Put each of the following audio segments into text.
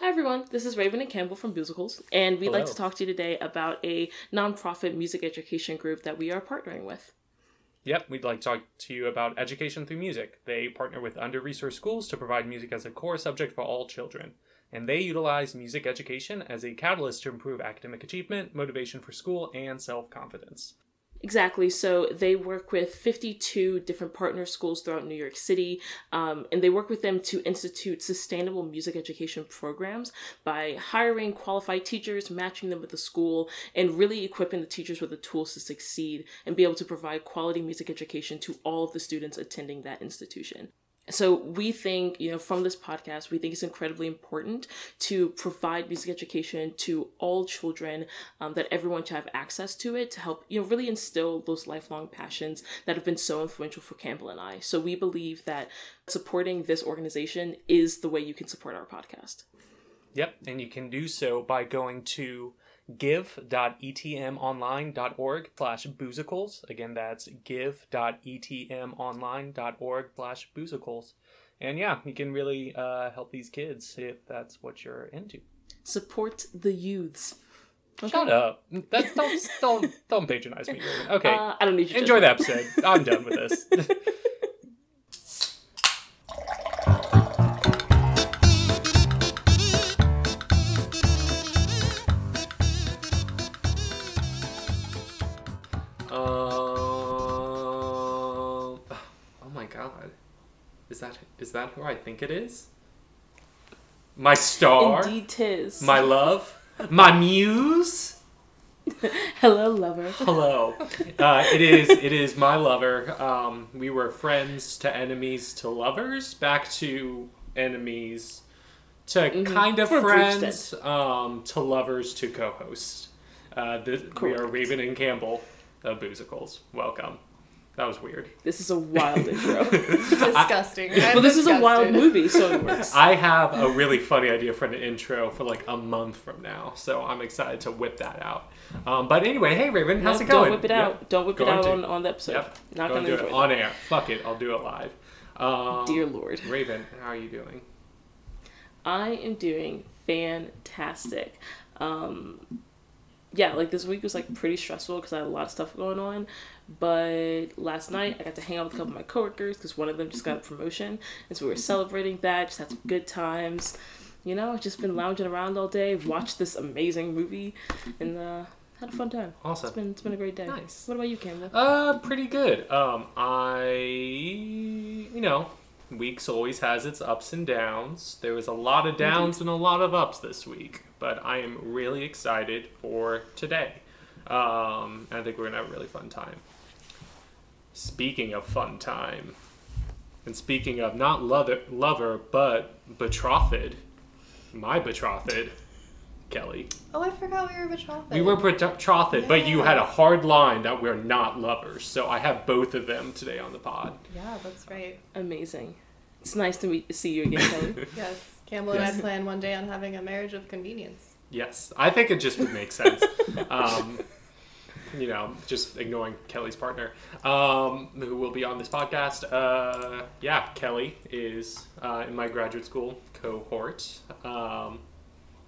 Hi everyone, this is Raven and Campbell from Boozicles, and we'd like to talk to you today about a nonprofit music education group that we are partnering with. Yep, we'd like to talk to you about Education Through Music. They partner with under resourced schools to provide music as a core subject for all children. And they utilize music education as a catalyst to improve academic achievement, motivation for school, and self confidence. Exactly. So they work with 52 different partner schools throughout New York City, um, and they work with them to institute sustainable music education programs by hiring qualified teachers, matching them with the school, and really equipping the teachers with the tools to succeed and be able to provide quality music education to all of the students attending that institution. So we think, you know, from this podcast, we think it's incredibly important to provide music education to all children, um, that everyone should have access to it to help, you know, really instill those lifelong passions that have been so influential for Campbell and I. So we believe that supporting this organization is the way you can support our podcast. Yep, and you can do so by going to give.etmonline.org slash boozicles. Again, that's give.etmonline.org slash boozicles. And yeah, you can really uh, help these kids if that's what you're into. Support the youths. Shut up. That's, don't, don't, don't patronize me. Okay, Uh, I don't need you. enjoy the episode. I'm done with this. that who I think it is? My star? Indeed, tis. My love? My muse? Hello, lover. Hello. Uh, it is it is my lover. Um, we were friends to enemies to lovers, back to enemies to kind of friends, um, to lovers to co-hosts. Uh, this, we are Raven and Campbell of Boozicles. Welcome. That was weird. This is a wild intro. disgusting. I'm Well, this is a wild movie, so it works. I have a really funny idea for an intro for like a month from now, so I'm excited to whip that out. Um, but anyway, hey Raven, how's Nope, it going? Don't whip it Yep. out. Don't whip it out to. on, on the episode. Yep. Not Go gonna do it that. on air. Fuck it, I'll do it live. Um, Dear Lord. Raven, how are you doing? I am doing fantastic. Um, yeah, like this week was like pretty stressful because I had a lot of stuff going on. But last night I got to hang out with a couple of my coworkers because one of them just got a promotion, and so we were celebrating that. Just had some good times. You know, just been lounging around all day, watched this amazing movie, and uh, had a fun time. It's Awesome. been it's been a great day. Nice. What about you, Campbell? Uh, pretty good. Um, I, you know, weeks always has its ups and downs. There was a lot of downs and a lot of ups this week, but I am really excited for today. Um, I think we're gonna have a really fun time. Speaking of fun time, and speaking of not lover, lover but betrothed, my betrothed, Kelly. Oh, I forgot we were betrothed. We were betrothed, but you had a hard line that we're not lovers. So I have both of them today on the pod. Yeah, that's right. Amazing. It's nice to meet see you again, Kelly. Yes, Campbell and I plan one day on having a marriage of convenience. Yes, I think it just would make sense. um, you know, just ignoring Kelly's partner, um, who will be on this podcast. Uh, yeah, Kelly is uh, in my graduate school cohort. Um,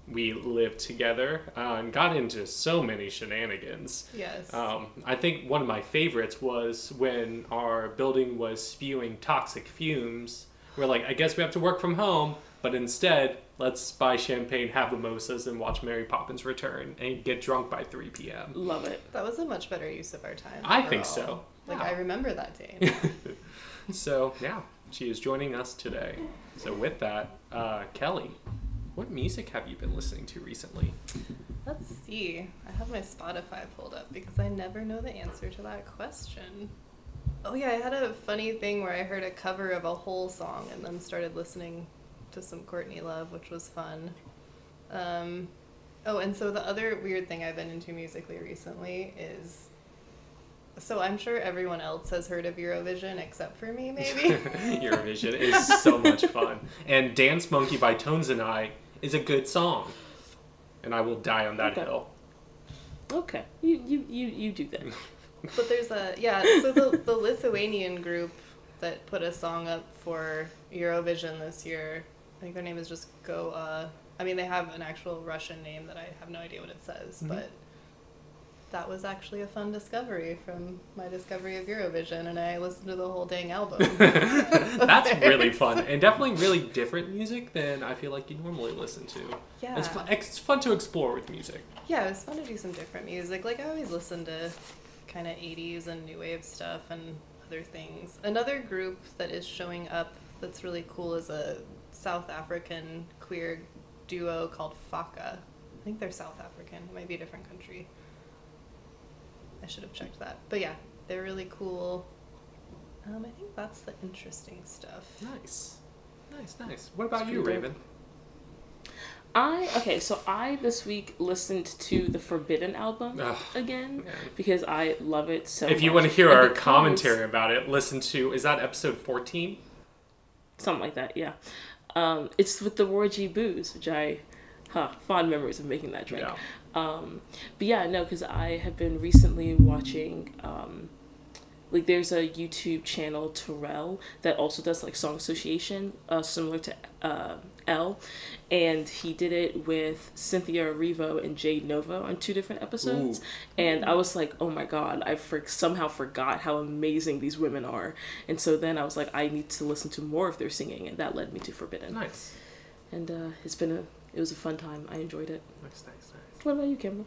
we lived together uh, and got into so many shenanigans. Yes. Um, I think one of my favorites was when our building was spewing toxic fumes. We're like, I guess we have to work from home, but instead, let's buy champagne, have mimosas, and watch Mary Poppins Return and get drunk by 3 p.m. Love it. that was a much better use of our time. I think so. Like Wow. I remember that day. So, yeah, she is joining us today. So, with that, uh, Kelly, what music have you been listening to recently? Let's see. I have my Spotify pulled up because I never know the answer to that question. Oh yeah, I had a funny thing where I heard a cover of a whole song and then started listening to some Courtney Love, which was fun. Um, oh, and so the other weird thing I've been into musically recently is. So I'm sure everyone else has heard of Eurovision except for me, maybe. Eurovision is so much fun. And Dance Monkey by Tones and I is a good song. And I will die on that Okay. hill. Okay, you you you you do that. But there's a yeah. So the the Lithuanian group that put a song up for Eurovision this year think their name is just Goa. I mean, they have an actual Russian name that I have no idea what it says, Mhm. but that was actually a fun discovery from my discovery of Eurovision, and I listened to the whole dang album. That's really fun and definitely really different music than I feel like you normally listen to. Yeah. It's fun, it's fun to explore with music. Yeah, it was fun to do some different music. Like I always listen to kind of 80s and new wave stuff and other things. Another group that is showing up that's really cool is a South African queer duo called Faka. I think they're South African. It might be a different country. I should have checked that. But yeah, they're really cool. Um, I think that's the interesting stuff. Nice. Nice, nice. What about you. Raven? I okay, so I this week listened to the Forbidden album Ugh, again man. because I love it so if you want to hear And our because- commentary about it, listen to is that episode 14? something like that, yeah. Um, it's with the Roy G. Booze, which I, huh, fond memories of making that drink. Yeah. Um, but yeah, no, because I have been recently watching, um, like, there's a YouTube channel, Terrell, that also does like song association, uh, similar to uh, Elle, and he did it with Cynthia Erivo and Jade Novah on two different episodes, Ooh. and I was like, oh my god, I for- somehow forgot how amazing these women are, and so then I was like, I need to listen to more of their singing, and that led me to Forbidden, Nice. and uh, it's been a, it was a fun time. I enjoyed it. Nice, nice, nice. What about you, Campbell?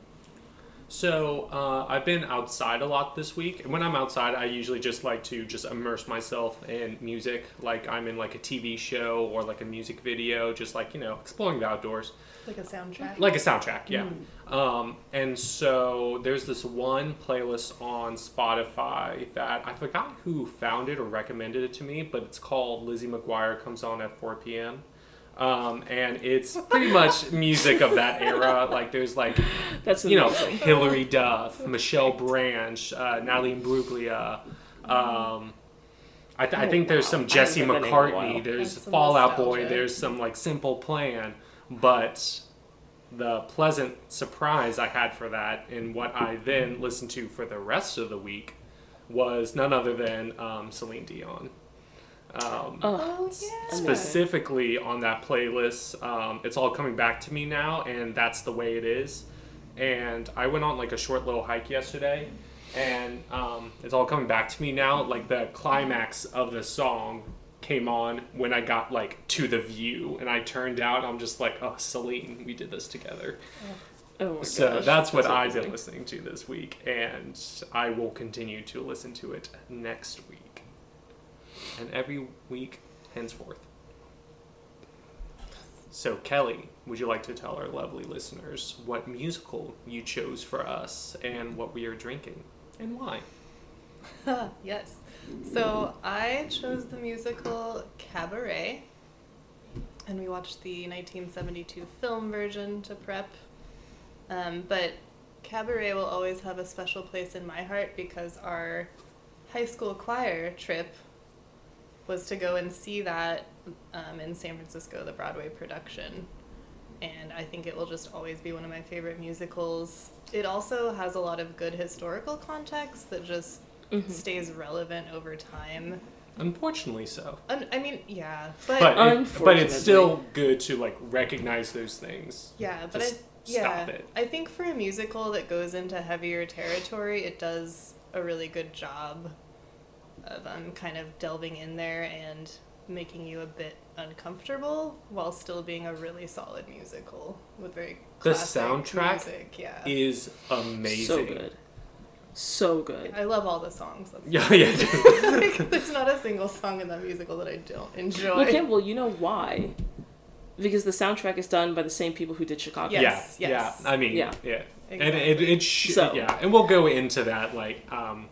So uh, I've been outside a lot this week, and when I'm outside, I usually just like to just immerse myself in music, like I'm in like a TV show or like a music video, just like you know exploring the outdoors, Like a soundtrack. like a soundtrack, yeah. Um, and so there's this one playlist on Spotify that I forgot who found it or recommended it to me, but it's called Lizzie McGuire comes on at 4 p.m. Um, and it's pretty much music of that era. Like there's like That's you know. Hilary Duff, Michelle Branch, uh, Natalie Imbruglia. Um, I, th- I Oh, think there's some Jesse heard that name in a while. McCartney. There's Fall Out Boy. There's some like Simple Plan. But the pleasant surprise I had for that, and what I then listened to for the rest of the week, was none other than um, Celine Dion. Um, Oh s- yeah. specifically on that playlist. Um, it's all coming back to me now, and that's the way it is. And I went on like a short little hike yesterday, and um, it's all coming back to me now. Like the climax of the song came on when I got like to the view, and I turned out. I'm just like, oh, Celine, we did this together. Oh my So gosh, that's what I've been listening to this week, and I will continue to listen to it next week, and every week henceforth. So, Kelly, would you like to tell our lovely listeners what musical you chose for us and what we are drinking and why? yes. So I chose the musical Cabaret, and we watched the 1972 film version to prep. Um, but Cabaret will always have a special place in my heart because our high school choir trip was to go and see that um, in San Francisco, the Broadway production. And I think it will just always be one of my favorite musicals. It also has a lot of good historical context that just Mhm. stays relevant over time. Unfortunately, so. Un- I mean, yeah, but, But, it, but it's still good to like recognize those things. yeah, but Just I yeah, stop it. I think for a musical that goes into heavier territory, it does a really good job of um, kind of delving in there and making you a bit uncomfortable while still being a really solid musical with very The soundtrack music. Yeah, Is amazing. So good. So good. I love all the songs. That's Yeah, yeah. like, there's not a single song in that musical that I don't enjoy. Okay, Well, Campbell, you know why? Because the soundtrack is done by the same people who did Chicago. Yes, yeah, yes. yeah. I mean, yeah, Yeah. and it it sh- So- yeah, and we'll go into that like um,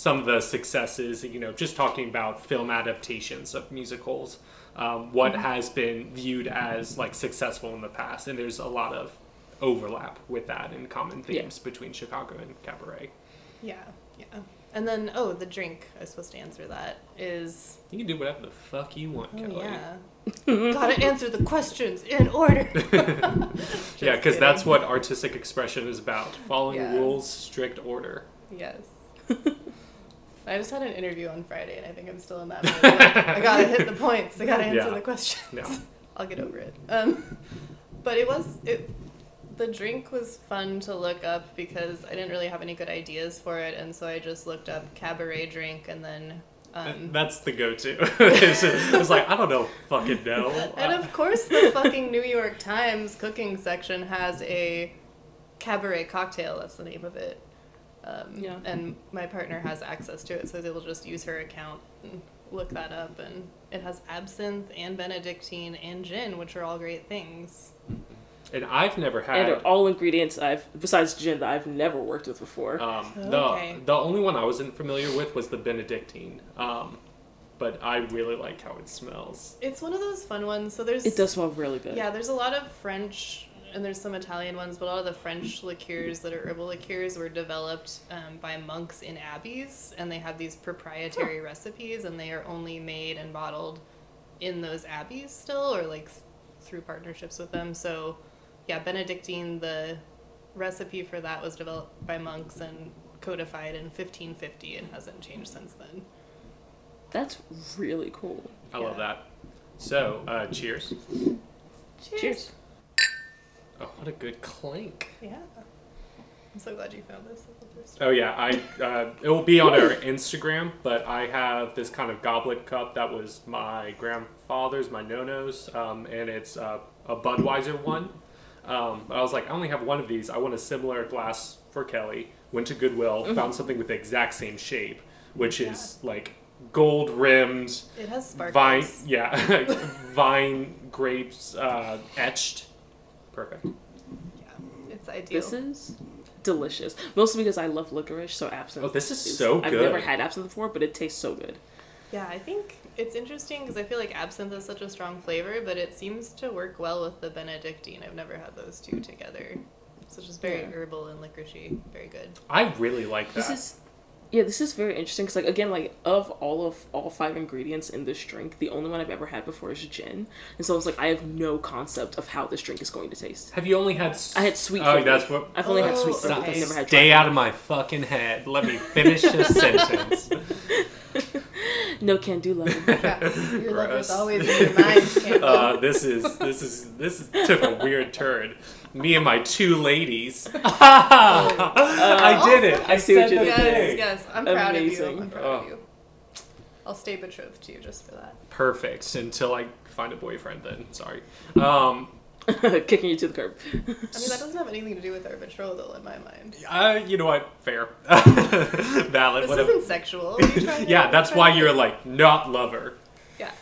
some of the successes. You know, just talking about film adaptations of musicals, um, what Mm-hmm. has been viewed as like successful in the past, and there's a lot of overlap with that and common Yeah. themes between Chicago and Cabaret. Yeah, yeah. And then, oh, the drink. I was supposed to answer that. Is You can do whatever the fuck you want, oh Kelly. yeah, gotta answer the questions in order. yeah, because that's what artistic expression is about: following Yeah. rules, strict order. Yes. I just had an interview on Friday, and I think I'm still in that. Like, I gotta hit the points. I gotta answer Yeah. the questions. No. I'll get over it. Um, but it was it. The drink was fun to look up because I didn't really have any good ideas for it, and so I just looked up cabaret drink, and then. Um, That's the go-to. it's, it's like I don't know, fucking know. and of course, the fucking New York Times cooking section has a cabaret cocktail. That's the name of it. Um, Yeah. And my partner has access to it, so they will just use her account and look that up. And it has absinthe and Benedictine and gin, which are all great things. and I've never had. And are all ingredients I've besides gin that I've never worked with before. Um, Okay. The the only one I wasn't familiar with was the Benedictine, um, but I really like how it smells. It's one of those fun ones. So there's it does smell really good. Yeah, there's a lot of French and there's some Italian ones, but a lot of the French liqueurs that are herbal liqueurs were developed um, by monks in abbeys, and they have these proprietary recipes, and they are only made and bottled in those abbeys still, or like th- through partnerships with them. So, yeah, Benedictine, the recipe for that was developed by monks and codified in 1550 and hasn't changed since then. That's really cool. I love that. So, uh, cheers. Cheers. Oh, what a good clink. Yeah. I'm so glad you found this at the first Oh yeah, I uh, it will be on our Instagram, but I have this kind of goblet cup that was my grandfather's, my nono's, um, and it's uh, a Budweiser one. Um, I was like, I only have one of these. I want a similar glass for Kelly. Went to Goodwill, found something with the exact same shape, which is like gold rimmed, It has sparkles. vine, yeah, vine grapes uh, etched. Perfect. Yeah, it's ideal. This is delicious. Mostly because I love licorice, so absinthe. Oh, this is so good. I've never had absinthe before, but it tastes so good. Yeah, I think it's interesting because I feel like absinthe is such a strong flavor, but it seems to work well with the Benedictine. I've never had those two together. So it's just very Yeah. herbal and licoricey. Very good. I really like that. This is yeah, this is very interesting because like again, like of all of all five ingredients in this drink, the only one I've ever had before is gin, and so I was like I have no concept of how this drink is going to taste. Have you only had? s- I had sweet. Oh, vermouth. that's what. I've only had Oh, sweet. okay. I've never had Stay dry out of my fucking head. Let me finish this sentence. No can do love. Yeah, your love Gross. is always in your mind, Uh, this is this is this is, took a weird turn. Me and my two ladies. I did it. I, I see what you the did. yes, yes, I'm proud Amazing. of you. I'm proud Oh. of you. I'll stay betrothed to you just for that. Perfect. Until I find a boyfriend, then sorry. Um, Kicking you to the curb. I mean, that doesn't have anything to do with our betrothal in my mind. uh, you know what? Fair. Valid. This Whatever. isn't sexual. Are to- Yeah, that's why to- you're like not lover. Yeah.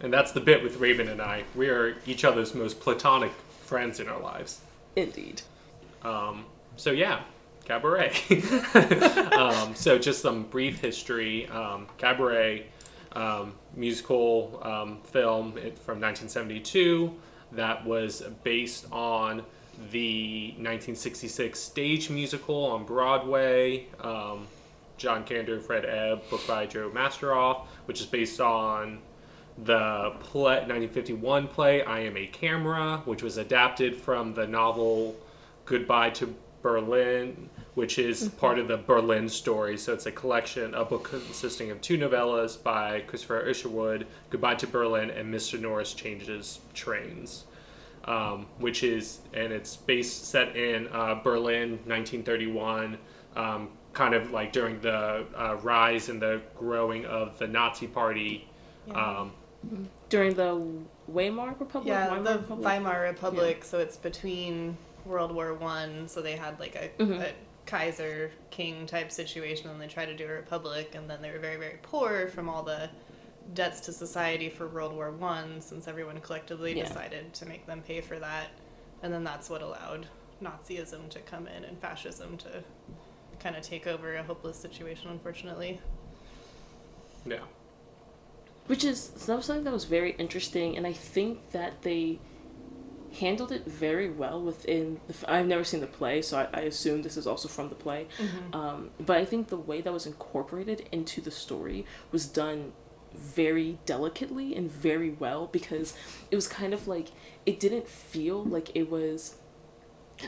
And that's the bit with Raven and I. We are each other's most platonic friends in our lives. Indeed. Um, so yeah, Cabaret. um, so just some brief history. Um, Cabaret, um, musical um, film from 1972 that was based on the 1966 stage musical on Broadway. Um, John Kander, and Fred Ebb, book by Joe Masteroff, which is based on the play, 1951 play I Am a Camera, which was adapted from the novel Goodbye to Berlin, which is part of the Berlin story. So it's a collection, a book consisting of two novellas by Christopher Isherwood, Goodbye to Berlin and Mr. Norris Changes Trains. Um, which is, and it's based set in uh, Berlin, 1931, um, kind of like during the uh, rise and the growing of the Nazi Party. Yeah. Um, During the Weimar Republic. Yeah, Weimar the Republic? Weimar Republic. So it's between World War One. So they had like a, Mhm. a Kaiser king type situation, and they tried to do a republic, and then they were very very poor from all the debts to society for World War One, since everyone collectively Yeah. decided to make them pay for that, and then that's what allowed Nazism to come in and fascism to kind of take over a hopeless situation. Unfortunately, yeah. Which is something that was very interesting and i think that they handled it very well within the f- i've never seen the play so i, I assume this is also from the play. Um, but i think the way that was incorporated into the story was done very delicately and very well because it was kind of like it didn't feel like it was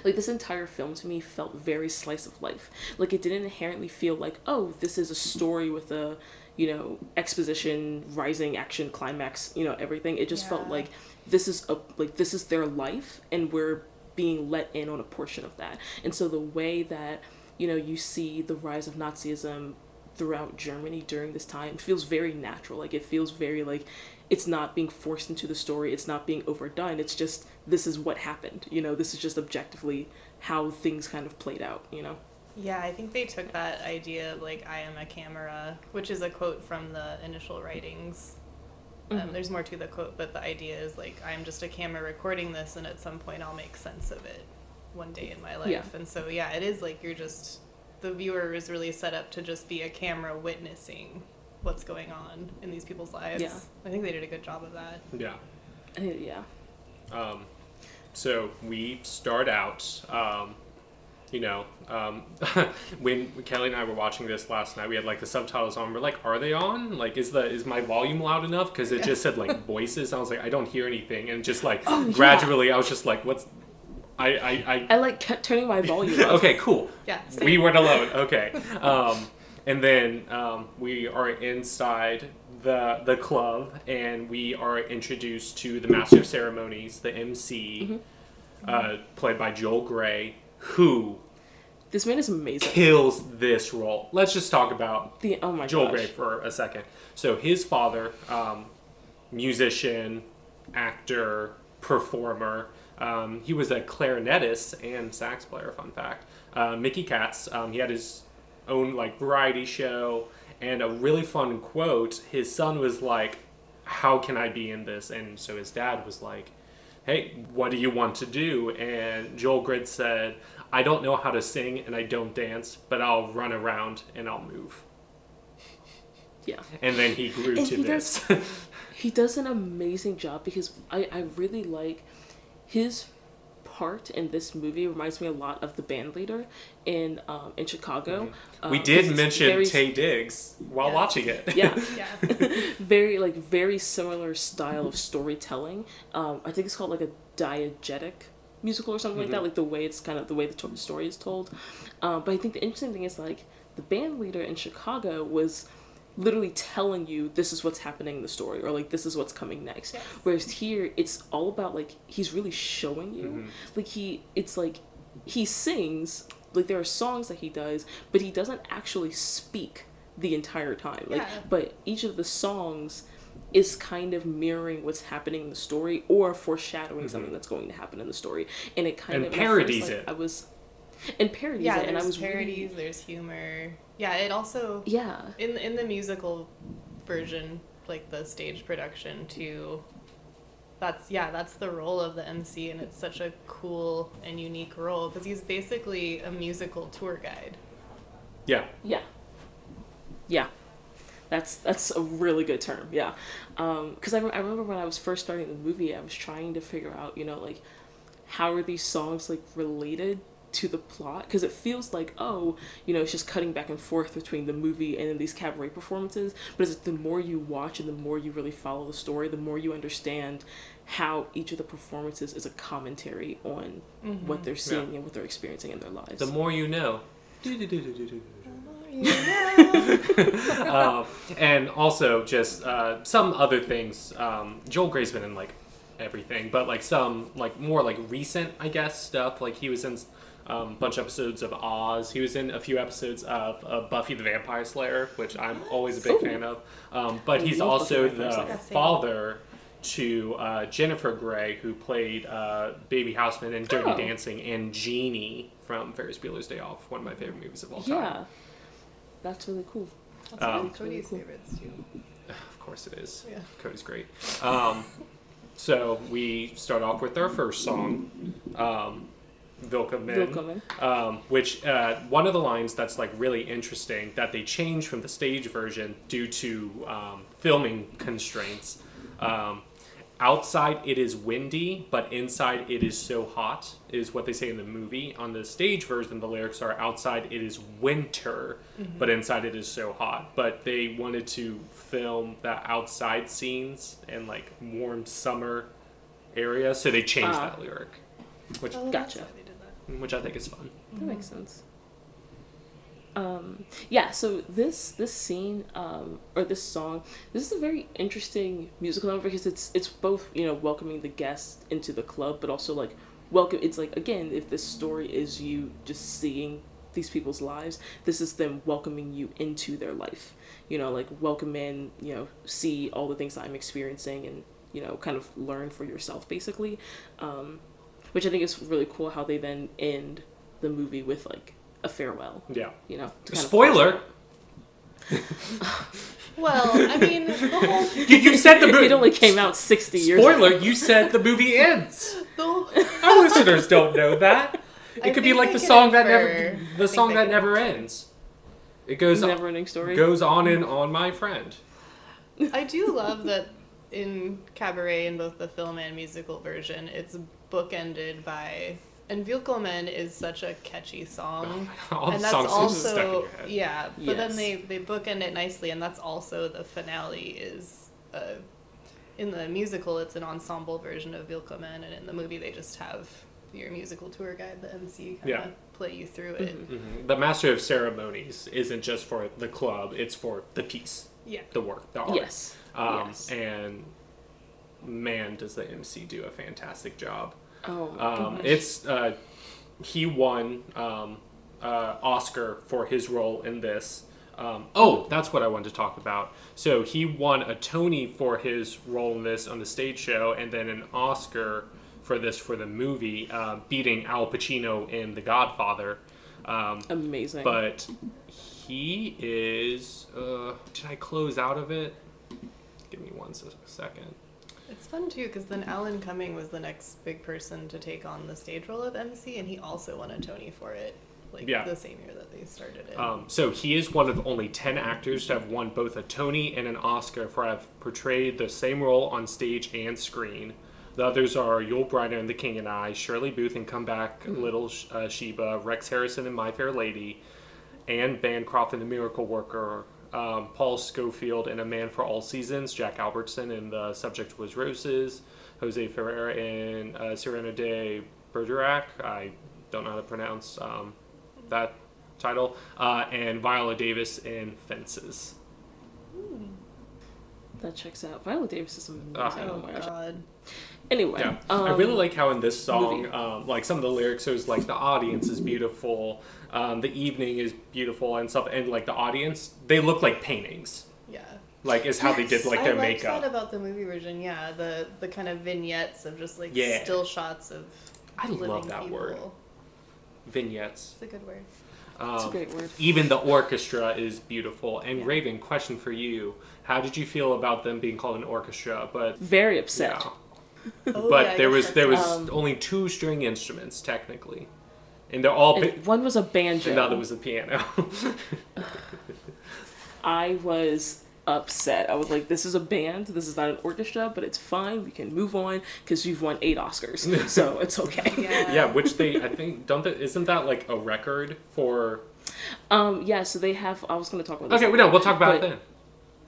like this entire film to me felt very slice of life. Like it didn't inherently feel like oh this is a story with a you know exposition rising action climax you know everything. It just felt like this is a like this is their life and we're being let in on a portion of that. And so the way that you know you see the rise of nazism throughout germany during this time feels very natural. Like it feels very like it's not being forced into the story. It's not being overdone. It's just this is what happened. You know this is just objectively how things kind of played out you know Yeah, I think they took that idea of like I am a camera, which is a quote from the initial writings. Um, Mhm. there's more to the quote, but the idea is like I'm just a camera recording this, and at some point I'll make sense of it one day in my life. Yeah. And so yeah, it is like you're just the viewer is really set up to just be a camera witnessing what's going on in these people's lives. Yeah. I think they did a good job of that. Yeah. Uh, yeah Um, so we start out, um, you know, um, when Kelly and I were watching this last night, we had like the subtitles on. We're like, are they on? Like, is the is my volume loud enough? Because it just said like voices. I was like, I don't hear anything, and just like Oh, yeah. gradually, I was just like, what's I I, I i like kept turning my volume up okay, cool. Yeah. We weren't alone. Okay. Um, and then um, we are inside the the club, and we are introduced to the master of ceremonies, the MC, uh, played by Joel Grey, who this man is amazing kills this role. Let's just talk about the oh my Joel gosh Grey for a second. So his father, um, musician, actor, performer. Um, he was a clarinetist and sax player. Fun fact. Uh, Mickey Katz. Um, he had his own like variety show and a really fun quote. His son was like, "How can I be in this?" And so his dad was like, "Hey, what do you want to do?" And Joel Grey said, "I don't know how to sing and I don't dance, but I'll run around and I'll move." yeah And then he grew And to he this. he does an amazing job because I, I really like his part in this movie reminds me a lot of the band leader in um, in Chicago. Mm-hmm. we um, 'cause did mention very- Taye Diggs while Yes. watching it. Yeah, Yeah. very like very similar style of storytelling. Um, I think it's called like a diegetic musical or something like that. Like the way it's kind of the way the story is told. Um, but I think the interesting thing is like the band leader in Chicago was literally telling you this is what's happening in the story or like this is what's coming next. Yes. Whereas here it's all about like he's really showing you. Mm-hmm. Like he it's like he sings like there are songs that he does, but he doesn't actually speak the entire time. Like Yeah. but each of the songs is kind of mirroring what's happening in the story or foreshadowing mm-hmm. something that's going to happen in the story. And it kind And of at first, parodies like, it. I was and parodies yeah, it and I there's was parodies, really there's humor. Yeah, it also yeah. in in the musical version, like the stage production too. That's yeah, that's the role of the MC, and it's such a cool and unique role because he's basically a musical tour guide. Yeah. Yeah. Yeah. That's that's a really good term. Yeah. Um, cuz I, re- I remember when I was first starting the movie, I was trying to figure out, you know, like how are these songs like related to the plot because it feels like oh you know it's just cutting back and forth between the movie and then these cabaret performances but it's like the more you watch and the more you really follow the story the more you understand how each of the performances is a commentary on what they're seeing and what they're experiencing in their lives The more you know. um, and also just uh, some other things. Um, Joel Grey's been in like everything, but like some like more like recent, I guess, stuff. Like he was in um, a bunch of episodes of Oz. He was in a few episodes of uh, Buffy the Vampire Slayer, which I'm always a big Ooh. fan of. Um, but he's also the Vampire the Slayer. Same. father to uh, Jennifer Grey, who played uh, Baby Houseman in Dirty Oh. Dancing, and Jeannie from Ferris Bueller's Day Off, one of my favorite movies of all time. yeah that's really cool That's Um, one of really Cody's cool. favorites too. Of course it is. Yeah. Cody's great. Um, so we start off with our first song, um, Willkommen, Willkommen. Um, which uh, one of the lines that's like really interesting that they changed from the stage version due to um, filming constraints. Outside it is windy, but inside it is so hot, is what they say in the movie. On the stage version, the lyrics are outside it is winter, but inside it is so hot. But they wanted to film the outside scenes in like warm summer area, so they changed Ah. that lyric, which Oh, Gotcha. that's why they did that. which I think is fun. that makes sense um, yeah, so this this scene um, or this song, this is a very interesting musical number because it's it's both you know welcoming the guests into the club, but also like welcome. It's like again, if this story is you just seeing these people's lives, this is them welcoming you into their life. You know, like welcome in, you know, see all the things that I'm experiencing and you know, kind of learn for yourself basically. Um, which I think is really cool how they then end the movie with like a farewell. Yeah. You know, to kind of- Spoiler. Well, I mean, the whole, You, you said the it movie. only came out 60 years Spoiler. ago. You said the movie ends. the whole Our listeners don't know that. It I could be like the can song that never, the think song that can never ends. It goes on, Never ending story. goes on and on, my friend. I do love that in Cabaret, in both the film and musical version, it's bookended by. And Willkommen is such a catchy song. All the and that's songs are just stuck in also your head. yeah, but then they they bookend it nicely, and that's also the finale is. Uh, in the musical, it's an ensemble version of Willkommen, and in the movie, they just have your musical tour guide, the MC, kind of Yeah. play you through it. Mhm. The master of ceremonies isn't just for the club; it's for the piece, Yeah. the work, the art. Yes. Um, yes. And man, does the MC do a fantastic job. Oh, Um, it's uh, he won um, uh, Oscar for his role in this. Um, oh, that's what I wanted to talk about. So he won a Tony for his role in this on the stage show, and then an Oscar for this for the movie, uh, beating Al Pacino in The Godfather. Um, amazing. but he is. Uh, did I close out of it? Give me one se- second. It's fun too because then Alan Cumming was the next big person to take on the stage role of MC, and he also won a Tony for it, like Yeah. the same year that they started it. Um, so he is one of only 10 actors to have won both a Tony and an Oscar for have portrayed the same role on stage and screen. The others are Yul Brynner in The King and I, Shirley Booth in Come Back, Little uh, Sheba, Rex Harrison in My Fair Lady, Anne Bancroft in The Miracle Worker, um, Paul Scofield in A Man for All Seasons, Jack Albertson in The Subject Was Roses, Jose Ferrer in uh, Serena de Bergerac. I don't know how to pronounce um, that title, uh, and Viola Davis in Fences. that checks out. Viola Davis is amazing. Uh, oh my gosh. God! Anyway, Yeah, um, I really like how in this song, um, like some of the lyrics, is like the audience is beautiful, um, the evening is beautiful, and stuff, and like the audience, they look like paintings. Yeah. Like is how they did like their liked makeup. that about the movie version. Yeah, the the kind of vignettes of just like Yeah. still shots of. I love that people. word. Vignettes. It's a good word. it's a Um, great word. even the orchestra is beautiful. And Yeah. Raven, question for you: How did you feel about them being called an orchestra? But Very upset. yeah, Oh, but yeah, there was there was Um, only two string instruments technically, and they're all. And pi- one was a banjo. and the other was the piano. I was upset. I was like, "This is a band. This is not an orchestra, but it's fine. We can move on because you've won eight Oscars, so it's okay." Yeah. yeah, which they I think don't that isn't that like a record for? Um. Yeah. So they have. I was going to talk about. This Okay, we know we'll talk about But- it then.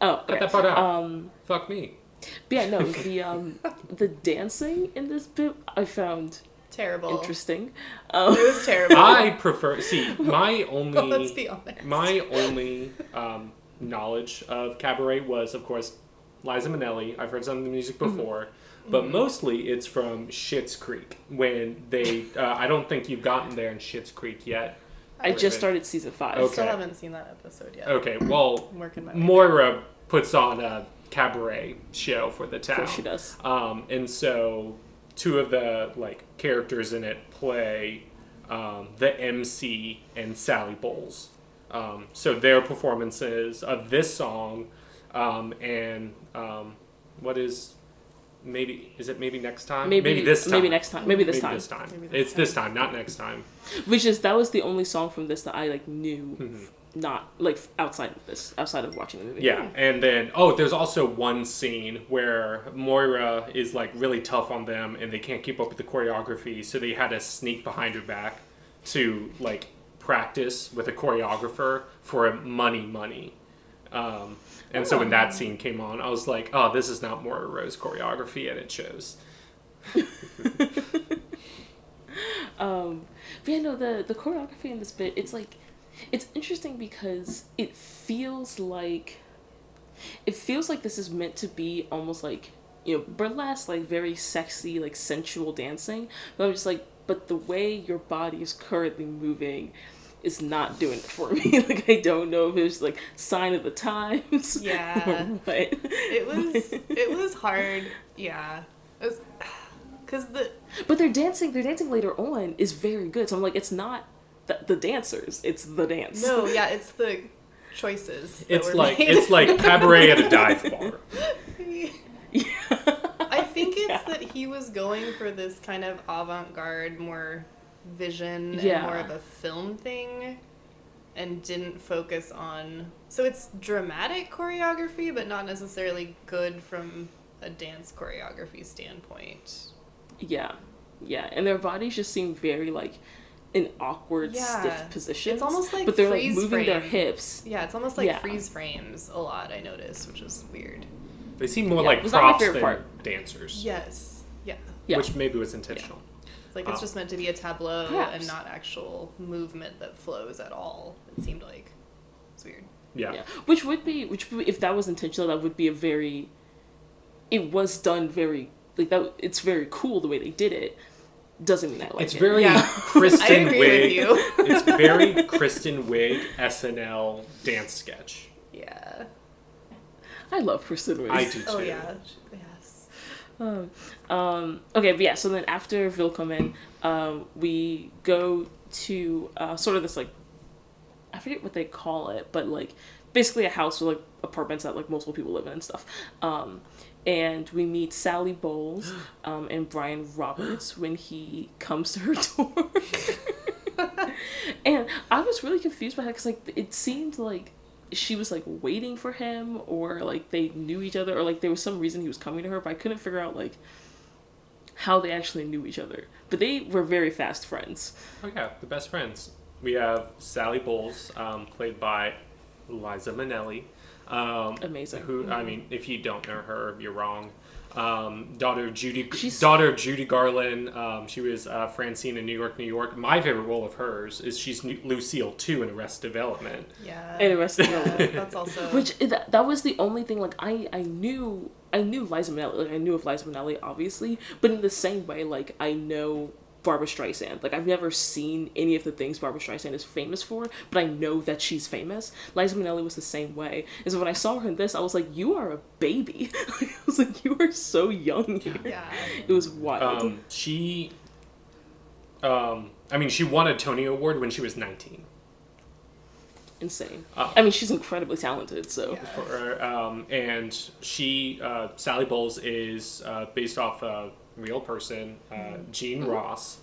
Oh. Cut that part out. Um. Fuck me. But yeah. No. The um. the dancing in this bit I found Terrible. interesting. Um. It was terrible. I prefer see my only Let's be honest. My only um, knowledge of cabaret was, of course, Liza Minnelli. I've heard some of the music Mm-hmm. before, but mostly it's from Schitt's Creek. When they, uh, I don't think you've gotten there in Schitt's Creek yet. I just started season five. I still haven't seen that episode yet. Okay, well, I'm working my. Moira puts on a cabaret show for the Of town. course she does. Um, and so two of the like characters in it play um, the MC and Sally Bowles. Um, so their performances of this song um, and um, what is maybe is it maybe next time? Maybe, this time. Maybe next time. Maybe this Maybe time. this time. Maybe this it's this time, not next time. Which is that was the only song from this that I like knew, Mm-hmm. Not like outside of this, outside of watching the movie. Yeah, and then oh, there's also one scene where Moira is like really tough on them, and they can't keep up with the choreography, so they had to sneak behind her back to like practice with a choreographer for money, money. Um, and so when that scene came on, I was like, oh, this is not Moira Rose choreography, and it shows. Um, but yeah, no, the the choreography in this bit, it's like, it's interesting because it feels like it feels like this is meant to be almost like you know burlesque like very sexy like sensual dancing but i'm just like but the way your body is currently moving is not doing it for me like i don't know if it was like sign of the times Yeah. what It was it was hard. Yeah. Because the but they're dancing they're dancing later on is very good so i'm like it's not the, the dancers it's the dance no, yeah, it's the choices. that It's were like made. it's like cabaret at a dive bar. I think it's that he was going for this kind of avant-garde, more vision Yeah. and more of a film thing, and didn't focus on. So it's dramatic choreography, but not necessarily good from a dance choreography standpoint. Yeah, yeah, and their bodies just seem very like in awkward, Yeah. stiff positions. It's almost like but they're like freeze moving their hips. Yeah, it's almost like Yeah. freeze frames a lot. I noticed, which is weird. They seem more Yeah, like it was props than part. dancers, Yes. Yeah. Yeah, which maybe was intentional. It's like it's Oh. just meant to be a tableau Perhaps. and not actual movement that flows at all. It seemed like it's weird. Yeah. yeah, which would be which would- if that was intentional, that would be a very. It was done very like that. It's very cool the way they did it. Doesn't mean I like It's it. very Yeah. I Kristen agree Wiig. with you. it's very Kristen Wiig SNL dance sketch. Yeah. I love Kristen Wiig. I do too. Oh yeah. Yes. Um, um, okay, but yeah, so then after Willkommen, um, we go to uh, sort of this like, I forget what they call it, but like basically a house with like apartments that like multiple people live in and stuff. Um, and we meet Sally Bowles um, and Brian Roberts when he comes to her door. and I was really confused by that because like it seemed like she was like waiting for him or like they knew each other or like there was some reason he was coming to her but i couldn't figure out like how they actually knew each other but they were very fast friends Oh yeah, the best friends. We have Sally Bowles, um, played by Liza Minnelli. Um, Amazing. Who I mean, if you don't know her, you're wrong. Um, daughter of Judy, She's- daughter of Judy Garland. Um, she was uh, Francine in New York, New York. My favorite role of hers is she's Nu- Lucille too in Arrested Development. Yeah. and the rest of yeah, them that's also which that, that was the only thing like i i knew i knew liza minnelli like i knew of liza minnelli obviously but in the same way like i know Barbra Streisand. Like I've never seen any of the things Barbra Streisand is famous for, but I know that she's famous. Liza Minnelli was the same way. And so when I saw her in this, I was like, "You are a baby." I was like, "You are so young here." yeah. It was wild. Um, she, um, I mean, she won a Tony Award when she was 19. Insane. Oh. I mean, she's incredibly talented. So Yeah. For, um, and she, uh, Sally Bowles, is uh, based off a real person, uh, Jean Ross,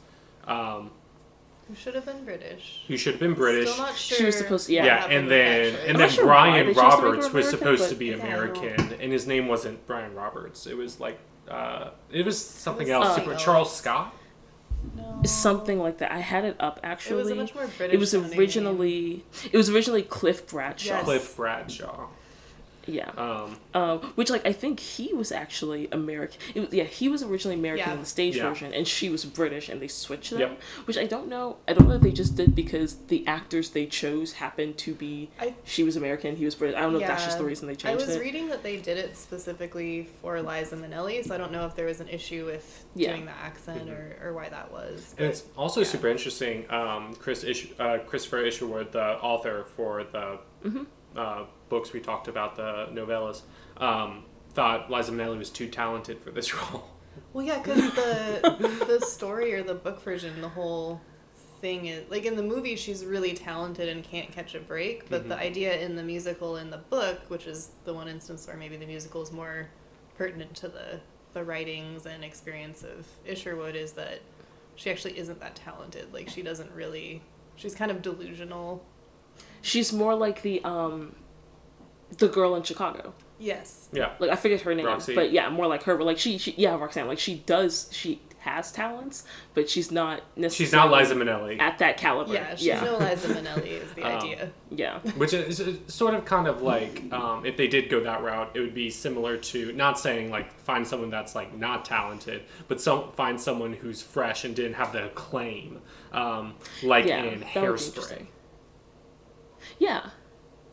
um, Who should have been British? who should have been British. Still not sure. She was supposed to- yeah. yeah, and then choice. and then sure Brian they chose to make her Roberts was American, supposed to be Yeah, I don't- American, and his name wasn't Brian Roberts. It was like uh, it was something was else. Super else. Charles Scott. No. something like that. I had it up actually. It actually. was a much more British. It was sounding name. originally it was originally Cliff Bradshaw. Yes. Cliff Bradshaw. Yeah. Um, Um, which like I think he was actually American. It was, yeah, he was originally American Yeah. in the stage Yeah. version, and she was British, and they switched them. Yep. Which I don't know. I don't know if they just did because the actors they chose happened to be. I- she was American, he was British. I don't know if that's just the reason they changed it. I changed was it. reading that they did it specifically for Liza Minnelli, so I don't know if there was an issue with Yeah. doing the accent or, or why that was. And it's also yeah. super interesting. Um, Chris Ish- uh, Christopher Isherwood, the author for the Mm-hmm. Uh, books we talked about, the novellas, um, thought Liza Minnelli was too talented for this role. Well, yeah, because the the story or the book version, the whole thing is like in the movie, she's really talented and can't catch a break. But the idea in the musical in the book, which is the one instance where maybe the musical is more pertinent to the the writings and experience of Isherwood, is that she actually isn't that talented. Like she doesn't really. She's kind of delusional. She's more like the um, the girl in Chicago. Yes. Yeah. Like I forget her name, Roxy. but yeah, more like her. But like she, she, yeah, Roxanne. Like she does, she has talents, but she's not necessarily. She's not Liza Minnelli, at that caliber. Yeah, she's yeah, no Liza Minnelli is the Um, idea. yeah. which is is sort of kind of like um, if they did go that route, it would be similar to not saying like find someone that's like not talented, but some find someone who's fresh and didn't have the acclaim, um, like Yeah, in that would be Hairspray. Interesting. Yeah.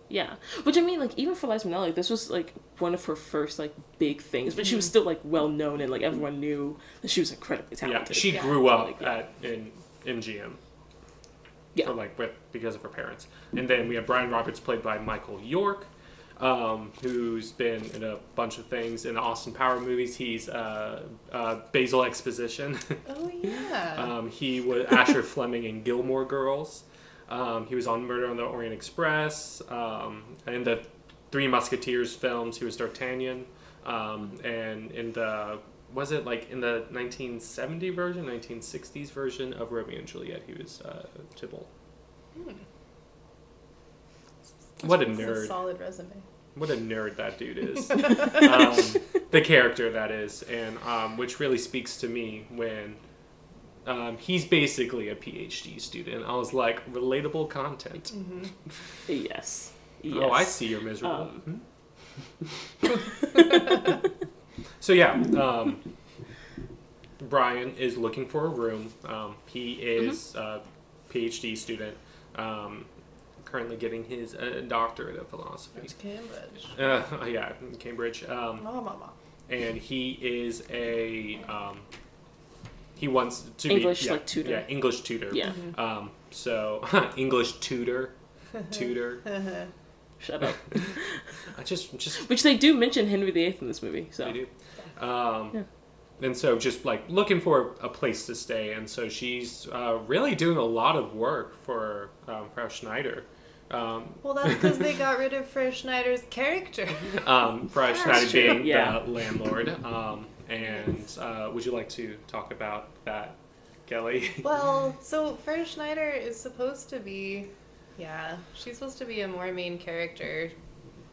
Yeah. Which I mean, like, even for Liza Minnelli, like, this was, like, one of her first, like, big things. But she Mm-hmm. was still, like, well known and, like, everyone knew that she was incredibly talented. Yeah, talented. she Yeah. grew up Like, yeah. at in MGM. Yeah. Or, like with because of her parents. And then we have Brian Roberts played by Michael York, um, who's been in a bunch of things in the Austin Power movies. He's uh, uh, Basil Exposition. Oh yeah. um, he was Asher Fleming in Gilmore Girls. Um, he was on Murder on the Orient Express. Um, in the Three Musketeers films, he was D'Artagnan. Um, and in the was it like in the 1970 version, 1960s version of Romeo and Juliet, he was uh, Tybalt. What a nerd! solid resume. What a nerd that dude is. um, the character that is, and um, which really speaks to me when um, he's basically a PhD student. I was like, relatable content. Yes. yes. Oh, I see you're miserable. Um, Hmm? so yeah, um, Brian is looking for a room. Um, he is a PhD student, um, currently getting his uh, doctorate of philosophy. It's Cambridge. Uh, yeah, Cambridge. Um, Oh, mama. and he is a um, he wants to English, be yeah, like, tutor. Yeah, English tutor. Yeah. Um, so English tutor, tutor. Shut up. I just just Which they do mention Henry VIII in this movie, so. I do. Um, Yeah. And so just like looking for a place to stay, and so she's uh, really doing a lot of work for um, Frau Schneider. Um, Well, that's because they got rid of Frau Schneider's character. um, Frau Schneider being Yeah. the landlord. Um, and uh, would you like to talk about that, Kelly? Well, so Frau Schneider is supposed to be, yeah, she's supposed to be a more main character,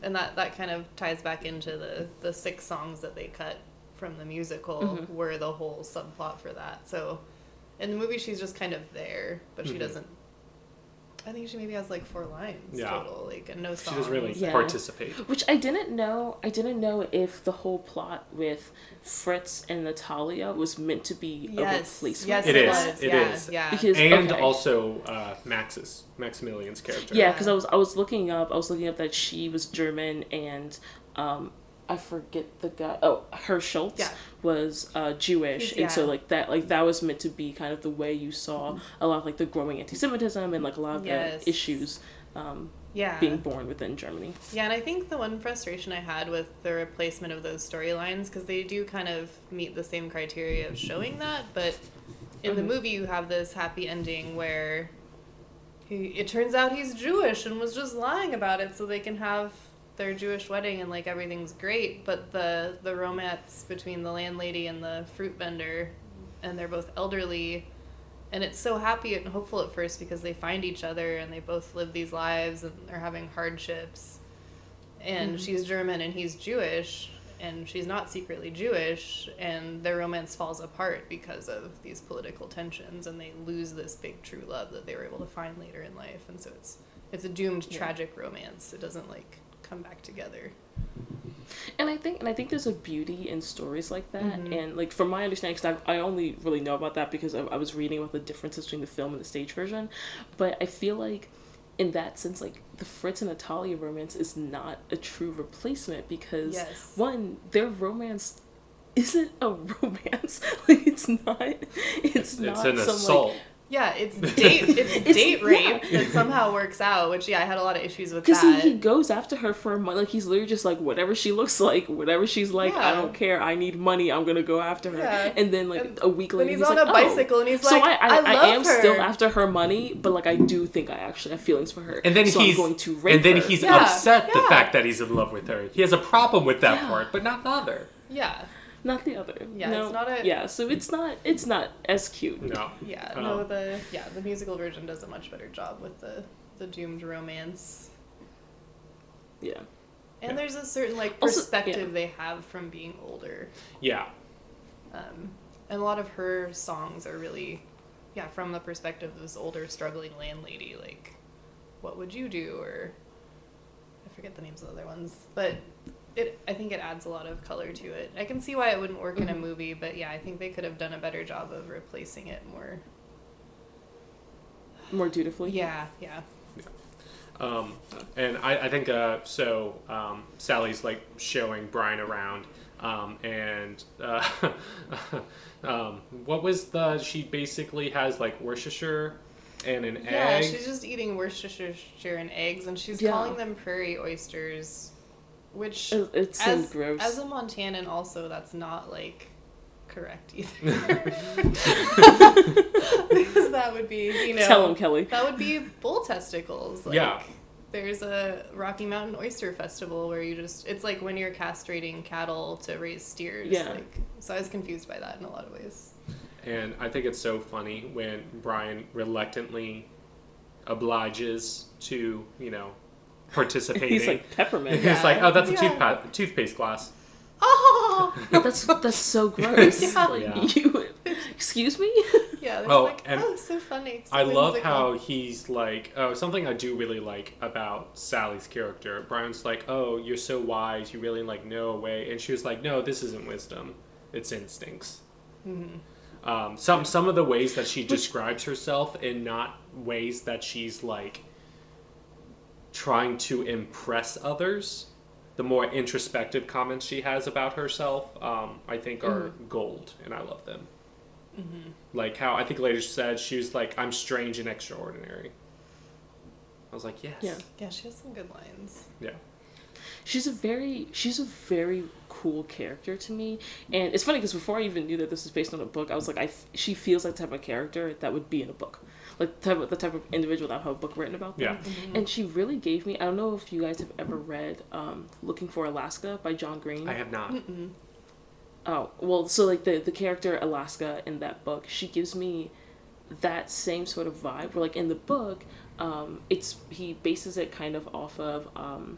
and that that kind of ties back into the the six songs that they cut from the musical Mhm. were the whole subplot for that. So, in the movie, she's just kind of there, but she Mhm. doesn't. I think she maybe has like four lines Yeah. total, like and no She doesn't really Yeah. participate. Which I didn't know. I didn't know if the whole plot with Fritz and Natalia was meant to be a Yes, replacement. yes, It it, is, was. it yeah, is. yeah. Because And okay. also uh, Max's, Maximilian's character. Yeah, because I was I was looking up I was looking up that she was German and um I forget the guy oh Herr Schultz Yeah. was uh, Jewish and so like that like that was meant to be kind of the way you saw a lot of like the growing anti-Semitism and like a lot of Yes. the issues um, yeah. being born within Germany. Yeah, and I think the one frustration I had with the replacement of those storylines, because they do kind of meet the same criteria of showing that, but in the Mhm. movie you have this happy ending where he, it turns out he's Jewish and was just lying about it so they can have their Jewish wedding and like everything's great, but the the romance between the landlady and the fruit vendor, and they're both elderly, and it's so happy and hopeful at first because they find each other and they both live these lives and they're having hardships. And Mhm. she's German and he's Jewish, and she's not secretly Jewish, and their romance falls apart because of these political tensions, and they lose this big true love that they were able to find later in life, and so it's it's a doomed Yeah. tragic romance. It doesn't like come back together. And I think and I think there's a beauty in stories like that. Mhm. And like from my understanding, because I, I only really know about that because I, I was reading about the differences between the film and the stage version. But I feel like in that sense, like the Fritz and Natalia romance is not a true replacement because Yes. one, their romance isn't a romance. like it's not. It's, It's, not it's an some assault. like Yeah, it's date it's, It's- date rape yeah. that somehow works out, which yeah, I had a lot of issues with Because that. he, he goes after her for money. Like, he's literally just like, whatever she looks like, whatever she's like, I don't care. I need money. I'm going to go after her. Yeah. And then, like, And a week later, he's, on like, a "Oh." bicycle and he's so like, I, I, I, love I am her. still after her money, but, like, I do think I actually have feelings for her. And then so he's I'm going to rape and then her. he's Yeah, upset the yeah. fact that he's in love with her. He has a problem with that Yeah. part, but not the other. Yeah, Not the other. Yeah, no. it's not a- Yeah, so it's not, it's not as cute. No. yeah. Um, no, the yeah the musical version does a much better job with the the doomed romance. Yeah. And Yeah. there's a certain like Also- perspective they have from being older. Yeah. Um, and a lot of her songs are really, yeah, from the perspective of this older, struggling landlady. Like, what would you do? Or I forget the names of the other ones, but it. I think it adds a lot of color to it. I can see why it wouldn't work in a Mhm. movie, but yeah, I think they could have done a better job of replacing it more. More dutifully. Yeah, yeah. Um, and I, I think uh, so. Um, Sally's like showing Brian around, um, and uh, um, what was the? She basically has like Worcestershire and an Yeah, egg. she's just eating Worcestershire and eggs, and she's Yeah. calling them prairie oysters, which It- it seems as, gross. as a Montanan, also that's not like correct either. because that would be, you know, Tell him, Kelly. that would be bull testicles. Like, Yeah. There's a Rocky Mountain Oyster Festival where you just, it's like when you're castrating cattle to raise steers. Yeah. Like, so I was confused by that in a lot of ways. And I think it's so funny when Brian reluctantly obliges to, you know, participating. He's like peppermint. He's Yeah. like, oh, that's a Yeah. toothpa- toothpaste glass. Oh! That's that's so gross. Yeah. Like Yeah. you, excuse me. Yeah, there's Oh, like, and oh, so funny. so I love whimsical. how he's like, oh, something I do really like about Sally's character. Brian's like, oh, you're so wise, you really like know a way, and she was like, no, this isn't wisdom, it's instincts. Mm-hmm. Um, some some of the ways that she describes herself, and not ways that she's like trying to impress others. The more introspective comments she has about herself, um, I think, are gold, and I love them. Like how I think later she said she was like, "I'm strange and extraordinary." I was like, "Yes, Yeah. Yeah, she has some good lines. yeah." She's a very she's a very cool character to me, and it's funny because before I even knew that this was based on a book, I was like, I f- she feels like the type of character that would be in a book, like the type of, the type of individual that would have a book written about them. Yeah. And she really gave me. I don't know if you guys have ever read um, "Looking for Alaska" by John Green. I have not. Oh well, so like the the character Alaska in that book, she gives me that same sort of vibe. Where like in the book, um, it's he bases it kind of off of um,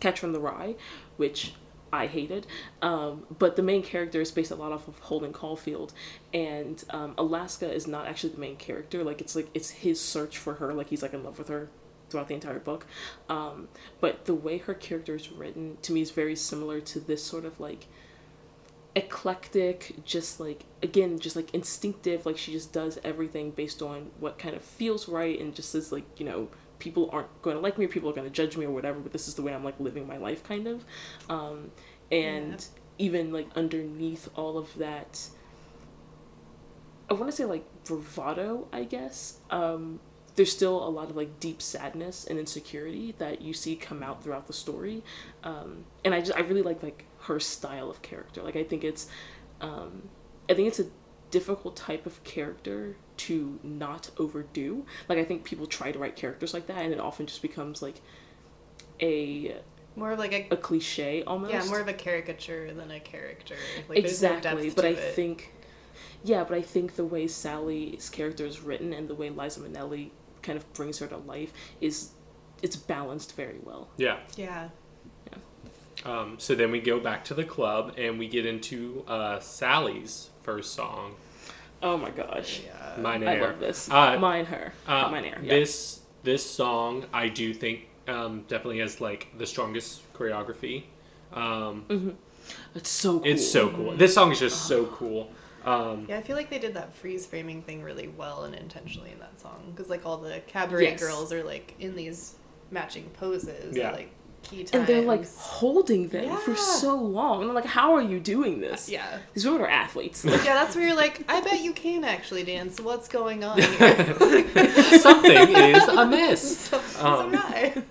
Catch from the Rye, which I hated. Um, but the main character is based a lot off of Holden Caulfield, and um, Alaska is not actually the main character. Like it's like it's his search for her. Like he's like in love with her throughout the entire book. Um, but the way her character is written to me is very similar to this sort of like eclectic just like again just like instinctive like she just does everything based on what kind of feels right and just is like you know people aren't going to like me or people are going to judge me or whatever but this is the way i'm like living my life kind of. Um and even like underneath all of that i want to say like bravado i guess um there's still a lot of like deep sadness and insecurity that you see come out throughout the story. Um, and i just i really like like her style of character. Like i think it's um, i think it's a difficult type of character to not overdo like i think people try to write characters like that and it often just becomes like a More of like a a cliche almost yeah, more of a caricature than a character. Like, there's no exactly but i it. think yeah but i think the way sally's character is written and the way liza minnelli kind of brings her to life is it's balanced very well Yeah. yeah, Um, so then we go back to the club and we get into uh, Sally's first song, oh my gosh yeah. "Mine i Air." love this Uh, Mein Herr Uh, Mein Herr yeah. This this song I do think um, definitely has like the strongest choreography. Um, it's so cool It's so cool. This song is just so cool. Um, Yeah, I feel like they did that freeze framing thing really well and intentionally in that song because like all the cabaret Yes. girls are like in these matching poses Yeah. at like key times. and they're like holding them for so long and i'm like how are you doing this yeah. these women are athletes Yeah, that's where you're like, I bet you can actually dance. What's going on here? something is amiss. Something's Um, awry.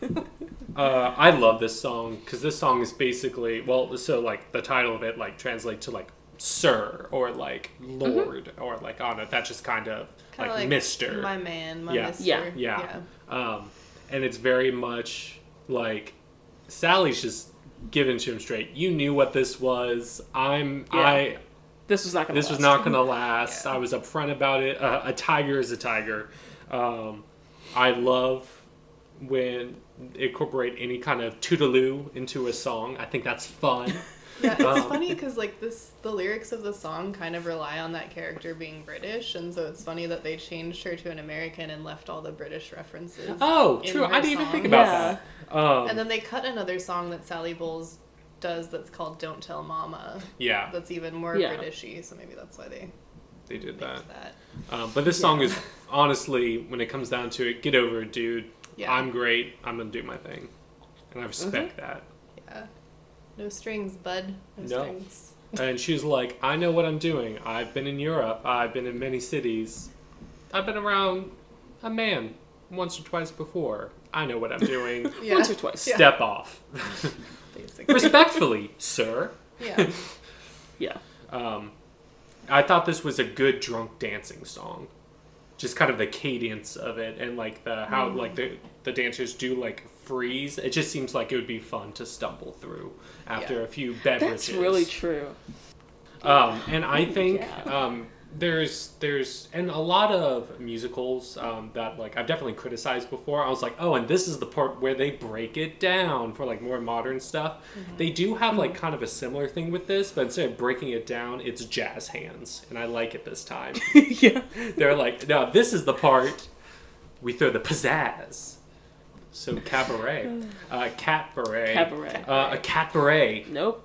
Uh, I love this song because this song is basically well, so like the title of it like translates to like sir or like lord or like on it. That's just kind of Kinda like, Mister. My man, my Yeah. mister. Yeah. Yeah. Um, and it's very much like Sally's just giving to him straight. You knew what this was. I'm Yeah. I this was not gonna this was last. not gonna last. Yeah. I was upfront about it. Uh, a tiger is a tiger. Um, I love when incorporate any kind of toodaloo into a song. I think that's fun. Yeah, it's Um, funny because like this, the lyrics of the song kind of rely on that character being British, and so it's funny that they changed her to an American and left all the British references. oh, true. I didn't even think about Yeah. that. Um, And then they cut another song that Sally Bowles does that's called "Don't Tell Mama." yeah, That's even more Yeah. Britishy, so maybe that's why they they did that. that. Um, but this song is honestly, when it comes down to it, get over it, dude. Yeah. I'm great. I'm gonna do my thing, and I respect Mm-hmm. that. Yeah. No strings, bud. No, No. strings. And she's like, I know what I'm doing. I've been in Europe. I've been in many cities. I've been around a man once or twice before. I know what I'm doing. Yeah. Once or twice. Yeah. Step off. Respectfully, sir. yeah. Yeah. Um, I thought this was a good drunk dancing song. Just kind of the cadence of it and like the how Mm. like the the dancers do like freeze. It just seems like it would be fun to stumble through after Yeah. a few beverages. That's really true. Um, and I think Yeah. um, there's there's and a lot of musicals um, that like I've definitely criticized before. I was like, oh, and this is the part where they break it down for like more modern stuff. They do have like kind of a similar thing with this, but instead of breaking it down, it's jazz hands, and I like it this time. yeah. They're like, no, this is the part we throw the pizzazz. So cabaret, uh, cat beret, Cabaret. Uh, a cat beret. Nope.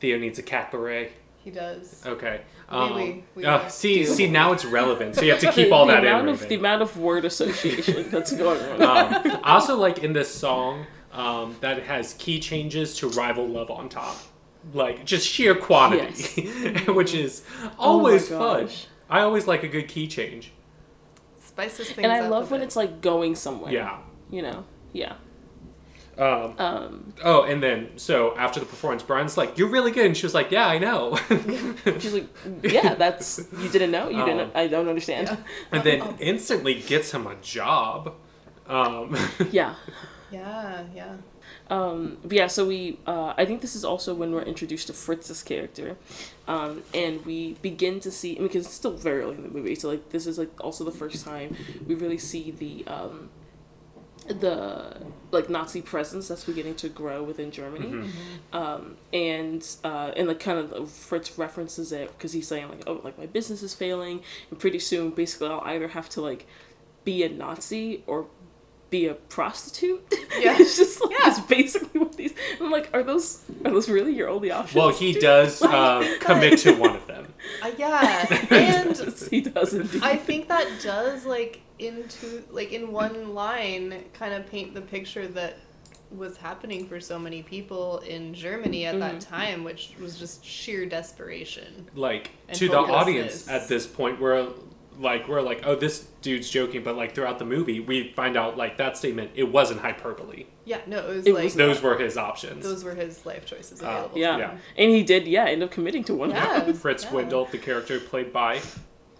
Theo needs a cat beret. He does. Okay. Oui, Um, oui, oui, uh, see, Do. see, now it's relevant. So you have to keep all the that amount in. of the amount of word association that's going on. Um, I also like in this song um, that has key changes to rival love on top, like just sheer quantity, which is always Oh fun. I always like a good key change. Spices things and I up love a when bit. it's like going somewhere. Yeah. You know. Yeah. Um, Um. oh, and then so after the performance, Brian's like, "You're really good," and she was like, "Yeah, I know." She's like, yeah, that's you didn't know. You Um, didn't. I don't understand. and then instantly gets him a job. Um, Yeah. Yeah, yeah. Um, but yeah, so we, uh, I think this is also when we're introduced to Fritz's character, um, and we begin to see, I mean, because it's still very early in the movie, so like this is like also the first time we really see the, um, the like Nazi presence that's beginning to grow within Germany, um, and uh, and like kind of Fritz references it because he's saying like, oh, like my business is failing, and pretty soon, basically, I'll either have to like be a Nazi or be a prostitute. Yeah. it's just like Yeah. it's basically what these. I'm like, are those are those really your only options? well, he does uh, commit to one of them. Uh, yeah. And he does indeed. I think that does like into like in one line kind of paint the picture that was happening for so many people in Germany at that time, which was just sheer desperation. like And to the hopelessness. audience at this point we're like we're like oh this dude's joking but like throughout the movie we find out like that statement it wasn't hyperbole Yeah, no, it was It like was those were his options those were his life choices Uh, available. yeah. Yeah. and he did, yeah, end up committing to one. of them. Yeah. fritz yeah. Wendel the character played by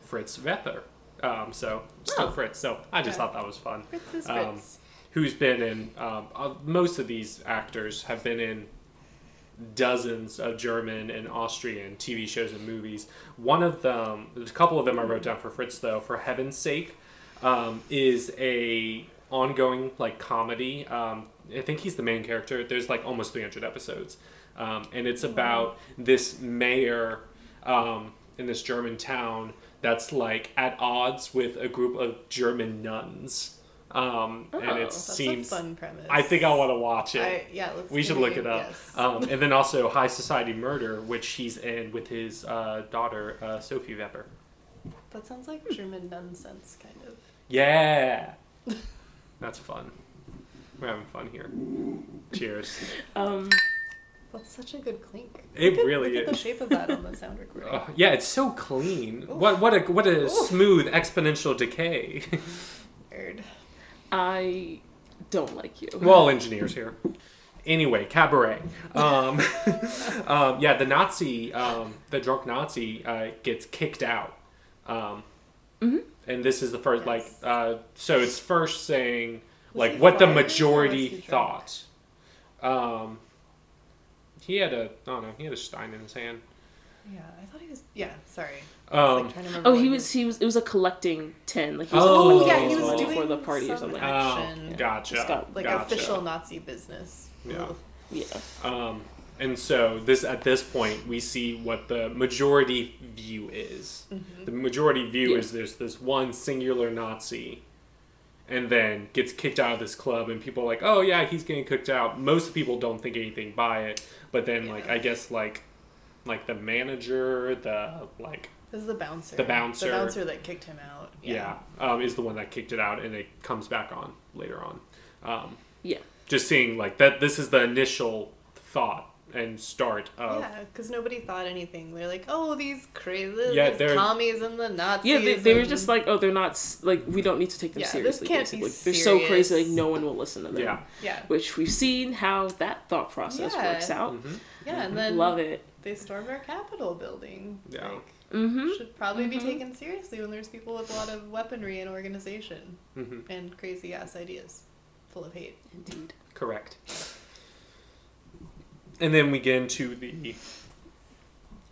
fritz Wepper um, so still Oh. fritz so i just Yeah. thought that was fun Fritz is Um, Fritz. who's been in um, uh, most of these actors have been in dozens of German and Austrian TV shows and movies. One of them, there's a couple of them I wrote down for Fritz though. For heaven's sake, um, is a ongoing like comedy. Um, I think he's the main character. There's like almost 300 episodes, um, and it's about this mayor um, in this German town that's like at odds with a group of German nuns. Um, and Oh, it that's That's seems a fun premise. I think I want to watch it. I, yeah, let's we should look it up. yes. Um, and then also High Society Murder, which he's in with his uh, daughter uh, Sophie Wepper. that sounds like German nonsense, kind of. Yeah, that's fun. We're having fun here. Cheers. Um, That's such a good clink. It Look at- really look at the shape of that on the sound recording. Uh, yeah, it's so clean. What what a what a smooth exponential decay. Weird. I don't like you. We're all engineers here. Anyway, cabaret. Um, um, yeah, the Nazi, um, the drunk Nazi, uh, gets kicked out. Um, And this is the first, like, uh, so it's first saying, Was like, what the majority was he drunk? thought. Um, he had a, I don't know, he had a Stein in his hand. Yeah, I thought he was. Yeah, sorry. I Um, like, trying to remember Oh, he was. He was. It was a collecting tin. Like he was Oh, like, yeah, he was doing for the party or something. action. oh, gotcha. Just got, Like gotcha. official Nazi business. Yeah. Ugh. Yeah. Um, and so this at this point we see what the majority view is. Mm-hmm. The majority view Yeah. is there's this one singular Nazi, and then gets kicked out of this club, and people are like, oh yeah, he's getting kicked out. Most people don't think anything by it, but then like I guess like like the manager, the like It was the bouncer. The bouncer. The bouncer that kicked him out. yeah, um, is the one that kicked it out, and it comes back on later on. Um, Yeah. just seeing like that. This is the initial thought and start of Yeah, because nobody thought anything. They're like, oh, these crazy Yeah, these commies and the Nazis. Yeah, they, they were just like, oh, they're not like we don't need to take them Yeah, this seriously. can't be basically. They're so crazy, like no one will listen to them. yeah. yeah, Which we've seen how that thought process Yeah. works out. Mhm. yeah, and then Love it. they stormed our Capitol building. Yeah. Like, Mm-hmm. should probably Mhm. be taken seriously when there's people with a lot of weaponry and organization Mhm. and crazy ass ideas, full of hate. Indeed. Correct. And then we get into the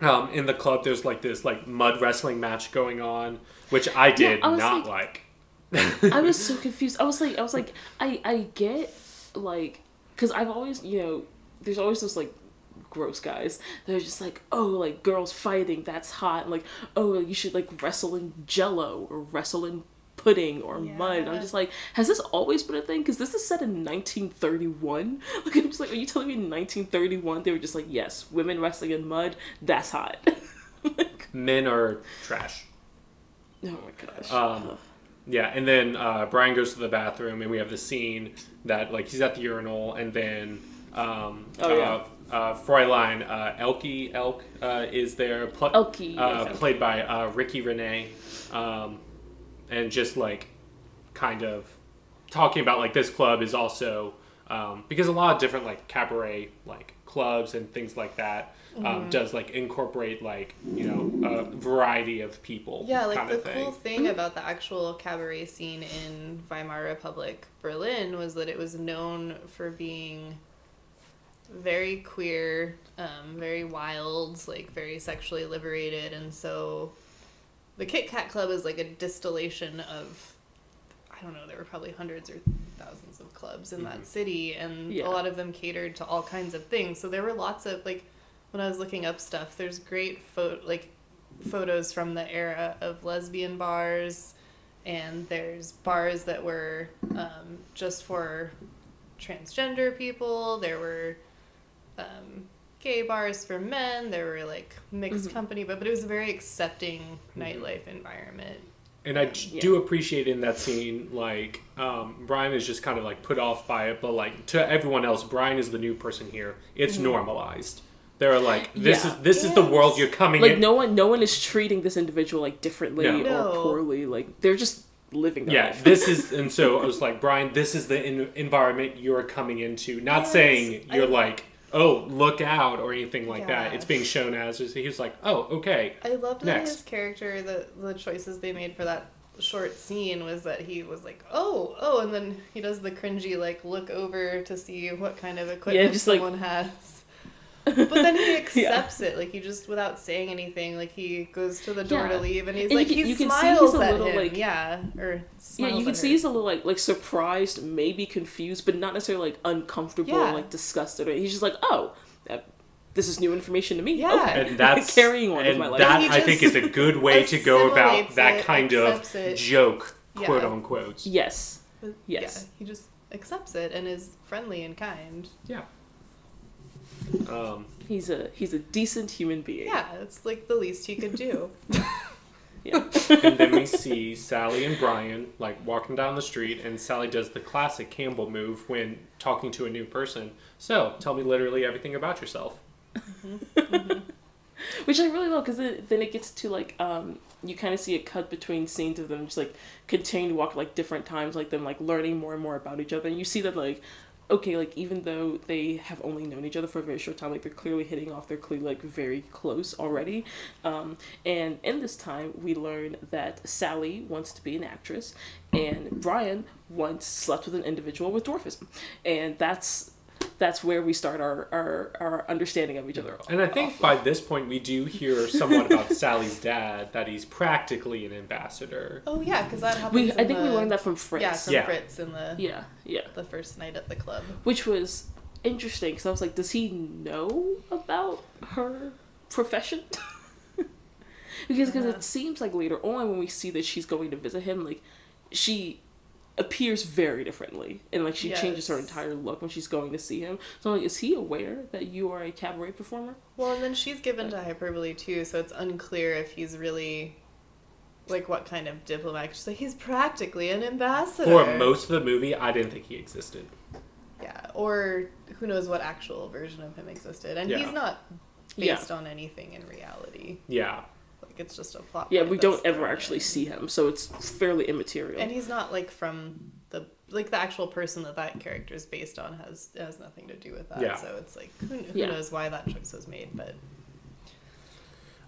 um, in the club. There's like this like mud wrestling match going on, which I did I not like. I was so confused. I was like, I was like, I I get like, cause I've always you know, there's always those like gross guys They're just like, oh, like girls fighting, that's hot. Like, oh, you should like wrestle in Jello or wrestle in pudding or mud. I'm just like, has this always been a thing? Because this is set in 1931. Like, I'm just like, are you telling me in 1931 they were just like, yes, women wrestling in mud, that's hot. like, Men are trash. oh my gosh. Um, Yeah, and then uh, Brian goes to the bathroom, and we have the scene that like he's at the urinal, and then um, Oh, yeah. uh, uh, Fräulein uh, Elke Elk uh, is there, pl- Elke, uh, played by uh, Ricky Renee, um, and just like kind of talking about like this club is also um, because a lot of different like cabaret like clubs and things like that um, Mm-hmm. does like incorporate like you know a variety of people Yeah, like the thing. cool thing about the actual cabaret scene in Weimar Republic, Berlin, was that it was known for being very queer, um, very wild, like very sexually liberated, and so the Kit Kat Club is like a distillation of I don't know, there were probably hundreds or thousands of clubs in Mhm. that city, and Yeah. a lot of them catered to all kinds of things. So there were lots of like when I was looking up stuff, there's great photo like photos from the era of lesbian bars, and there's bars that were um, just for transgender people. There were um, gay bars for men. There were like mixed Mhm. company, but but it was a very accepting nightlife environment. And I Yeah. do appreciate in that scene, like, um, Brian is just kind of like put off by it, but like to everyone else, Brian is the new person here. It's normalized. They're like, this Yeah. is this is the world you're coming like in. no one no one is treating this individual like differently No. No. or poorly like they're just living their yeah, life this is, and so I was like, Brian, this is the in- environment you're coming into. Not Yes, saying you're I- like, oh, look out or anything like that. It's being shown as he was like, oh, okay, I loved that Next. his character, the the choices they made for that short scene was that he was like, oh, oh, and then he does the cringy like look over to see what kind of equipment just, like- someone has. But then he accepts it, like he just without saying anything, like he goes to the door Yeah. to leave, and he's And like can- he you can see smiles he's a at little, him, like- yeah, or yeah you can see her. he's a little like like surprised maybe confused but not necessarily like uncomfortable Yeah. like disgusted or he's just like oh that, this is new information to me Yeah. okay. and that's carrying on with and my life that I think is a good way to go about assimilates that it, kind of it. joke, quote unquote. yes Yes. yeah, he just accepts it and is friendly and kind. Yeah. Um, he's a he's a decent human being Yeah, it's like the least he could do. yeah and then we see Sally and Brian like walking down the street, and Sally does the classic Campbell move when talking to a new person. So, tell me literally everything about yourself. which I really love because then it gets to like um you kind of see a cut between scenes of them just like continuing to walk like different times like them like learning more and more about each other and you see that like okay like even though they have only known each other for a very short time like they're clearly hitting off they're clearly like very close already. Um and in this time we learn that Sally wants to be an actress and Brian once slept with an individual with dwarfism. And that's that's where we start our, our, our understanding of each other. And I think by of. this point, we do hear somewhat about Sally's dad that he's practically an ambassador. Oh yeah, because that happens. we in I think we learned that from Fritz. Yeah, from Yeah. Fritz in the yeah, yeah. the first night at the club. Which was interesting because I was like, does he know about her profession? because because Yeah. it uh-huh. seems like later on when we see that she's going to visit him, like she appears very differently and like she changes her entire look when she's going to see him so I'm like is he aware that you are a cabaret performer Well, and then she's given to hyperbole too, so it's unclear if he's really like what kind of diplomat. She's like, he's practically an ambassador. For most of the movie, I didn't think he existed. Yeah, or who knows what actual version of him existed, and Yeah. he's not Yeah. based on anything in reality. Yeah. Like it's just a plot. yeah we don't ever actually in. see him so it's fairly immaterial And he's not like from the like the actual person that that character is based on has has nothing to do with that. Yeah. So it's like who, who Yeah. knows why that choice was made, but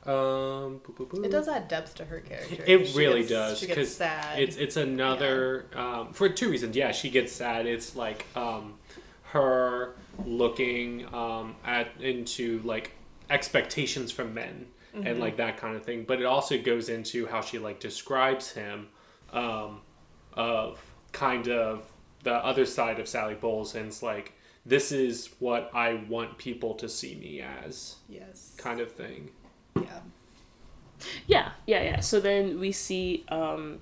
Um, boo, boo, boo. it does add depth to her character. It She really gets- does She gets because sad. it's it's another um, for two reasons. Yeah, she gets sad. It's like um, her looking um, at into like expectations from men Mm-hmm. and like that kind of thing. But it also goes into how she like describes him um, of kind of the other side of Sally Bowles and it's like this is what I want people to see me as yes. kind of thing. Yeah. Yeah, yeah, yeah. So then we see, um,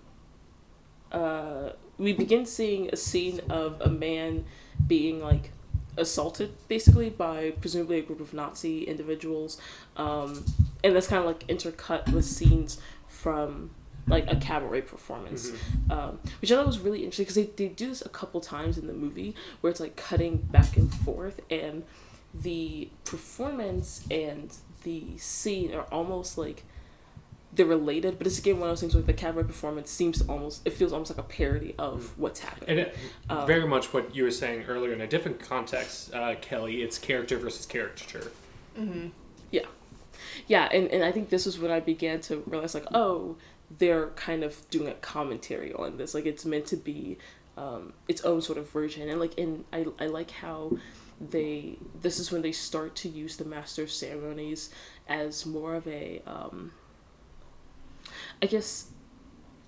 uh, we begin seeing a scene of a man being like assaulted basically by presumably a group of Nazi individuals, um, and that's kind of like intercut with scenes from like a cabaret performance, um, which I thought was really interesting because they, they do this a couple times in the movie where it's like cutting back and forth and the performance and the scene are almost like they're related, but it's again one of those things where the cabaret performance seems to almost it feels almost like a parody of what's happening. And it, Um, very much what you were saying earlier in a different context, uh, Kelly. It's character versus caricature. yeah, yeah, and and I think this is when I began to realize like oh they're kind of doing a commentary on this like it's meant to be um, its own sort of version and like and I I like how they this is when they start to use the master of ceremonies as more of a um, I guess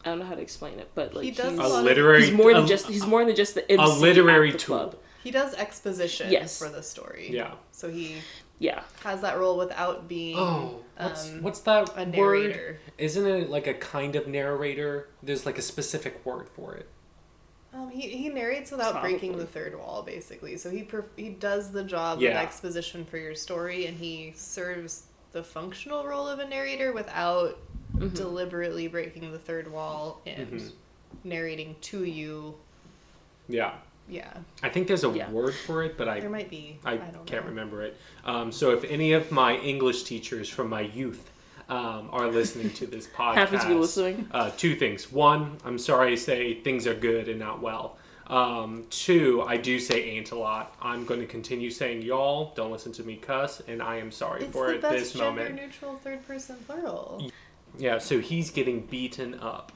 I don't know how to explain it, but like He does he's- a A lot of- literary, he's more than a- just he's more than just the MC a literary at the tool. club. He does exposition Yes. for the story. Yeah. So he Yeah, has that role without being Oh, what's um, what's that a word? narrator. Isn't it like a kind of narrator? There's like a specific word for it. Um, he, he narrates without breaking the third wall, basically. So he perf- he does the job of exposition for your story, and he serves the functional role of a narrator without Mm-hmm. deliberately breaking the third wall and Mhm. narrating to you. Yeah, Yeah, I think there's a Yeah. word for it, but I there might be. I, I, don't can't know. remember it. Um, so if any of my English teachers from my youth um, are listening to this podcast, happens to be listening. Uh, two things. One, I'm sorry to say things are good and not well. Um, two, I do say ain't a lot. I'm going to continue saying y'all. Don't listen to me cuss, and I am sorry It's for the it best this gender moment. neutral third person plural. Yeah, so he's getting beaten up.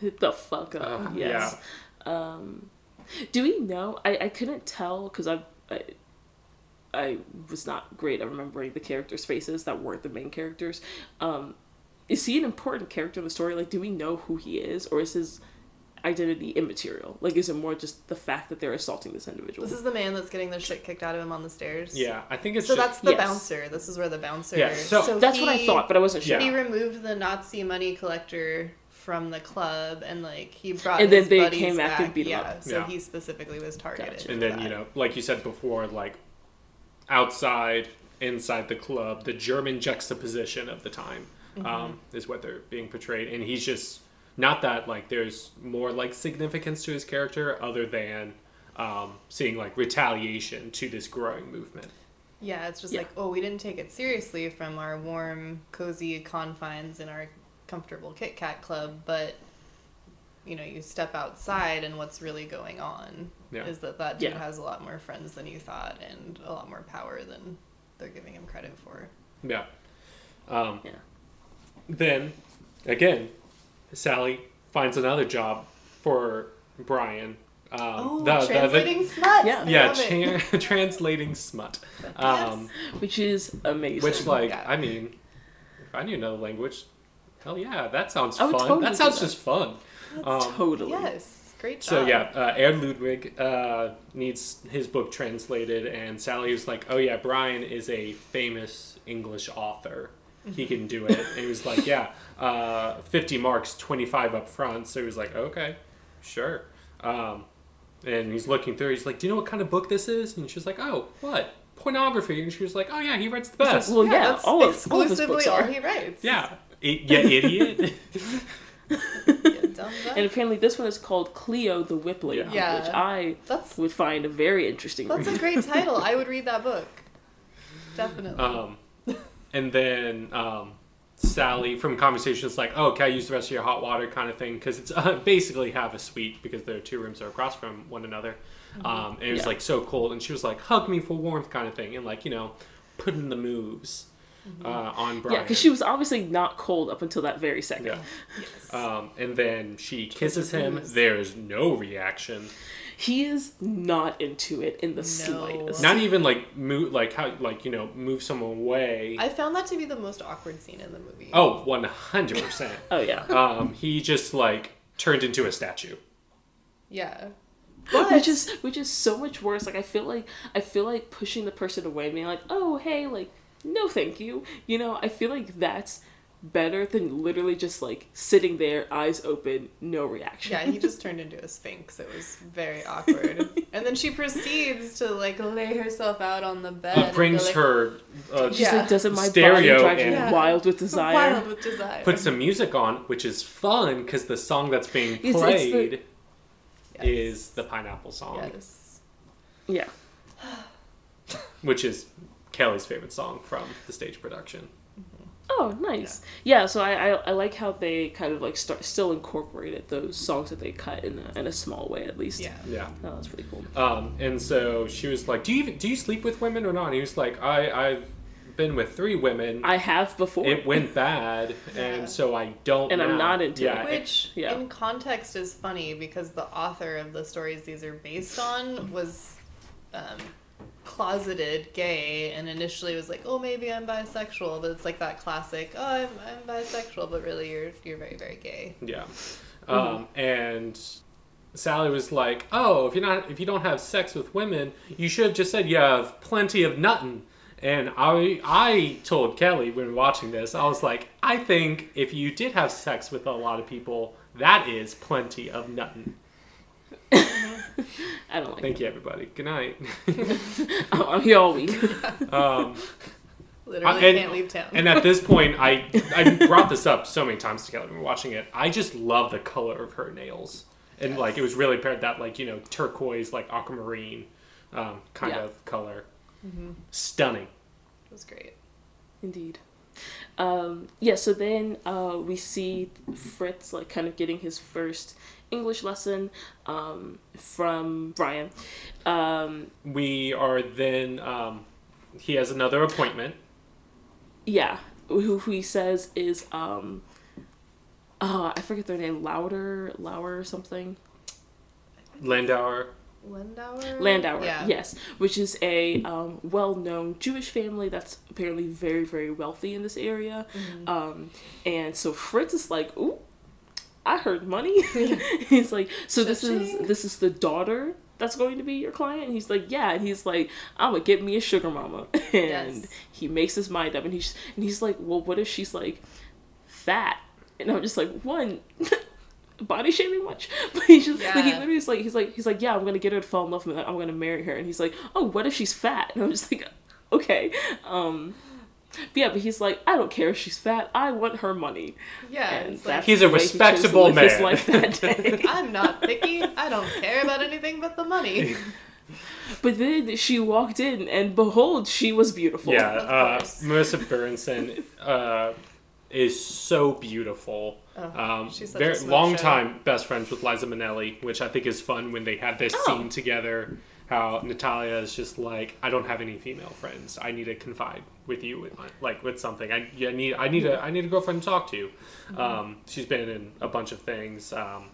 Hit the fuck up. Uh, yes. Um, do we know? I, I couldn't tell because I, I I was not great at remembering the characters' faces that weren't the main characters. Um, is he an important character in the story? Like, do we know who he is, or is his identity immaterial? Like, is it more just the fact that they're assaulting this individual? This is the man that's getting the shit kicked out of him on the stairs. Yeah, I think it's So just, that's the Yes. bouncer. This is where the bouncer. Yeah, so- That's what I thought, but I wasn't sure. Yeah. He removed the Nazi money collector from the club, and like he brought. And then his they came back and back. beat him yeah, up. So Yeah. he specifically was targeted. Gotcha. and then that. you know, like you said before, like outside, inside the club, the German juxtaposition of the time Mm-hmm. um, is what they're being portrayed, and he's just not that like there's more like significance to his character other than um, seeing like retaliation to this growing movement. Yeah, it's just Yeah. like, oh, we didn't take it seriously from our warm, cozy confines in our comfortable Kit Kat club, but you know, you step outside and what's really going on Yeah. is that that dude Yeah. has a lot more friends than you thought and a lot more power than they're giving him credit for. Yeah. Um, Yeah. Then, again, Sally finds another job for Brian. Um, Oh, the- the- the- translating smut. Yeah. Yeah, tra- translating smut. Um, Which is amazing. Which, like, Yeah. I mean, if I knew another language, hell yeah, that sounds fun. totally that sounds that. just fun. Um, totally. Yes, great job. so yeah, uh, Ed Ludwig uh, needs his book translated, and Sally was like, "Oh yeah, Brian is a famous English author. He can do it." and he was like, "Yeah, uh, fifty marks, twenty five up front." So he was like, "Okay, sure." Um, and he's looking through. He's like, "Do you know what kind of book this is?" And she's like, "Oh, what? Pornography?" And she was like, "Oh yeah, he writes the best." well, yeah, that's all of, all of his exclusively books all are. he writes. yeah, I- yeah, idiot. Yeah. And apparently, this one is called Cleo the Whip Lady, Yeah. which I That's would find a very interesting that's read. a great title. I would read that book. Definitely. Um, and then um, Sally from conversations like, "Oh, can I use the rest of your hot water?" kind of thing because it's uh, basically half a suite because their two rooms are across from one another. Um, and it was Yeah. like so cold, and she was like, "Hug me for warmth," kind of thing, and like you know, putting the moves uh, on Brian. Yeah, because she was obviously not cold up until that very second. Yeah. yes. Um, and then she kisses him. There's no reaction. He is not into it in the No. slightest. Not even like move, like how, like you know, move someone away. I found that to be the most awkward scene in the movie. oh, one hundred percent. oh yeah. Um, he just like turned into a statue. Yeah. which is which is so much worse. Like I feel like I feel like pushing the person away, being like, "Oh, hey, like, no, thank you." You know, I feel like that's better than literally just like sitting there, eyes open, no reaction. Yeah, he just turned into a sphinx. It was very awkward. and then she proceeds to like lay herself out on the bed. He and brings like, her, uh, She's Yeah. like, "Doesn't my Stereo body drive you and- Yeah. wild with desire?" Wild with desire. put some music on, which is fun because the song that's being It's- it's the- played Yes. is the Pineapple song, Yes. Yeah. which is Kelly's favorite song from the stage production. Oh, nice. Yeah. so I, I I like how they kind of like start still incorporated those songs that they cut in a, in a small way at least. Yeah. Yeah. Oh, that's pretty cool. Um, and so she was like, "Do you even, do you sleep with women or not?" And he was like, "I I've been with three women. I have before. it went bad, Yeah. and so I don't. And I'm not into yeah, it. Which, Yeah. in context, is funny because the author of the stories these are based on was um, closeted gay and initially was like, oh, maybe I'm bisexual. But it's like that classic, oh, I'm, I'm bisexual, but really you're, you're very, very gay. Yeah. Um, and Sally was like, "Oh, if you're not, if you don't have sex with women, you should have just said you have plenty of nothing. And I, I told Kelly when watching this, I was like, "I think if you did have sex with a lot of people, that is plenty of nuttin." I don't like. Thank you, everybody. Good night. it. I'm here all week. um, Literally and- can't leave town. and at this point, I, I brought this up so many times to Kelly when we were watching it. I just love the color of her nails, and like it was really paired that like you know turquoise, like aquamarine, um, kind Yeah. of color. Stunning. it was great. Indeed. Um, yeah, so then uh, we see Fritz like kind of getting his first English lesson um, from Brian. Um, We are then. Um, he has another appointment. yeah, who, who he says is um, uh, I forget their name, Louder, Lauer or something. Landauer. Landauer? Landauer, Yeah. yes, which is a um, well-known Jewish family that's apparently very, very wealthy in this area. Mm-hmm. Um, and so Fritz is like, "Ooh, I heard money." he's like, "So this is this is the daughter that's going to be your client?" And he's like, "Yeah." And he's like, "I'm gonna get me a sugar mama." And Yes. he makes his mind up, and he's and he's like, "Well, what if she's like fat?" And I'm just like, "One." body shaming much but he's just like he literally is like he's like he's like yeah i'm gonna get her to fall in love with me i'm gonna marry her and he's like oh what if she's fat and i'm just like okay um but yeah but he's like i don't care if she's fat i want her money Yeah. and like, that's He's a the way he chose to respectable his man. life that day. I'm not picky. I don't care about anything but the money. but then she walked in and behold she was beautiful Yeah, Of uh. Marisa Berenson uh, is so beautiful. Oh, um, she's such very a long show. time best friends with Liza Minnelli, which I think is fun when they have this Oh. scene together. How Natalia is just like, I don't have any female friends. I need to confide with you, with my, like with something. I, yeah, I need, I need a, I need a girlfriend to talk to. Mm-hmm. Um, she's been in a bunch of things, um,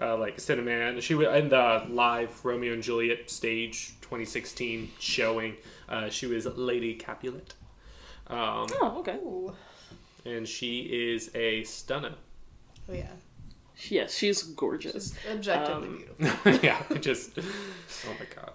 uh, like Cinnamon. She was in the live Romeo and Juliet stage 2016 showing. Uh, she was Lady Capulet. Um, oh okay Ooh. and she is a stunner. Oh yeah. Yes, she's gorgeous. Objectively Um, beautiful. yeah, just oh my god.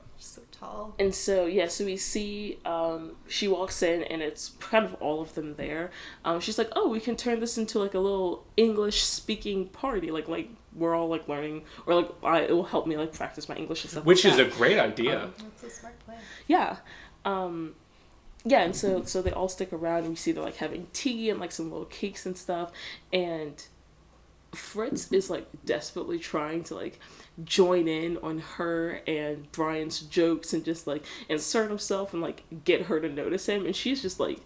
She's so tall. And so yeah, so we see um, she walks in and it's kind of all of them there. Um, she's like, "Oh, we can turn this into like a little English speaking party. Like like we're all like learning, or like I, it will help me like practice my English and stuff." Which like is a great idea. That's a smart plan. yeah, um, yeah. And so so they all stick around and we see they're like having tea and like some little cakes and stuff, and Fritz is like desperately trying to like join in on her and Brian's jokes and just like insert himself and like get her to notice him and she's just like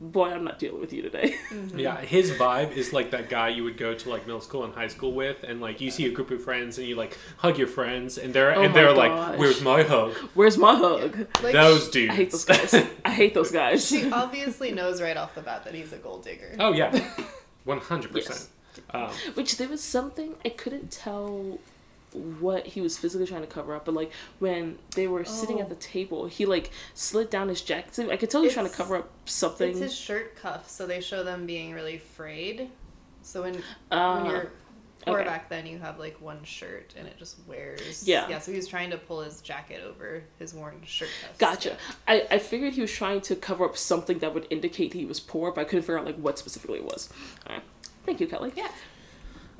boy I'm not dealing with you today. Yeah, his vibe is like that guy you would go to like middle school and high school with, and like you see a group of friends and you like hug your friends, and they're Oh and they're gosh. like, "Where's my hug?" Where's my hug? Like, Those dudes. I hate those guys. I hate those guys. She obviously knows right off the bat that he's a gold digger. oh yeah, one hundred percent. Um, Which there was something I couldn't tell what he was physically trying to cover up, but like when they were sitting at Oh. the table, he like slid down his jacket. I could tell he was trying to cover up something. It's his shirt cuffs, so they show them being really frayed. So when Uh, when you're poor okay. back then, you have like one shirt and it just wears. Yeah. Yeah. So he was trying to pull his jacket over his worn shirt cuffs. Gotcha. I, I figured he was trying to cover up something that would indicate he was poor, but I couldn't figure out like what specifically it was. Alright. Thank you, Kelly. Yeah.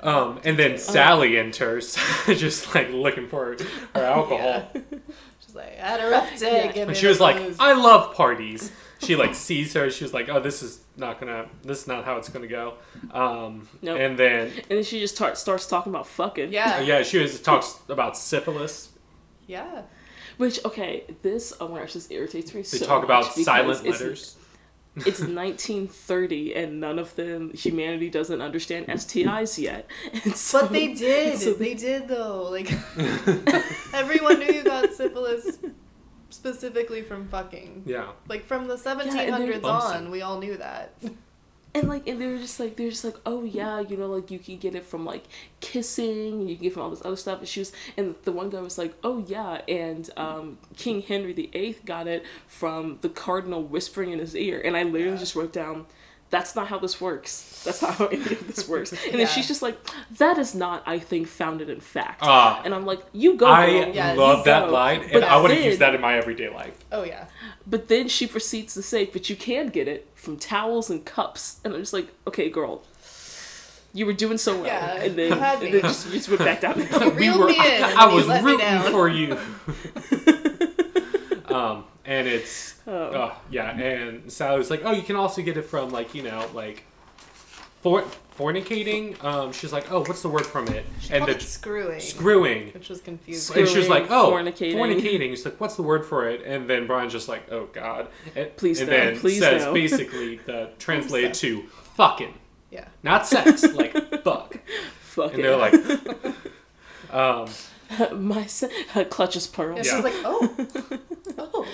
Um, and then Sally enters, just like looking for her alcohol, Yeah. She's like, I had a rough day. Yeah. And she was like, "I love parties." She like sees her. She was like, "Oh, this is not gonna. This is not how it's gonna go." Um, Nope. And then And then she just tar- starts talking about fucking. yeah. yeah, she was talks about syphilis. Yeah. Which okay, this oh my gosh, this irritates me so. They so talk about much because silent it's- letters. It's 1930 and none of them humanity doesn't understand STIs yet. And so, But they did. so they did though. Like everyone knew you got syphilis specifically from fucking. Yeah. Like from the 1700s Bumps on, we all knew that. And like and they were just like they're just like oh yeah you know like you can get it from like kissing you can get from all this other stuff and she was and the one guy was like oh yeah and um king henry the eighth got it from the cardinal whispering in his ear and i literally Yeah. just wrote down that's not how this works that's not how any of this works and Yeah. then she's just like that is not i think founded in fact Ah. and i'm like you go I girl. Yeah, love that go. line, and But I would have then- used that in my everyday life. Oh yeah. but then she proceeds to say, but you can get it from towels and cups. And I'm just like, okay, girl, you were doing so well. Yeah, and then, you had and then just, you just went back down. You reeled me in. and I was let rooting for you. um, and it's Oh. oh yeah, and Sally's like, oh, you can also get it from like you know like for fornicating. Um, she's like, oh, what's the word from it? and Called the it screwing, screwing. which was confusing. And she was like, "Oh, fornicating. fornicating." She's like, "What's the word for it?" And then Brian's just like, "Oh God!" And, Please and no, then please says no. basically the translated to "fucking," Yeah. not sex, like fuck. Fuck And it. they're like, um, my sen- her clutches pearls. Yeah, Yeah. She's like, oh.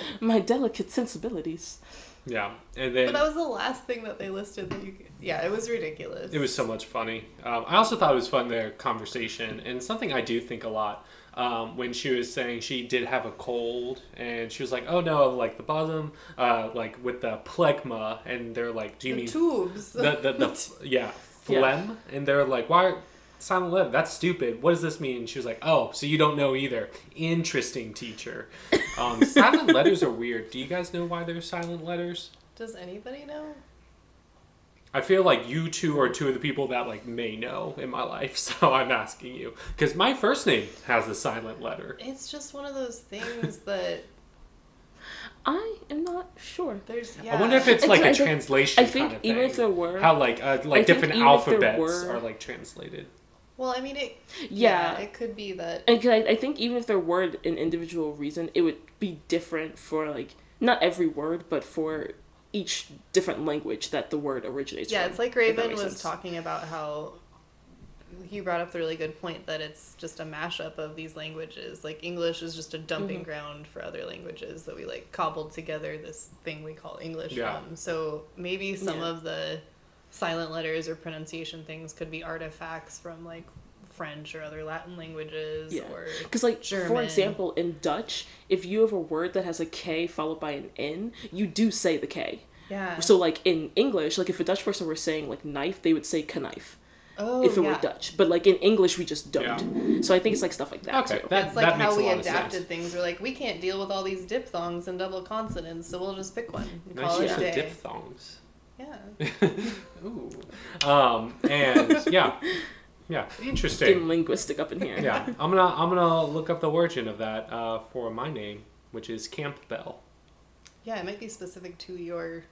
My delicate sensibilities. yeah, and then But that was the last thing that they listed that you. Could, yeah, it was ridiculous. It was so much funny. Um, I also thought it was fun their conversation and something I do think a lot. Um, when she was saying she did have a cold and she was like, "Oh no, like the bottom, uh, like with the plegma," and they're like, "Do you the mean tubes. the the, the yeah phlegm?" And they're like, "Why silent letter? That's stupid. What does this mean?" And she was like, "Oh, so you don't know either? Interesting, teacher. Um, silent letters are weird. Do you guys know why they're silent letters?" Does anybody know? I feel like you two are two of the people that like may know in my life, so I'm asking you because my first name has a silent letter. It's just one of those things that I am not sure. there's. Yeah. I wonder if it's like thi- I a think- translation I think kind of even thing. if there were- how like uh, like think different even if there alphabets were- are like translated. Well, I mean, it. Yeah. it could be that. And 'cause I, I think even if there were an individual reason, it would be different for like not every word, but for each different language that the word originates from. Yeah, from. it's like if Raven was sense. talking about how he brought up the really good point that it's just a mashup of these languages. Like English is just a dumping Mm-hmm. ground for other languages that we like cobbled together this thing we call English Yeah. from. So maybe some Yeah. of the silent letters or pronunciation things could be artifacts from like French or other Latin languages Yeah. or Because, like, German. for example, in Dutch, if you have a word that has a K followed by an N, you do say the K. yeah. So, like, in English, like, if a Dutch person were saying, like, knife, they would say knife. Oh, if it yeah. were Dutch. But like in English, we just don't. Yeah. So I think it's like stuff like that Okay, too. that- It's like makes how we adapted sense. things. We're like, we can't deal with all these diphthongs and double consonants, so we'll just pick one and Nice call it a day. diphthongs. Yeah. Ooh. Um, and yeah, yeah, Getting interesting. linguistic up in here. Yeah, I'm gonna I'm gonna look up the origin of that uh, for my name, which is Campbell. Yeah, it might be specific to your,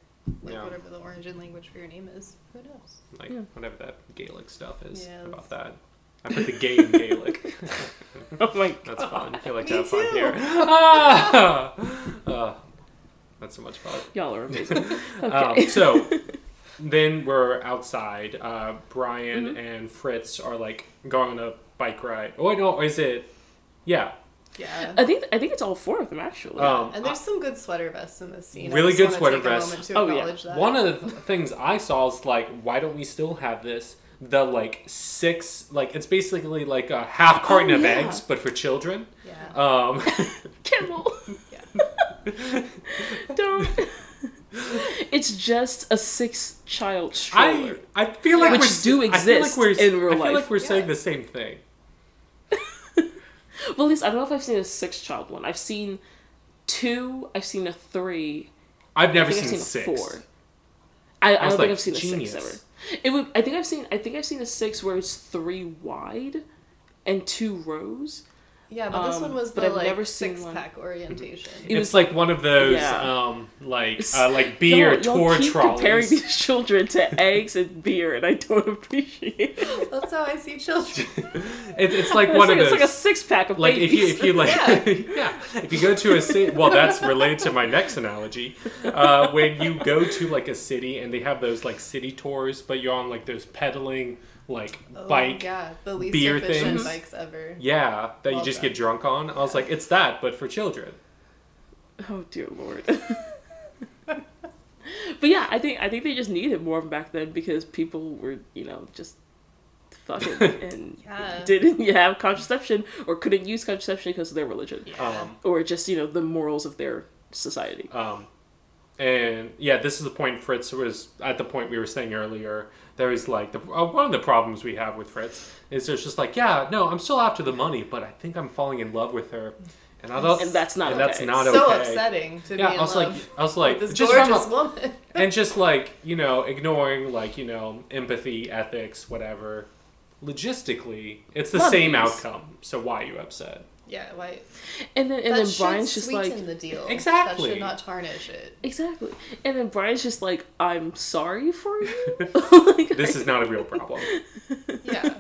like, Yeah. whatever the origin language for your name is. Who knows? Like Yeah. whatever that Gaelic stuff is Yeah, about that. I put the gay in Gaelic. Oh my That's fun. I like to Me have fun here. Ah! Uh, that's so much fun. Y'all are amazing. Um, Okay. so then we're outside. Uh, Brian Mm-hmm. and Fritz are like going on a bike ride. Oh wait, no, is it? Yeah, Yeah. I think I think it's all four of them actually. Um, and there's some good sweater vests in this scene. Really good sweater vests. Oh, yeah. that. One of the things I saw is like, why don't we still have this? The like six, like it's basically like a half carton Oh, of yeah. eggs, but for children. Yeah. Um, Kimmel. Yeah. Don't. it's just a six-child I stroller. I I feel like Which we're do I feel like exist we're, in real life. I feel life. like we're saying the same thing. Well, at least I don't know if I've seen a six-child one. I've seen two. I've seen a three. I've I never think seen, I've seen six. a four. I, I, was don't like, think I've seen genius. a six ever. It would. I think I've seen. I think I've seen a six where it's three wide, and two rows. Yeah, but this Um, one was the I've like never seen six one. pack orientation. It it's was- like one of those Yeah. um like uh, like beer Y'all- y'all tour keep comparing these children to eggs and beer, and I don't appreciate it. That's how I see children. It, it's like It's one like, of it's like a six-pack of like if you if you like yeah. if you go to a city well that's related to my next analogy uh, when you go to like a city and they have those like city tours but you're on like those pedaling like Oh, bike yeah, the least beer efficient things. bikes ever. yeah that you just done. get drunk on i was like it's that but for children Oh dear lord. but yeah, I think I think they just needed more of them back then because people were, you know, just fucking and Yeah. didn't have contraception or couldn't use contraception because of their religion Yeah. um or just you know the morals of their society. Um, and yeah, this is the point Fritz was at the point we were saying earlier. There was like the uh, one of the problems we have with Fritz is there's just like yeah, no, I'm still after the money, but I think I'm falling in love with her, and I don't. And that's not and that's not so okay. upsetting to Yeah, be in I was love like, I was like, this just from gorgeous a- woman. and just like you know, ignoring like you know, empathy, ethics, whatever. Logistically, it's the Love same these. outcome. So why are you upset? Yeah, why? And then and then Brian's just sweeten like the deal. Exactly. That should not tarnish it. exactly, and then Brian's just like I'm sorry for you. like, This is not a real problem. Yeah.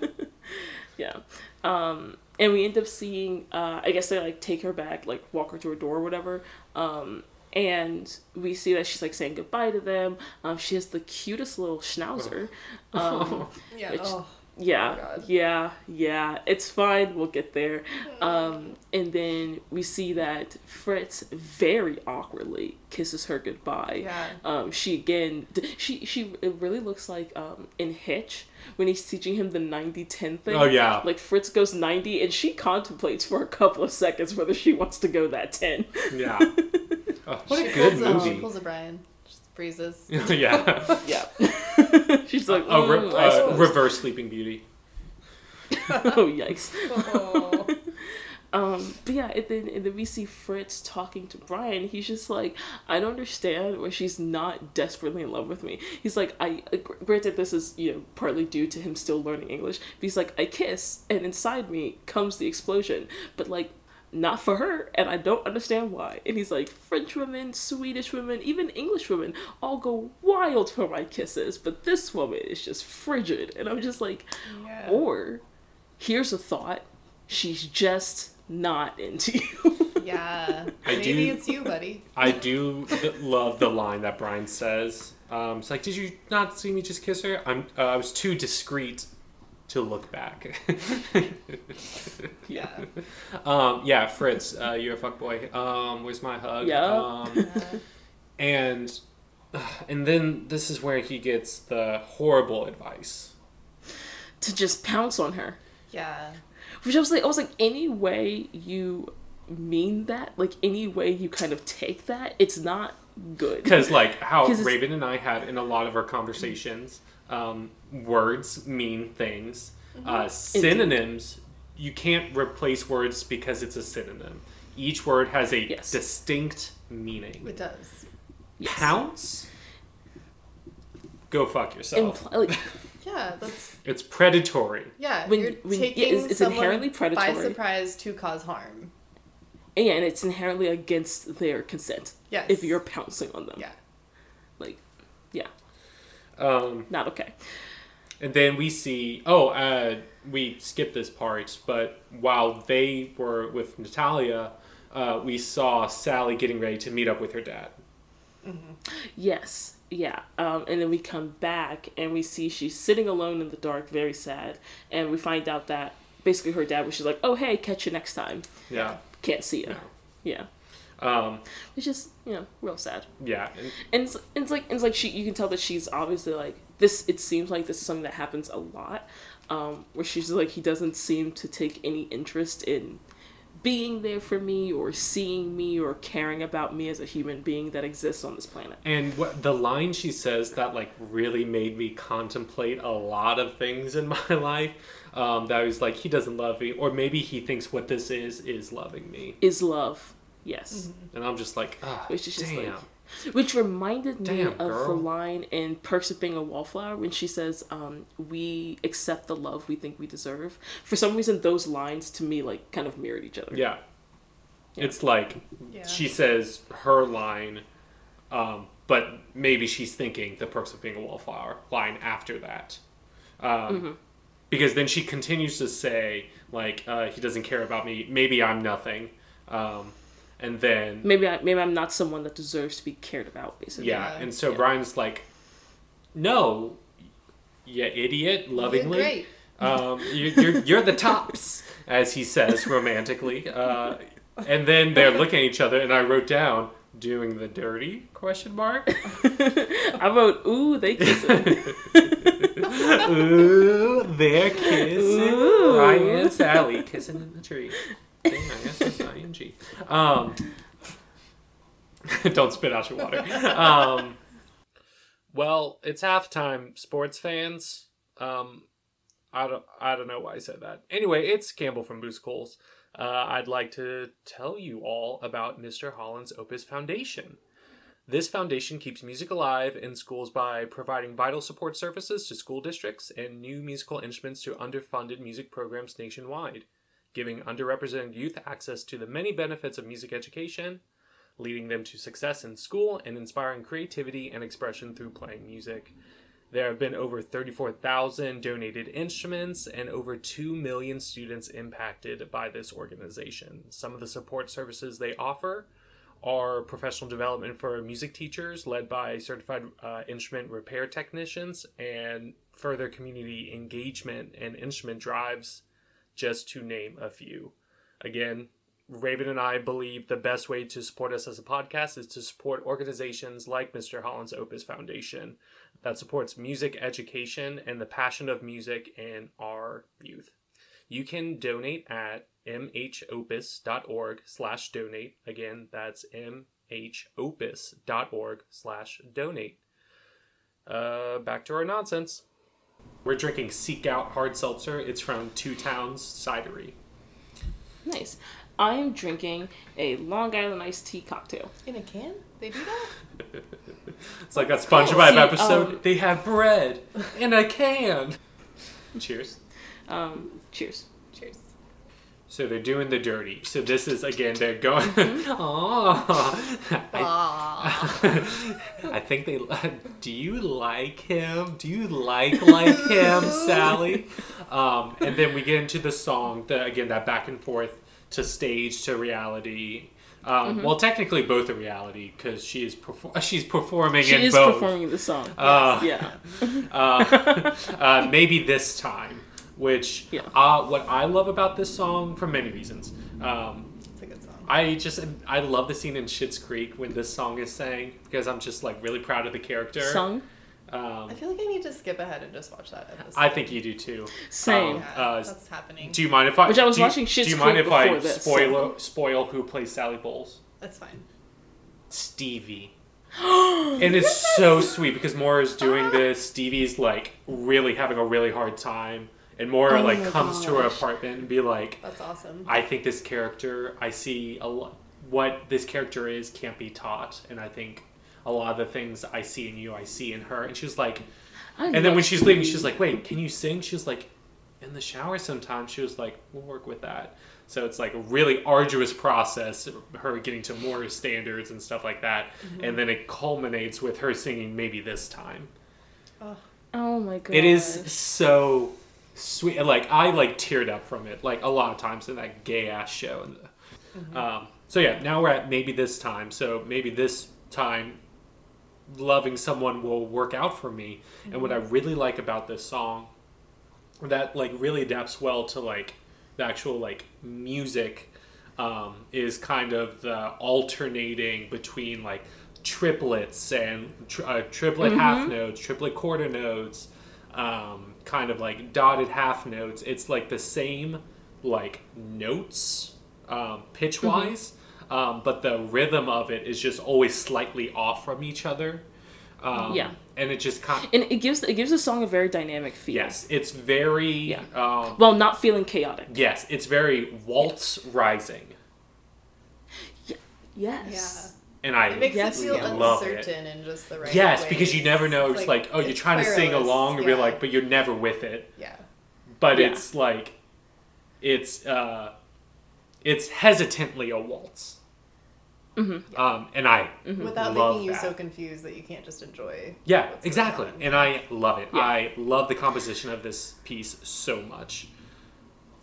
Yeah. Um, and we end up seeing, uh, I guess they like take her back, like walk her to her door or whatever. Um, and we see that she's like saying goodbye to them. Um, she has the cutest little schnauzer. Um, Yeah. Which- oh. Yeah, God. yeah, yeah. It's fine. We'll get there. Um, and then we see that Fritz very awkwardly kisses her goodbye. Yeah. Um, she again, she she it really looks like um in Hitch when he's teaching him the 90-10 thing. Oh, yeah. Like Fritz goes ninety, and she contemplates for a couple of seconds whether she wants to go that ten. Yeah. Oh, what a good pulls a- movie. She pulls a Brian. Just freezes. yeah. Yeah. She's like, A re- "Mm, uh, reverse Sleeping Beauty. oh yikes. Oh. Um, but yeah, and then and then we see Fritz talking to Brian. He's just like, I don't understand why she's not desperately in love with me. He's like, I uh, gr- granted this is you know partly due to him still learning English. But he's like, I kiss, and inside me comes the explosion. But like, not for her, and I don't understand why. And he's like, French women, Swedish women, even English women all go wild for my kisses, but this woman is just frigid. And I'm just like, Yeah. or here's a thought: she's just not into you. Yeah. I Maybe do- it's you, buddy. I do love the line that Brian says. Um, it's like, did you not see me just kiss her? I'm. Uh, I was too discreet to look back. Yeah. um, yeah, Fritz, uh, you're a fuckboy. Um, where's my hug? Yeah. Um, and and then this is where he gets the horrible advice. to just pounce on her. Yeah. Which I was like, I was like, any way you mean that, like any way you kind of take that, it's not good. Because like how Raven and I had in a lot of our conversations, um, words mean things. Uh, synonyms, you can't replace words because it's a synonym. Each word has a Yes. distinct meaning. It does. Yes. Pounce? Go fuck yourself. Impl- like, Yeah, that's it's predatory. yeah. When- you're when- yeah, taking it's- it's someone inherently by predatory. surprise to cause harm. yeah, and it's inherently against their consent. Yes. If you're pouncing on them. Yeah. Like, yeah, Um, not okay. And then we see, oh, uh, we skipped this part, but while they were with Natalia, uh, we saw Sally getting ready to meet up with her dad. Yes, yeah. Um, and then we come back and we see she's sitting alone in the dark, very sad. And we find out that basically her dad was just like, oh, hey, catch you next time. Yeah. Can't see you. No. Yeah. Um, Which is, you know, real sad. yeah. And, And it's, it's like, it's like she, you can tell that she's obviously like, this, it seems like this is something that happens a lot. Um, where she's like, he doesn't seem to take any interest in being there for me or seeing me or caring about me as a human being that exists on this planet. and what the line she says that like really made me contemplate a lot of things in my life. Um, that was like he doesn't love me, or maybe he thinks what this is is loving me, Is love. Yes. and I'm just like, ah, Which is just damn. like which reminded me Damn, of the line in Perks of Being a Wallflower when she says, um, "We accept the love we think we deserve." For some reason, those lines to me like kind of mirrored each other. Yeah. It's like Yeah. she says her line, um, but maybe she's thinking the perks of being a wallflower line after that. Um, Because then she continues to say, like, uh, he doesn't care about me. Maybe I'm nothing. Um, and then, Maybe I maybe I'm not someone that deserves to be cared about. Basically. yeah. Yeah. And so Yeah. Brian's like, no, you idiot, lovingly. You're great. Um, you, you're you're the tops, as he says romantically. Uh, and then they're looking at each other, and I wrote down doing the dirty question mark. I wrote, "Ooh, they kissing." Ooh, they're kissing. Ooh. Ryan and Sally kissing in the tree. I guess it's ing. Um, don't spit out your water. Um, well, it's halftime, sports fans. Um, I don't, I don't know why I said that. Anyway, it's Campbell from Boozicles. Uh, I'd like to tell you all about Mr. Holland's Opus Foundation. This foundation keeps music alive in schools by providing vital support services to school districts and new musical instruments to underfunded music programs nationwide, giving underrepresented youth access to the many benefits of music education, leading them to success in school, and inspiring creativity and expression through playing music. There have been over 34,000 donated instruments and over 2 million students impacted by this organization. Some of the support services they offer are professional development for music teachers led by certified uh, instrument repair technicians and further community engagement and instrument drives just to name a few again raven and i believe the best way to support us as a podcast is to support organizations like mr holland's opus foundation that supports music education and the passion of music in our youth you can donate at mhopus.org slash donate. Again, that's mhopus.org slash donate. Uh, back to our nonsense. We're drinking Seek Out Hard Seltzer. It's from Two Towns Cidery. nice. I am drinking a Long Island iced tea cocktail. In a can? They do that? It's like that SpongeBob See, episode. um, they have bread in a can. Cheers. Um, cheers. So they're doing the dirty. So this is again they're going. Aww. I. I think they. Do you like him? Do you like like him, Sally? Um, and then we get into the song. The again that back and forth to stage to reality. Um, Well, technically both a reality because she is perfor- she's performing She in is both. performing the song. Uh, yeah. uh, uh, maybe this time. Which Yeah. uh, what I love about this song for many reasons. Um, It's a good song. I just I love the scene in Schitt's Creek when this song is sang because I'm just like really proud of the character. Sung. Um, I feel like I need to skip ahead and just watch that episode. I think you do too. Same. Um, yeah, uh, that's happening. Do you mind if I? Which I was do you- watching Schitt's Do you mind Creek if I this, spoil spoil who plays Sally Bowles? That's fine. Stevie. and it's so sweet because Moira is doing this. Stevie's like really having a really hard time, and Moira Oh like comes to her apartment and be like, That's awesome. "I think this character, I see a lot. What this character is can't be taught, and I think a lot of the things I see in you, I see in her." And she was like, I and then when she's leaving, she's like, "Wait, can you sing?" She's like, "In the shower sometimes." She was like, "We'll work with that." So it's like a really arduous process, her getting to more standards and stuff like that, mm-hmm. and then it culminates with her singing "Maybe This Time." oh my god. It is so sweet. Like I like teared up from it, like a lot of times in that gay ass show. Mm-hmm. um, so yeah, now we're at maybe this time. So maybe this time, loving someone will work out for me. And what I Mm-hmm. really like about this song, that like really adapts well to like the actual like music, um, is kind of the alternating between like triplets and tr- uh, triplet half notes, triplet quarter notes, um, kind of like dotted half notes. It's like the same like notes um, pitch wise, um, but the rhythm of it is just always slightly off from each other. Um, Yeah. and it just kind. of, and it gives it gives the song a very dynamic feel. Yes, it's very. Yeah. Um, While not feeling chaotic. yes, it's very waltz rising, Yes. And I It makes Yes, it feel yeah. love it. uncertain in just the right Yes, ways. because you never know. It's like, oh, you're it's trying to sing along, and you're like, but you're never with it. yeah. But Yeah. it's like, it's uh, it's hesitantly a waltz. Mm-hmm. Um, and I Without love making you that. so confused that you can't just enjoy. Yeah, what's going exactly. on. And I love it. Yeah. I love the composition of this piece so much.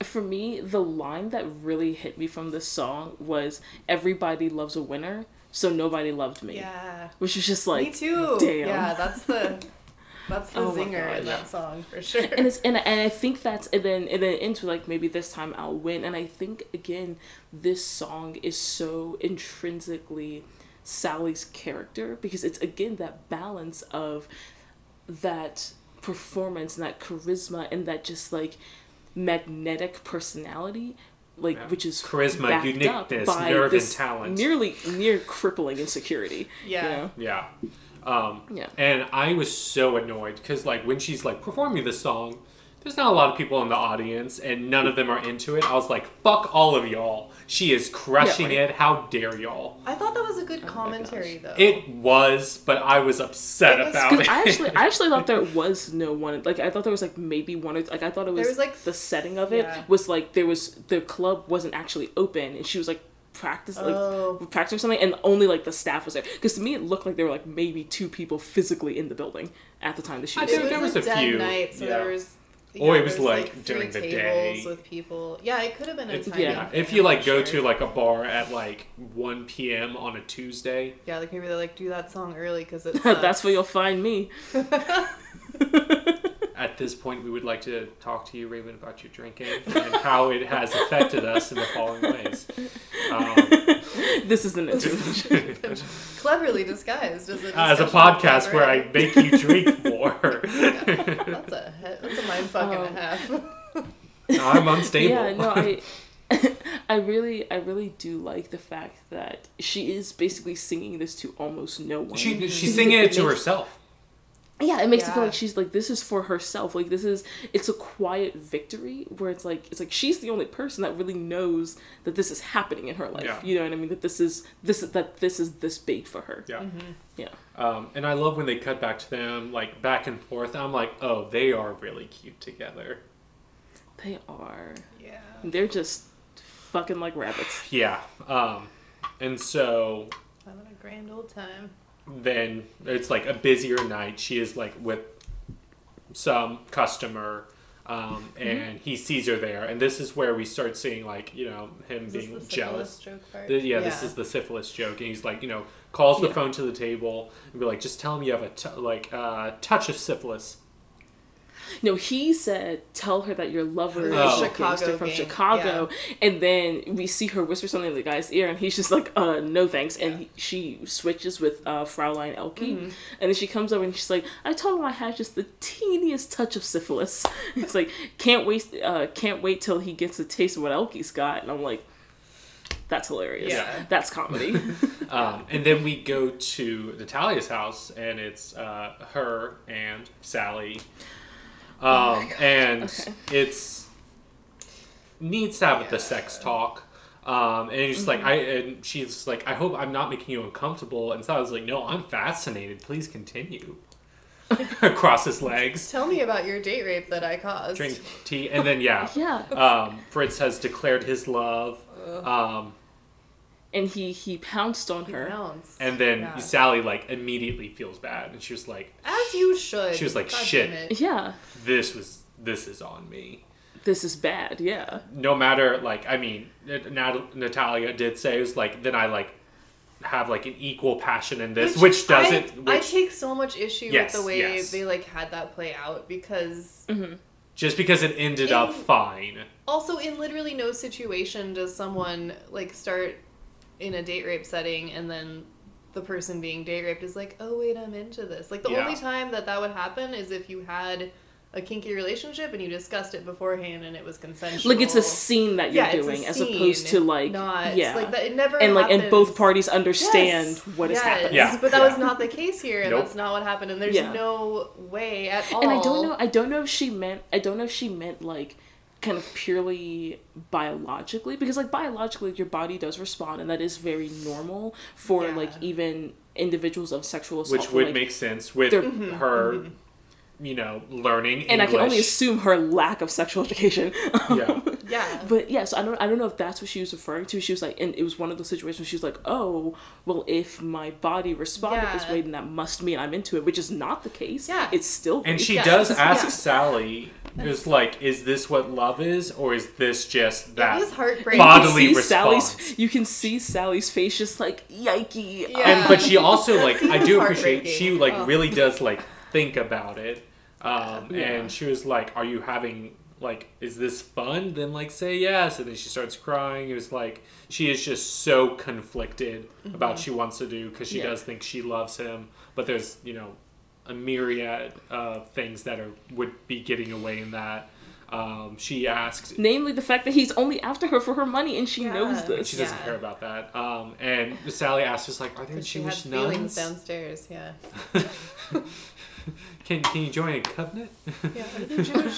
For me, the line that really hit me from this song was "Everybody loves a winner, so nobody loved me," Yeah. which was just like Me too. Damn. Yeah, that's the that's the Oh zinger in that song for sure. and it's and, and I think that's and then and then into like maybe this time I'll win and I think again this song is so intrinsically Sally's character because it's again that balance of that performance and that charisma and that just like magnetic personality like Yeah. which is Charisma, backed uniqueness, up by nerve and this talent. nearly near crippling insecurity Yeah. you know? Yeah. Um, Yeah. And I was so annoyed because, like, when she's like performing this song, there's not a lot of people in the audience, and none of them are into it. I was like, "Fuck all of y'all! She is crushing Yeah, right. it. How dare y'all!" I thought that was a good Oh commentary though. It was, but I was upset It was- about 'Cause it. I actually, I actually thought there was no one. Like I thought there was like maybe one or like I thought it was, There was, like, the setting of it yeah. was like there was the club wasn't actually open and she was like practice like Oh. practicing something and only like the staff was there because to me it looked like there were like maybe two people physically in the building at the time that she I was think there. was, there was a, a dead few, night, so yeah. there was. Or it was, there like, during the day. with people. Yeah, it could have been a tiny. yeah. If you like go sure. to like a bar at like 1 p.m. on a Tuesday, Yeah, like maybe they like do that song early because it's. That's where you'll find me. at this point, we would like to talk to you, Raven, about your drinking and how it has affected us in the following ways. Um, This is an interlude. cleverly disguised as a as a discussion of podcast where I make you drink more. That's a that's a mind fuck and Um, a half. I'm unstable. Yeah, no, I I really I really do like the fact that she is basically singing this to almost no one. she, she's Because singing it to makes- herself. Yeah, it makes it feel like she's like this is for herself. Like this is it's a quiet victory where it's like it's like she's the only person that really knows that this is happening in her life. Yeah. You know what I mean? That this is this that this is this big for her. Yeah. Yeah. Um, and I love when they cut back to them, like back and forth. I'm like, oh, they are really cute together. They are. yeah. They're just fucking like rabbits. Yeah. Um, and so Having a grand old time. Then it's like a busier night. She is like with some customer, um, Mm-hmm. and he sees her there, and this is where we start seeing like you know him being jealous. The- yeah, this is the syphilis joke, and he's like, you know, calls the Yeah. phone to the table and be like, just tell him you have a t- like uh, touch of syphilis. No, he said, "Tell her that your lover is Oh. gangster Chicago from gang, Chicago." And then we see her whisper something in the guy's ear, and he's just like, "Uh, no thanks." And he, she switches with uh, Fraulein Elke, and then she comes over and she's like, "I told him I had just the teeniest touch of syphilis." it's like, can't wait, uh, can't wait till he gets a taste of what Elke's got, and I'm like. That's hilarious. Yeah. That's comedy. Um, and then we go to Natalia's house, and it's uh, her and Sally. Um, and Okay. it's needs to have the sex talk. Um, and just like I and she's like, I hope I'm not making you uncomfortable. And so I was like, No, I'm fascinated. Please continue. Across his legs, Tell me about your date rape that I caused. drink tea, and then yeah, Yeah. um, Fritz has declared his love. Um, And he he pounced on He her. bounced. and then Yeah. Sally like immediately feels bad, and she was like, As you should. She was like, God "Shit." Yeah. "This was this is on me." This is bad. Yeah. no matter like I mean, Nat- Natalia did say it was like then I like have like an equal passion in this, which, doesn't. I, I take so much issue Yes, with the way yes. they like had that play out because mm-hmm. just because it ended up fine. also in literally no situation does someone like start in a date rape setting and then the person being date raped is like, oh wait, I'm into this. Like the Yeah. only time that that would happen is if you had a kinky relationship and you discussed it beforehand and it was consensual. Like it's a scene that you're yeah, doing as opposed to like not yeah. like that. It never and like and both parties understand Yes, what is yes, happening. Yeah, but that yeah. was not the case here, and Nope. that's not what happened. And there's Yeah. no way at all. And I don't know I don't know if she meant I don't know if she meant like kind of purely biologically because like biologically your body does respond and that is very normal for Yeah. like even individuals of sexual assault Which would like, make sense with they're- mm-hmm. her, mm-hmm. You know, learning and I can only assume her lack of sexual education. Yeah. Yeah. But yes, I don't I don't know if that's what she was referring to. She was like and it was one of those situations where she was like, Oh, well if my body responded this way then that must mean I'm into it, which is not the case. Yeah. It's still And she Yeah. does ask Yeah. Sally, is like, is this what love is, or is this just that? it was heartbreaking. You can see response. Sally's you can see Sally's face just like yikey. Yeah. and but she also like I do appreciate she like Oh. really does like think about it um Yeah. and she was like are you having like is this fun then like say yes and then she starts crying it was like she is just so conflicted about what she wants to do because she Yeah. does think she loves him but there's you know a myriad of things that are would be getting away in that um she asked Namely the fact that he's only after her for her money and she Yeah. knows this. she doesn't Yeah. care about that um and sally asked us like are there But she had jewish feelings nuns downstairs. Yeah. can, can you join a covenant Yeah. Are they Jewish?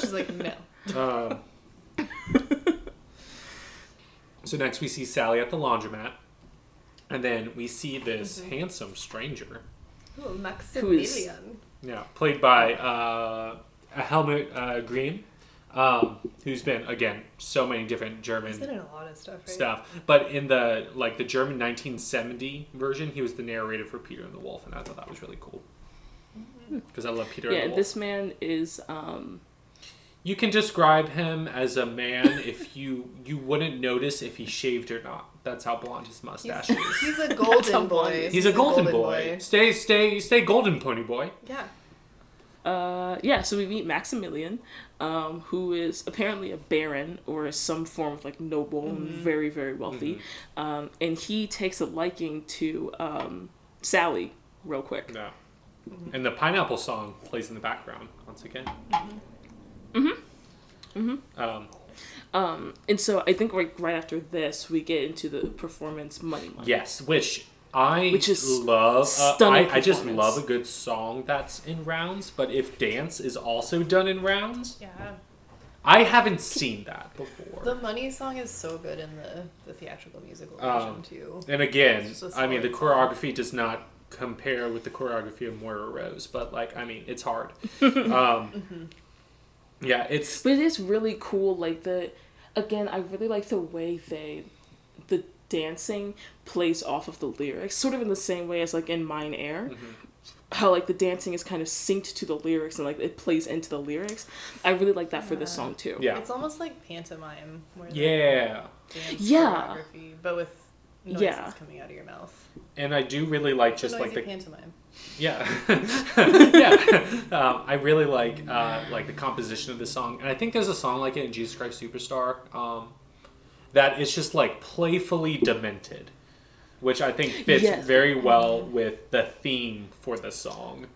She's like, no. Um, so next we see Sally at the laundromat, and then we see this Mm-hmm. handsome stranger, Ooh, Maximilian. yeah, played by uh, Helmut uh, Griem, um, who's been again so many different German He's been in a lot of stuff, right? stuff. But in the like the German 1970 version, he was the narrator for Peter and the Wolf, and I thought that was really cool because I love Peter Yeah, the Wolf. this man is um You can describe him as a man if you you wouldn't notice if he shaved or not. That's how blonde his mustache He's, is. he's a golden boy. he is. He's a golden, boy. Stay stay stay golden pony boy. Yeah. uh yeah, so we meet Maximilian, um, who is apparently a baron or some form of like noble and very, very wealthy. Um, and he takes a liking to um Sally real quick. No. And the pineapple song plays in the background once again. Mhm. Mhm. Um, Um, and so I think like right after this we get into the performance Money Money. yes, which I Which is love. Uh, stunning I, I just love a good song that's in rounds. But if dance is also done in rounds, Yeah. I haven't seen that before. The money song is so good in the, the theatrical musical Um, version too. And again, It's just a I mean, the solid choreography does not compare with the choreography of Moira Rose, but like, I mean, it's hard. um, Yeah, it's But it is really cool, like the again, I really like the way they the dancing plays off of the lyrics, sort of in the same way as like in Mein Herr. How like the dancing is kind of synced to the lyrics and like it plays into the lyrics. I really like that for this song too. yeah, It's almost like pantomime. Where they yeah, Dance Yeah. choreography, but with noises Yeah. coming out of your mouth. and I do really like It's a just like the pantomime. Yeah, yeah. Um, I really like uh, like the composition of the song, and I think there's a song like it in Jesus Christ Superstar um, that it's just like playfully demented, which I think fits Yes. very well with the theme for the song,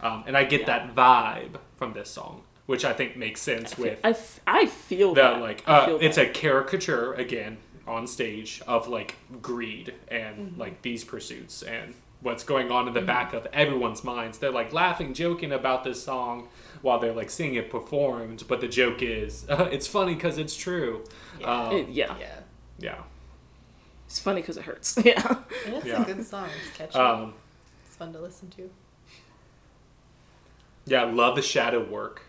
um, and I get Yeah. that vibe from this song, which I think makes sense with I, f- I feel that that like I uh, feel it's that. a caricature again on stage of like greed and like these pursuits and what's going on in the back of everyone's minds. They're like laughing, joking about this song while they're like seeing it performed. But the joke is, it's funny because it's true. Yeah. Um, It- yeah. Yeah. yeah. It's funny because it hurts. Yeah. And it's Yeah. a good song. It's catchy. Um, it's fun to listen to. yeah, love the shadow work.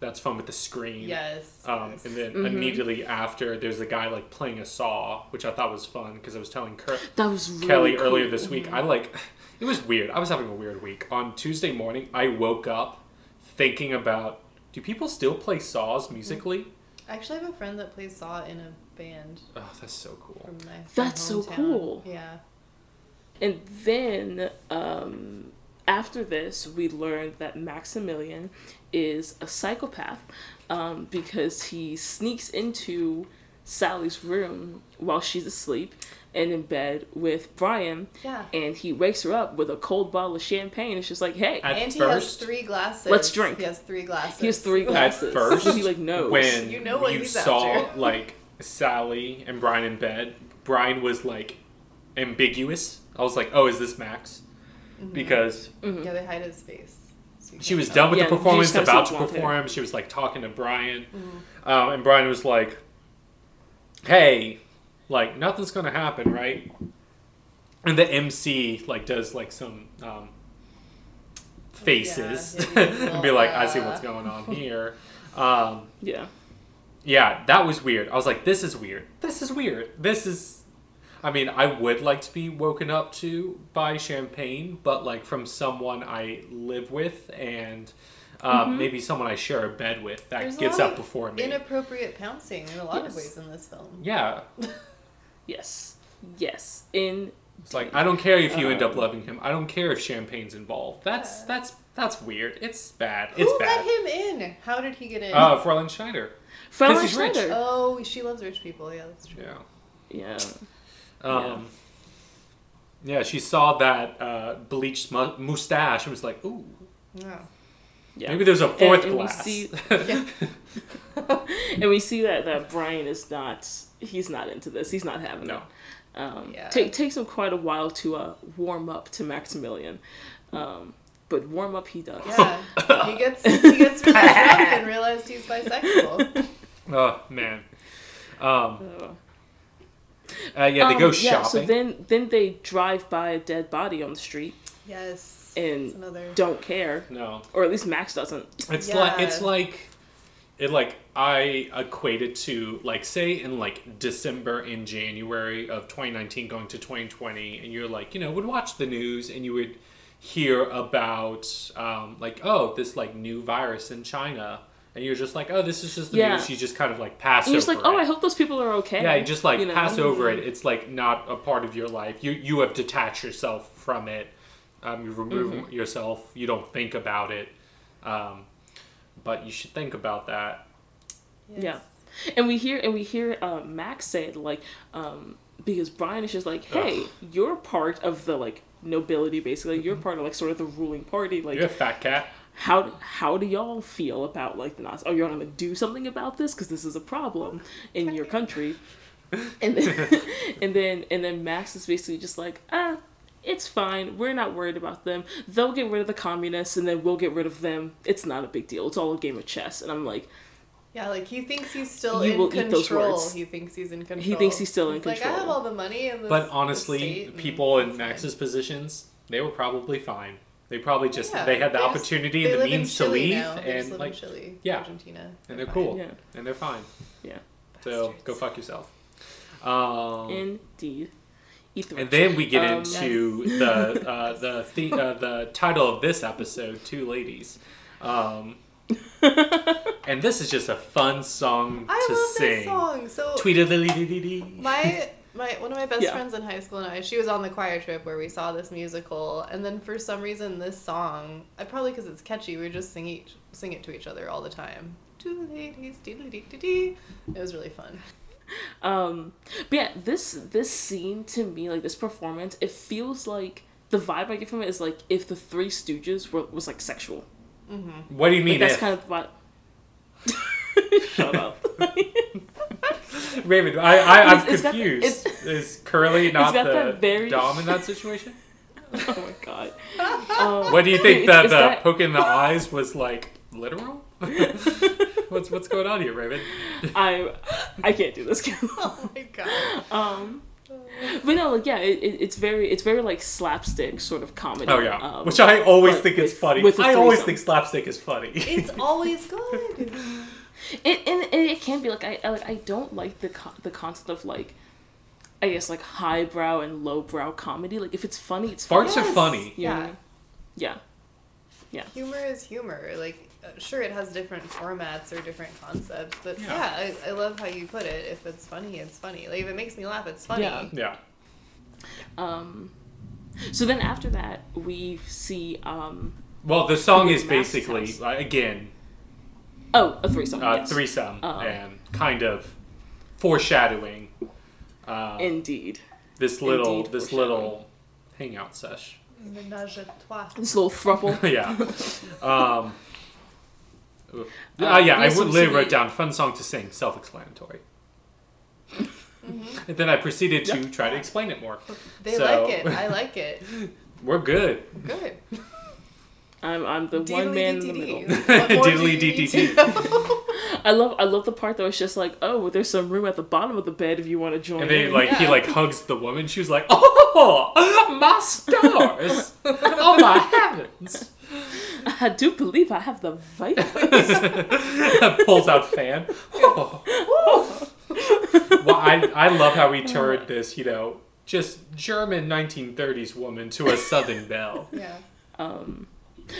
That's fun with the screen. Yes. Um, yes. and then Mm-hmm. immediately after, there's a guy like playing a saw, which I thought was fun because I was telling Kurt, That was really Kelly cool. earlier this week. I like it was weird. I was having a weird week. On Tuesday morning, I woke up thinking about do people still play saws musically? I actually have a friend that plays saw in a band Oh, that's so cool. from my That's so cool. Yeah. And then um, after this, we learned that Maximilian is a psychopath um, because he sneaks into Sally's room while she's asleep and in bed with Brian. Yeah. And he wakes her up with a cold bottle of champagne. It's just like, hey, At and he first- has three glasses. Let's drink. He has three glasses. he has three glasses. At glasses. first, he like knows. when You know what you he's saw after. like Sally and Brian in bed, Brian was like ambiguous. I was like, oh, is this Max? Mm-hmm. Because Yeah, they hide his face. So you she was done with Yeah, the performance, about to blonde hair. perform. She was like talking to Brian, Mm-hmm. um, and Brian was like, "Hey, like nothing's gonna happen, right?" And the MC like does like some um, faces Yeah, yeah, and be like, "I see what's going on here." Um, yeah. yeah, that was weird. I was like, "This is weird. This is weird. This is." I mean, I would like to be woken up to by champagne, but like from someone I live with and um, maybe someone I share a bed with that There's a gets lot up of before me. Inappropriate pouncing in a lot Yes. of ways in this film. yeah, Yes. Yes. In it's like I don't care if you end up Um, loving him. I don't care if champagne's involved. That's Yeah. that's that's weird. It's bad. It's Who bad. let him in? How did he get in? Uh, Fräulein Schneider. Fräulein he's rich. Schneider. oh, she loves rich people. Yeah, that's true. Yeah. Yeah. Um, yeah. she saw that uh, bleached mu- mustache and was like, "Ooh, Yeah. Yeah. maybe there's a fourth and we glass." see- Yeah. and we see that that Brian is not he's not into this. He's not having No. it. Um, Yeah. ta- takes him quite a while to uh, warm up to Maximilian, um, but warm up he does. Yeah. he gets he gets really drunk and realized he's bisexual. oh man. Um, uh, yeah, they go um, yeah, shopping. so then then they drive by a dead body on the street Yes. And another don't care, no, or at least Max doesn't. It's Yeah. like it's like it like I equate it to like say in like December in January of 2019 going to 2020 and you're like you know would watch the news and you would hear about um, like oh this like new virus in China and you're just like oh this is just the Yeah. news you just kind of like pass And you're over just like, oh, it. I hope those people are okay. yeah you just like You know? pass over it it's like not a part of your life you you have detached yourself from it um, you remove Mm-hmm. yourself you don't think about it um, but you should think about that Yes. Yeah. And we hear and we hear uh, Max say it like um, because Brian is just like, hey, you're part of the like nobility basically. You're part of like sort of the ruling party. Like you're a fat cat how how do y'all feel about like the Nazis? Are you gonna do something about this? Because this is a problem in your country. And then and then and then Max is basically just like, ah, it's fine. We're not worried about them. They'll get rid of the communists, and then we'll get rid of them. It's not a big deal. It's all a game of chess. And I'm like, Yeah, like he thinks he's still You in will eat those control. words. He thinks he's in control. He thinks he's still in He's Like I have all the money and but honestly people in Max's max's positions they were probably fine they probably just Yeah, they had the they just- opportunity they and the means to leave now. And like Chile, yeah. Argentina, and they're fine. cool Yeah. and they're fine yeah, so go fuck yourself um, indeed. And then we get Um, into the uh, the the, uh, the title of this episode, Two Ladies. Um, and this is just a fun song I to love sing. this song. So Tweedledee. my my one of my best Yeah. friends in high school and I, she was on the choir trip where we saw this musical, and then for some reason this song, I probably because it's catchy, we would just sing each sing it to each other all the time. Two ladies, diddly dee dee dee. It was really fun. Um, but yeah, this this scene to me, like this performance, it feels like the vibe I get from it is like if the Three Stooges were was like sexual. What do you Like mean? that's if? kind of what. Shut up. Raven, I, I I'm It's- it's the- confused. it's- Is Curly not got the that very- dom in that situation? oh my god. Um, What do you think it's- that the that- poke in the eyes was like literal? what's what's going on here, Raven? I I can't do this. Oh my god. um, but no, like yeah, it, it, it's very it's very like slapstick sort of comedy. Oh yeah, um, which I always think is funny. I always think slapstick is funny. It's always good. It and, and it can be like I I, like I don't like the co- the concept of like I guess like highbrow and lowbrow comedy. Like if it's funny, it's funny. Farts are funny. You know what I Yeah. Yeah. Humor is humor. Like, uh, sure, it has different formats or different concepts, but Yeah. yeah, I, I love how you put it. If it's funny, it's funny. Like, if it makes me laugh, it's funny. Yeah. Yeah. Um. So then after that, we see um. Well, the song Who is is basically house? uh, again Oh, a threesome. uh, yes. threesome Um, and kind of foreshadowing uh, Indeed. this little indeed this little hangout sesh. Ménage à trois. This little thruple. yeah. Um, uh, Uh, yeah, I would so literally wrote down fun song to sing, self-explanatory. And then I proceeded to Yep. try to explain it more. They So- like it. I like it. We're good. Good. I'm I'm the one man in the middle. To know? I love I love the part that was just like, oh, there's some room at the bottom of the bed if you want to join. And then in. like he like hugs the woman. She was like, "Oh, my stars! oh my heavens!" I do believe I have the vibe. Pulls out fan. Oh. well, I I love how he turned this, you know, just German 1930s woman to a Southern belle. yeah. Um, but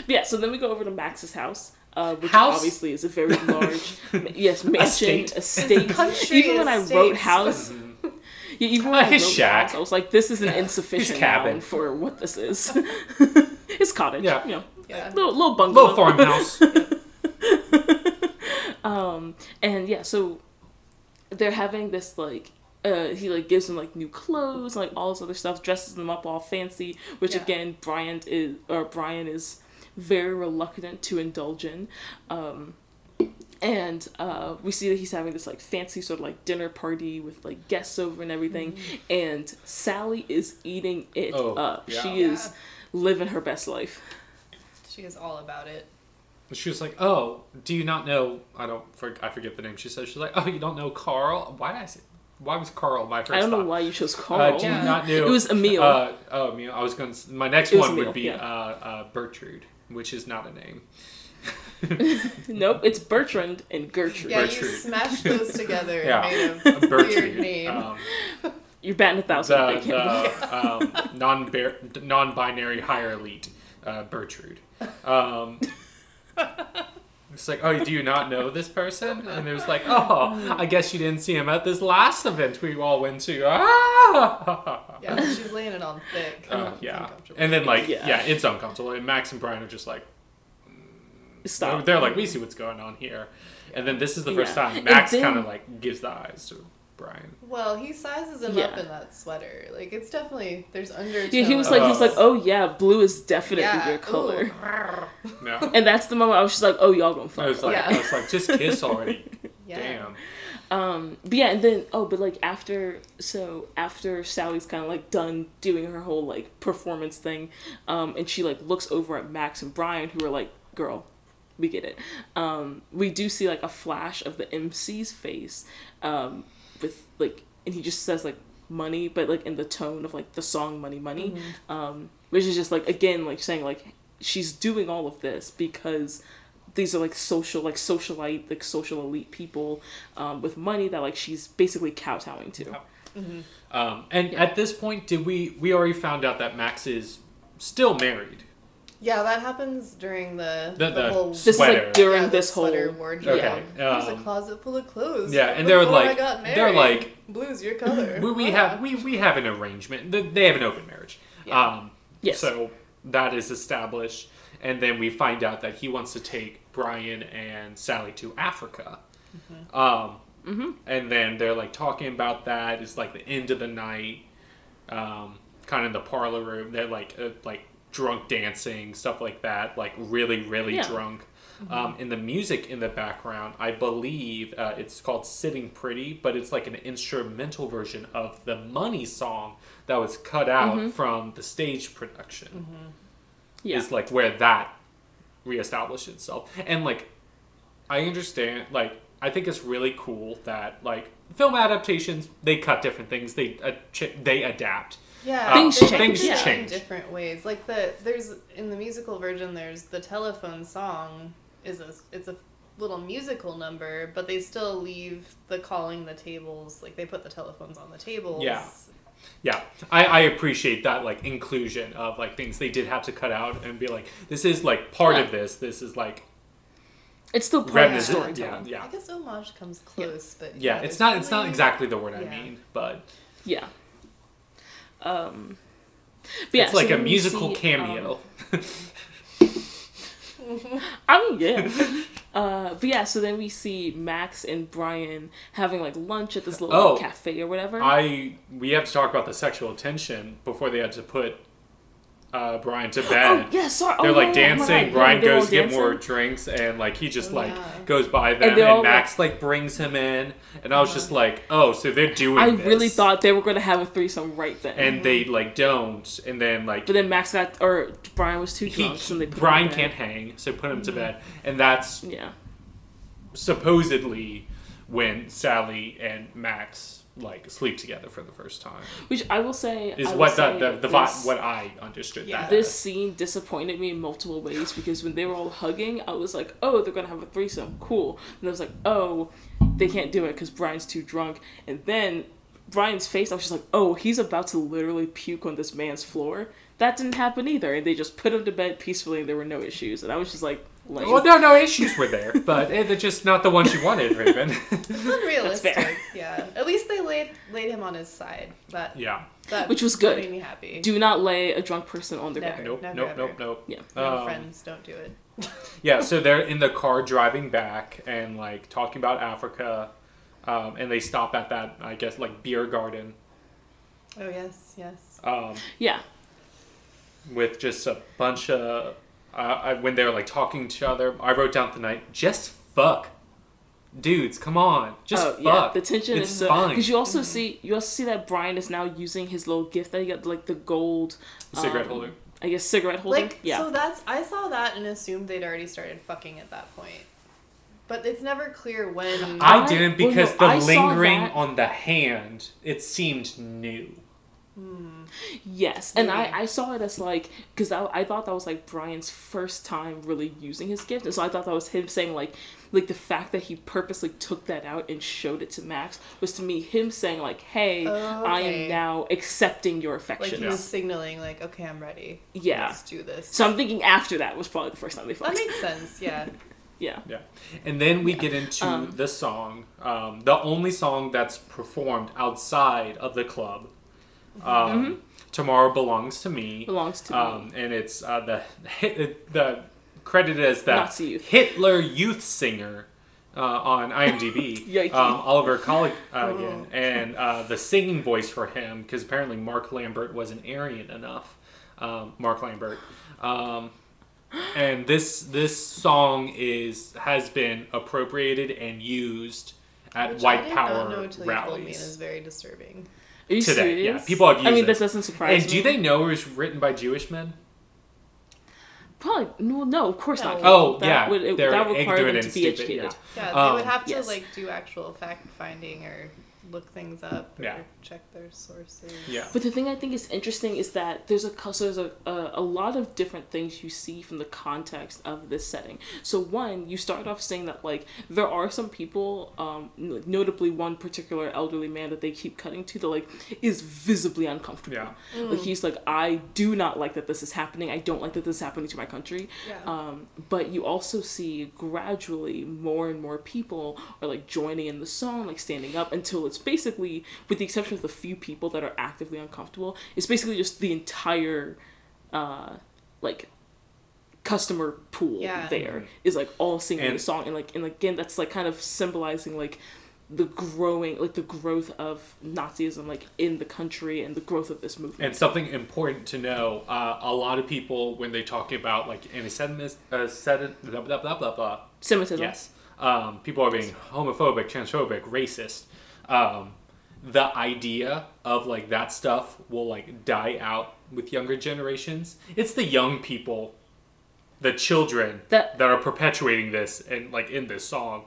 yeah, so then we go over to Max's house, uh, which House? obviously is a very large, yes, mansion, Estate. estate. country even when I wrote house, yeah, even when Uh, I his wrote shack. house, I was like, this is an insufficient cabin. for what this is. his cottage, Yeah. you know, Yeah. little little bungalow. Little farmhouse. Um, and yeah, so they're having this like uh he like gives them like new clothes, like all this other stuff, dresses them up all fancy, which Yeah. again Brian is or Brian is very reluctant to indulge in. Um and uh, we see that he's having this like fancy sort of like dinner party with like guests over and everything, and Sally is eating it Oh, up. yeah. She Yeah. is living her best life. She is all about it. She was like, "Oh, do you not know? I don't. For, I forget the name." She said, "She's like, oh, you don't know Carl? Why did I say? Why was Carl my first? I don't know thought? why you chose Uh, Carl. do you Yeah. not know? It was Emil. Uh, oh, Emil. I was going. to My next It one Emil, would be yeah. uh, uh, Bertrude, which is not a name. Nope, it's Bertrand and Gertrude. Yeah, you smashed those together Yeah. and made a weird name. Um, You're batting a thousand. the Big Him. the um, non non-binary higher elite, uh, Bertrude. Um, it's like, oh, do you not know this person? And it was like, oh, I guess you didn't see him at this last event we all went to. Ah! yeah, she's laying it on thick. Uh, yeah. And then like, Yeah. yeah. it's uncomfortable. And Max and Brian are just like, Stop. they're like, we see what's going on here. And then this is the first Yeah. time Max then- kind of like gives the eyes to Brian. Well, he sizes him Yeah. up in that sweater. Like it's definitely there's undertones. Yeah, he was like, he was like, oh yeah, blue is definitely yeah, your color. ooh. No. And that's the moment I was just like, oh y'all gonna fuck. I fuck. was like, Yeah. I was like, just kiss already. Yeah. Damn. Um, but yeah, and then oh, but like after so after Sally's kind of like done doing her whole like performance thing, um, and she like looks over at Max and Brian who are like, girl, we get it. Um, we do see like a flash of the MC's face, um, with like, and he just says like money, but like in the tone of like the song Money Money, um, which is just like again like saying like she's doing all of this because these are like social like socialite like social elite people um, with money that like she's basically kowtowing to. Um, and Yeah. at this point, did we we already found out that Max is still married? Yeah, that happens during the The- the, the whole. this is Sweater. like during yeah, the this whole sweater wardrobe. Okay, There's a um, closet full of clothes. yeah, and they're before I like- got they're like- blue's your color. We, we Wow. have we, we have an arrangement. They have an open marriage. Yeah. Um, Yes. So that is established, and then we find out that he wants to take Brian and Sally to Africa. Um, Mhm. and then they're like talking about that. It's like the end of the night, um, kind of in the parlor room. They're like uh, like drunk dancing, stuff like that. Like really, really Yeah. drunk. Um, and the music in the background, I believe uh, it's called "Sitting Pretty," but it's like an instrumental version of the "Money" song that was cut out from the stage production. Yeah. Is like where that reestablished itself, and like I understand, like I think it's really cool that like film adaptations they cut different things, they uh, ch- they adapt. Yeah, uh, Things they change, do yeah. it in different ways. Like the there's in the musical version, there's the telephone song is a it's a little musical number, but they still leave the calling the tables. Like they put the telephones on the tables. Yeah. Yeah, I, I appreciate that like inclusion of like things they did have to cut out and be like, this is like part of this. This is like It's still part of the reminiscent. storytelling. Yeah, I guess homage comes close, but yeah. there's It's not it's not exactly the word I mean, but Yeah. Um, but yeah, it's so like a musical see, cameo. um, I mean, yeah. uh, but yeah, so then we see Max and Brian having like lunch at this little Oh. like, cafe or whatever. I we have to talk about the sexual tension before they had to put uh, Brian to oh bed. yeah, sorry. They're oh, like yeah, oh dancing. Brian yeah, goes to get more drinks, and like he just Oh, like yeah. goes by them, they're and, Max like brings him in, and I was just like, oh, so they're doing. I this. really thought they were going to have a threesome right then. and they like don't, and then like but then Max got, or Brian was too he, drunk, so they Brian can't hang, so put him to bed, and that's Yeah. supposedly when Sally and Max like sleep together for the first time. Which I will say Is will what the say the, the vi- this- what I understood Yeah. that. this scene disappointed me in multiple ways because when they were all hugging, I was like, "Oh, they're gonna have a threesome, cool." And I was like, "Oh, they can't do it because Brian's too drunk." And then Brian's face, I was just like, "Oh, he's about to literally puke on this man's floor." That didn't happen either, and they just put him to bed peacefully, and there were no issues. And I was just like, lame. Well, no, no issues were there, but they're just not the ones you wanted, Raven. It's unrealistic. fair. Yeah. At least they laid laid him on his side. That yeah. that Which was good. Made me happy. Do not lay a drunk person on their Never. back. Nope, Never, nope, ever. nope, nope. Yeah. no Um, friends, don't do it. Yeah, so they're in the car driving back and like talking about Africa, um, and they stop at that I guess like beer garden Oh yes, yes. um, Yeah. with just a bunch of uh, I, when they're like talking to each other. I wrote down tonight, just fuck, dudes, come on, just oh fuck. yeah, the tension it's is so fine. because you also see you also see that Brian is now using his little gift that he got, like the gold Cigarette um, holder. I guess cigarette holder. Like yeah, so that's I saw that and assumed they'd already started fucking at that point. But it's never clear when I I- didn't well, because no, the I lingering on the hand it seemed new. Yes, and Maybe. I I saw it as like because I I thought that was like Brian's first time really using his gift, and so I thought that was him saying like like the fact that he purposely took that out and showed it to Max was to me him saying like hey Oh, I am now accepting your like affection. he was signaling like, okay, I'm ready. Yeah. Let's do this. so I'm thinking after that was probably the first time they that fucked. makes sense, yeah. yeah. Yeah. And then we get into Um, the song, um, the only song that's performed outside of the club. Um, Tomorrow belongs to me. Belongs to um, me. and it's uh, the hit, the credited as the Nazi youth. Hitler youth singer uh, on IMDb. Um, Oliver Collignon, and uh, the singing voice for him because apparently Mark Lambert wasn't Aryan enough. Um, Mark Lambert. Um, and this this song is has been appropriated and used at Which I white did power not know until you told me and rallies it's very disturbing. Are you today. serious? Yeah, people have used I mean, this. that doesn't surprise And me. And do they know it was written by Jewish men? Probably no, no, of course not. Oh, that yeah, Would, it, they're that require them to be stupid, educated. Yeah, they Um, would have to yes. like do actual fact finding or look things up or Yeah. check their sources. Yeah. But the thing I think is interesting is that there's a so there's a, a a lot of different things you see from the context of this setting. So one, you start off saying that like there are some people, um, n- notably one particular elderly man that they keep cutting to that like is visibly uncomfortable. Yeah. Like he's like, I do not like that this is happening. I don't like that this is happening to my country. Yeah. Um, but you also see gradually more and more people are like joining in the song, like standing up until it's basically, with the exception of the few people that are actively uncomfortable, it's basically just the entire, uh, like, customer pool Yeah. there is like all singing And- the song and like and again that's like kind of symbolizing like the growing like the growth of Nazism like in the country and the growth of this movement. And something important to know: uh, a lot of people, when they talk about like anti-Semitism, uh, blah blah blah blah blah. Semitism. Yes, um, people are being homophobic, transphobic, racist. Um, the idea of like that stuff will like die out with younger generations. It's the young people, the children That- that are perpetuating this and like in this song.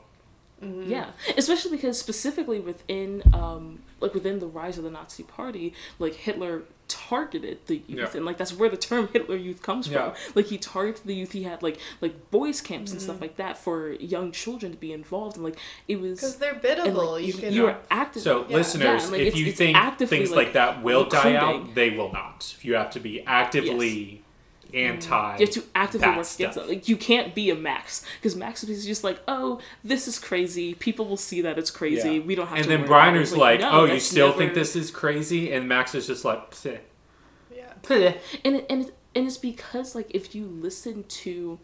Yeah, especially because specifically within, um, like within the rise of the Nazi Party, like Hitler targeted the youth, Yeah. and like that's where the term Hitler Youth comes Yeah. from. Like he targeted the youth. He had like like boys camps and stuff mm-hmm. like that for young children to be involved, and like it was Because they're and biddable. like you you, can. you are active. So, Yeah. listeners, Yeah, like, if it's- you it's think things like, like, that will die out, they will not. You have to be actively anti. You have to actively that work stuff. against it. Like you can't be a Max because Max is just like, oh, this is crazy. People will see that it's crazy. Yeah. We don't have And to. then worry about it." Briner's It's like, no, "Oh, you still never- think this is crazy?" And Max is just like, "Pseh." yeah. Pseh. and it, and it, and it's because like if you listen to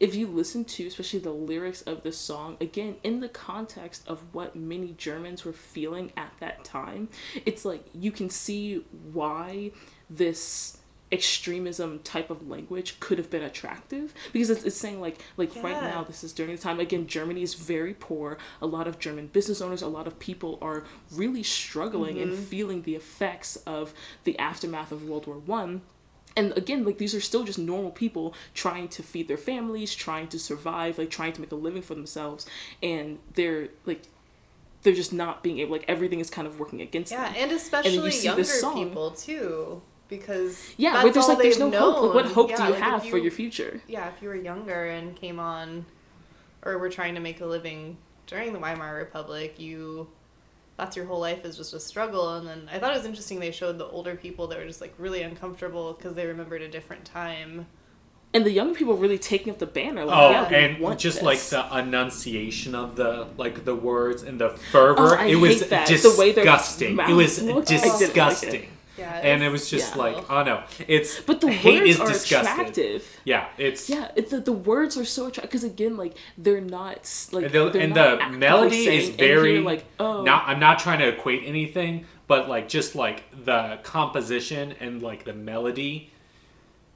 if you listen to especially the lyrics of this song again in the context of what many Germans were feeling at that time it's like you can see why this extremism type of language could have been attractive because it's, it's saying like like right now this is during the time again germany is very poor. A lot of german business owners a lot of people are really struggling and mm-hmm. feeling the effects of the aftermath of world war one. And again like these are still just normal people trying to feed their families trying to survive like trying to make a living for themselves. And they're like they're just not being able like everything is kind of working against Yeah, them. and especially see younger people too, because yeah that's where there's all like there's they've no hope like, what hope Yeah, do you like, if have for your future Yeah, if you were younger and came on, or were trying to make a living during the Weimar Republic, you that's your whole life is just a struggle. And then I thought it was interesting they showed the older people that were just like really uncomfortable because they remembered a different time. and the young people really taking up the banner like Oh, yeah, and want just this. like the enunciation of the like the words and the fervor, Oh, I it was hate that. The way their disgusting. It was look, I didn't like it. disgusting. Yeah, And it was just yeah. like, oh no, it's but the hate words is are disgusting. attractive Yeah, it's yeah it, the, the words are so attractive because again like they're not like and the, they're and not the melody is very like oh Not, I'm not trying to equate anything, but like just like the composition and like the melody,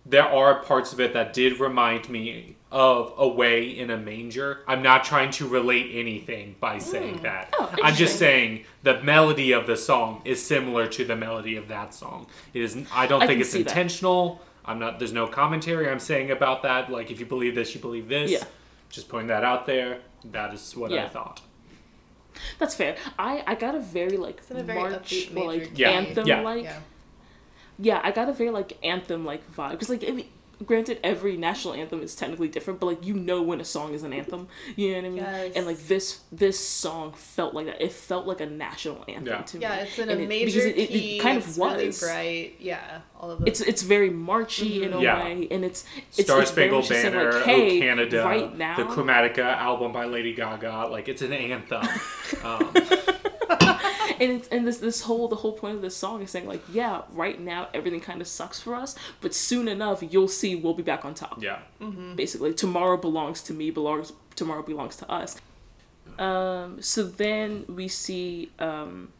there are parts of it that did remind me of Away in a Manger. I'm not trying to relate anything by saying mm. that. Oh, I'm just saying the melody of the song is similar to the melody of that song. It is. I don't I think it's see that. intentional. I'm not. There's no commentary I'm saying about that. Like if you believe this, you believe this. Yeah. Just putting that out there. That is what I thought. That's fair. I I got a very like It's in a very march upbeat or major like key. Yeah, anthem yeah. like yeah. yeah. I got a very like anthem like vibe because like I mean, granted every national anthem is technically different, but like you know when a song is an anthem, you know what I mean? Yes. And like this this song felt like that. It felt like a national anthem Yeah. to me. Yeah, it's in a And it- major because it, it, key. it kind it's of was. really bright. Yeah, all of those. It's it's very marchy in a Yeah. way, and it's it's Star it's Spangled much just saying, Banner, like, hey, Oh Canada, right now, the Chromatica album by Lady Gaga. Like it's an anthem. um, and it's and this this whole the whole point of this song is saying like yeah right now everything kind of sucks for us but soon enough you'll see we'll be back on top yeah, basically tomorrow belongs to me belongs tomorrow belongs to us um so then we see um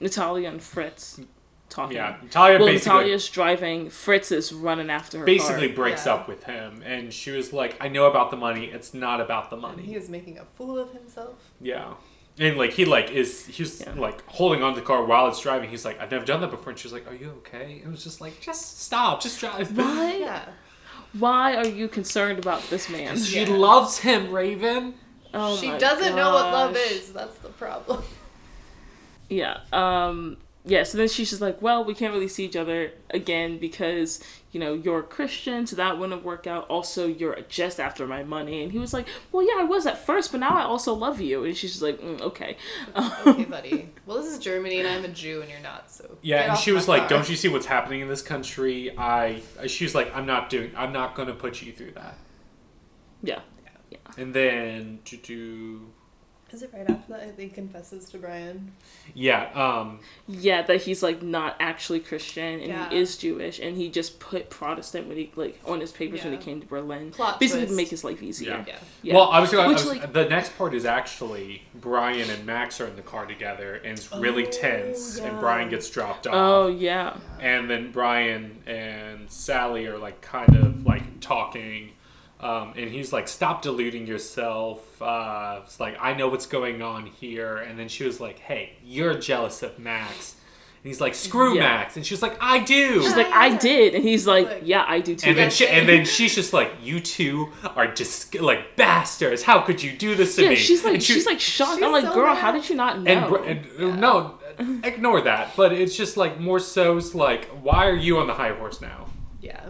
natalia and fritz talking yeah. Talia well basically natalia's driving fritz is running after her basically car. breaks Yeah. up with him, and she was like, "I know about the money. It's not about the and he is making a fool of himself. Yeah. And like he like is he's Yeah. like holding on to the car while it's driving. He's like, I've never done that before, and she's like, Are you okay? It was just like, just stop, just drive. why Yeah. why are you concerned about this man She loves him, Raven. oh she doesn't know what love is. That's the problem. Yeah. Um yeah, so then she's just like, Well, we can't really see each other again because, you know, you're a Christian, so that wouldn't work out. Also, you're just after my money. And he was like, Well yeah, I was at first, but now I also love you and she's just like, mm, okay. okay, buddy. Well, this is Germany, and I'm a Jew, and you're not. So Yeah, get and off she my was like, car. "Don't you see what's happening in this country?" I, she was like, "I'm not doing. I'm not going to put you through that." Yeah. Yeah. And then to do, Is it right after that I think he confesses to Brian? Yeah. Um, Yeah, that he's like not actually Christian and Yeah. he is Jewish and he just put Protestant when he like on his papers when he came to Berlin. Plot Basically to make his life easier. Yeah. Yeah. Yeah. Well, I was going. Which, to like- the next part is actually Brian and Max are in the car together, and it's really Oh, tense. And. Brian gets dropped off. Oh yeah. and then Brian and Sally are like kind of like talking, um, and he's like, "Stop deluding yourself." Uh, it's like I know what's going on here, and then she was like, "Hey, you're jealous of Max," and he's like, "Screw Yeah. Max," and she's like, "I do." She's like, I did, and he's like, Like- yeah, I do too. and then she, and then she's just like, "You two are just like bastards. How could you do this to yeah, me?" she's like, she- she's like shocked. She's I'm like, so girl, mad. how did you not know? and, Br- and uh, no, ignore that. But it's just like more so it's like, why are you on the high horse now? Yeah.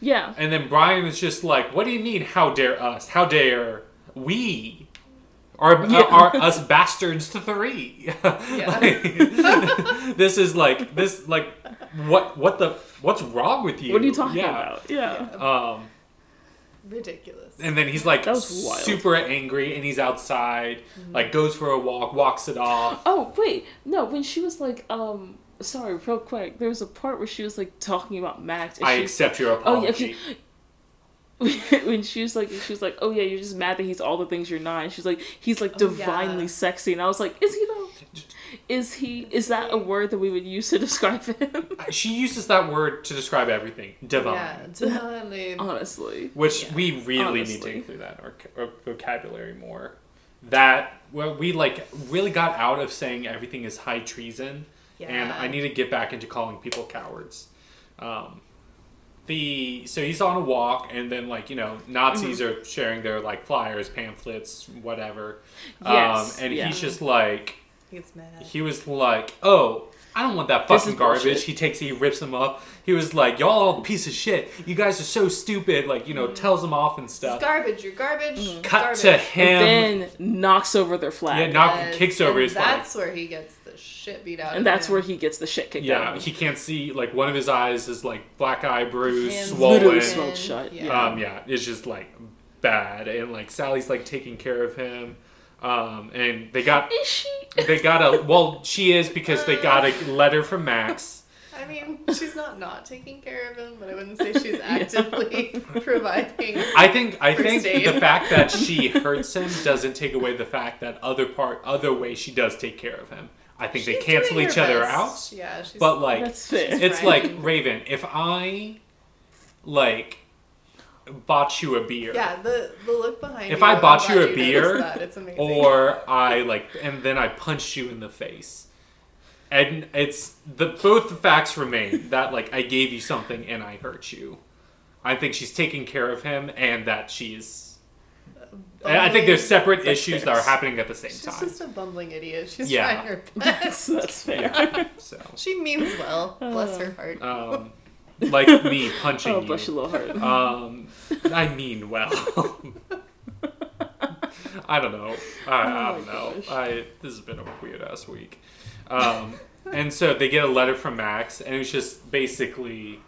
Yeah, And then Brian is just like, "What do you mean? How dare us? How dare we? Are Yeah. are us bastards to three? Like, this is like this like what what the what's wrong with you? what are you talking Yeah. about? Yeah. Um, Ridiculous. and then he's like That was wild. super angry, and he's outside, like goes for a walk, walks it off. Oh wait, no. When she was like, um, sorry, real quick. There was a part where she was like talking about Max. And I she- accept your apology. Oh yeah. apology. when she was like, she was like, oh yeah, you're just mad that he's all the things you're not. And she's like, he's like Oh, divinely yeah. sexy, and I was like, is he though? Is he? Is that a word that we would use to describe him? She uses that word to describe everything, divine. Yeah, divinely. Honestly. Which Yeah. we really need to include that in our, our uh, vocabulary more. That well, we like really got out of saying everything is high treason, and I need to get back into calling people cowards. Um, the so he's on a walk, and then like you know Nazis Mm-hmm. are sharing their like flyers, pamphlets, whatever. Yes, um, and yeah. he's just like He gets mad. he was like, "Oh, I don't want that fucking garbage." bullshit. He takes he rips them up. He was like, "Y'all all piece of shit. You guys are so stupid." Like you know, tells them off and This is stuff. garbage. You're garbage. Cut garbage. to him. and then knocks over their flag. Yeah, knock Yes, kicks over and his flag. That's where he gets the shit beat out. and of that's him. where he gets the shit kicked out Yeah, he can't see. Like one of his eyes is like black eye bruise, Hands swollen. Literally broken. smoked shut, Yeah. Um, yeah, it's just like bad, and like Sally's like taking care of him. Um, and they got Is she? they got a well, she is because they got a letter from Max. I mean, she's not not taking care of him, but I wouldn't say she's actively providing. I think I First think aid. the fact that she hurts him doesn't take away the fact that other part other way she does take care of him. I think they cancel each her other best. out. Yeah, she's. But like That's it's like Raven, if I like bought you a beer yeah, the the look behind. If you, I bought you a noticed beer, that. it's amazing. or I like and then I punched you in the face. And it's the both the facts remain that like I gave you something and I hurt you. I think she's taking care of him and that she's and I think there's separate That's issues that are happening at the same She's time. just a bumbling idiot. She's Yeah. trying her That's, best. that's fair. So she means well. Bless her heart. um like me punching Oh, you. bless your little heart. Um, I mean well. I don't know. I, I Oh don't my know. I this has been a weird ass week. Um, and so they get a letter from Max, and it's just basically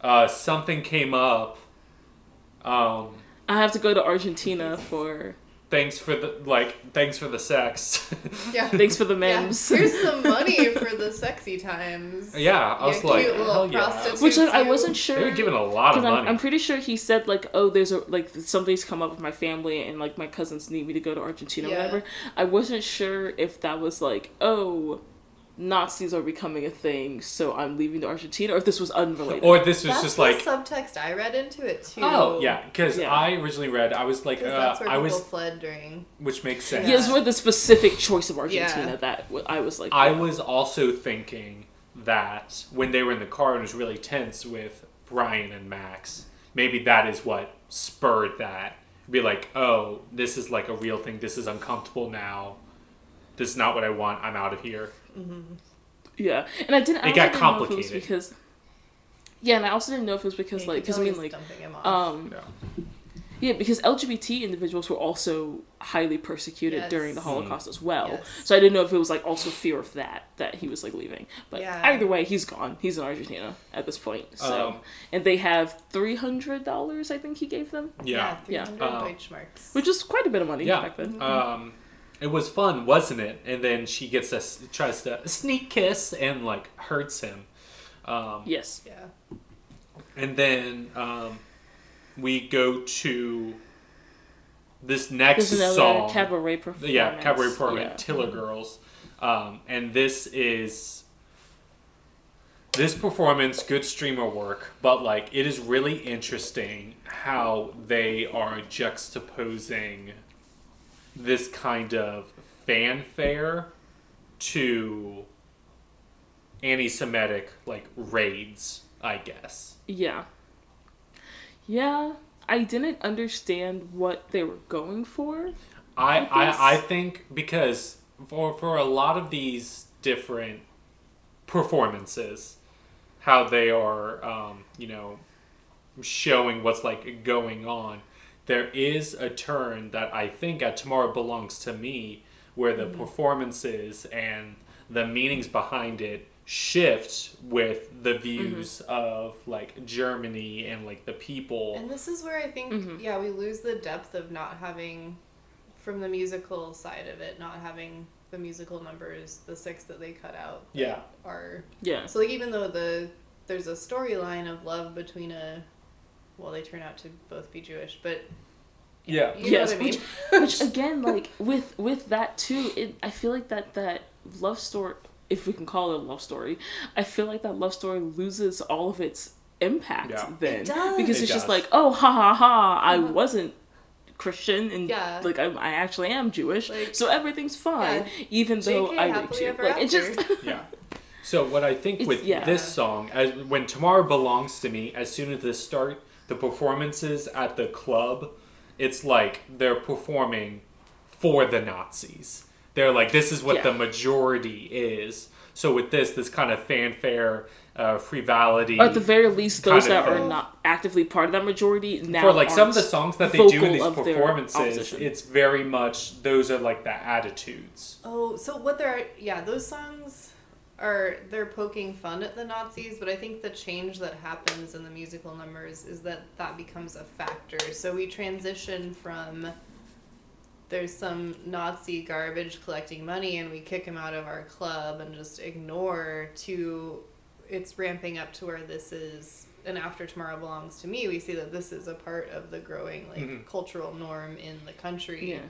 uh, something came up. Um, I have to go to Argentina for. thanks for the like. Thanks for the sex. yeah. Thanks for the Yeah, here's some money for the sexy times. yeah, I was You like, cute little hell yeah. Which like, I wasn't sure. They sure. were giving a lot of Because I'm, money. I'm pretty sure he said like, oh, there's a like something's come up with my family and like my cousins need me to go to Argentina, or Yeah. whatever. I wasn't sure if that was like, oh, Nazis are becoming a thing, so I'm leaving to Argentina, or if this was unrelated. or this was That's just the like, subtext I read into it too. oh yeah, because Yeah. I originally read, I was like, uh, that's where I was, fled during. which makes sense. yeah, it's with the specific choice of Argentina Yeah. that I was like, I was also thinking that when they were in the car and it was really tense with Brian and Max, maybe that is what spurred that. Be like, oh, this is like a real thing. This is uncomfortable now. This is not what I want. I'm out of here. Yeah, and I didn't. I It also got didn't know if it was complicated. because. Yeah, and I also didn't know if it was because Yeah, like because I mean like dumping him off. um No. yeah because LGBT individuals were also highly persecuted Yes. during the Holocaust as well. Yes. So I didn't know if it was like also fear of that that he was like leaving. But Yeah. either way, he's gone. He's in Argentina at this point. So Um, and they have three hundred dollars. I think he gave them, Yeah. three Yeah. hundred Uh, Deutschmarks. which is quite a bit of money Yeah. back then. Um, it was fun, wasn't it? And then she gets a tries to sneak kiss and like hurts him. Um, Yes. Yeah. and then um, we go to this next another song. cabaret performance. yeah, cabaret performance, Yeah. Tiller Girls, um, and this is this performance, good streamer work, but like it is really interesting how they are juxtaposing this kind of fanfare to anti-Semitic like raids, I guess. Yeah. Yeah. I didn't understand what they were going for. I. I I think because for for a lot of these different performances, how they are, um, you know, showing what's like going on, there is a turn that I think at Tomorrow Belongs to Me, where the mm-hmm. performances and the meanings behind it shift with the mm-hmm. views of like Germany and like the people. And this is where I think, mm-hmm. yeah, we lose the depth of not having, from the musical side of it, not having the musical numbers, the six that they cut out. Yeah. Are Yeah. so like even though the there's a storyline of love between a, well, they turn out to both be Jewish, but yeah. you yes, know what I mean. which, which again, like with with that too, it I feel like that that love story, if we can call it a love story, I feel like that love story loses all of its impact Yeah. then It does. because It it's just like oh ha ha ha I Uh-huh. wasn't Christian and Yeah. like I, I actually am Jewish Like- so everything's fine yeah. even though JK, I raped happily you ever like it just after. Yeah. So what I think It's- with yeah. this song, as when Tomorrow Belongs to Me, as soon as this start, the performances at the club, it's like they're performing for the Nazis. They're like, this is what Yeah. the majority is. So with this, this kind of fanfare, uh, frivolity. or at the very least those that are not actively part of that majority now for like some of the songs that they do in vocal these performances, it's very much those are like the attitudes. Oh, so what they're yeah, those songs are they're poking fun at the Nazis, but I think the change that happens in the musical numbers is that that becomes a factor. So we transition from there's some Nazi garbage collecting money and we kick him out of our club and just ignore to it's ramping up to where this is and after tomorrow belongs to me we see that this is a part of the growing like Mhm. cultural norm in the country yeah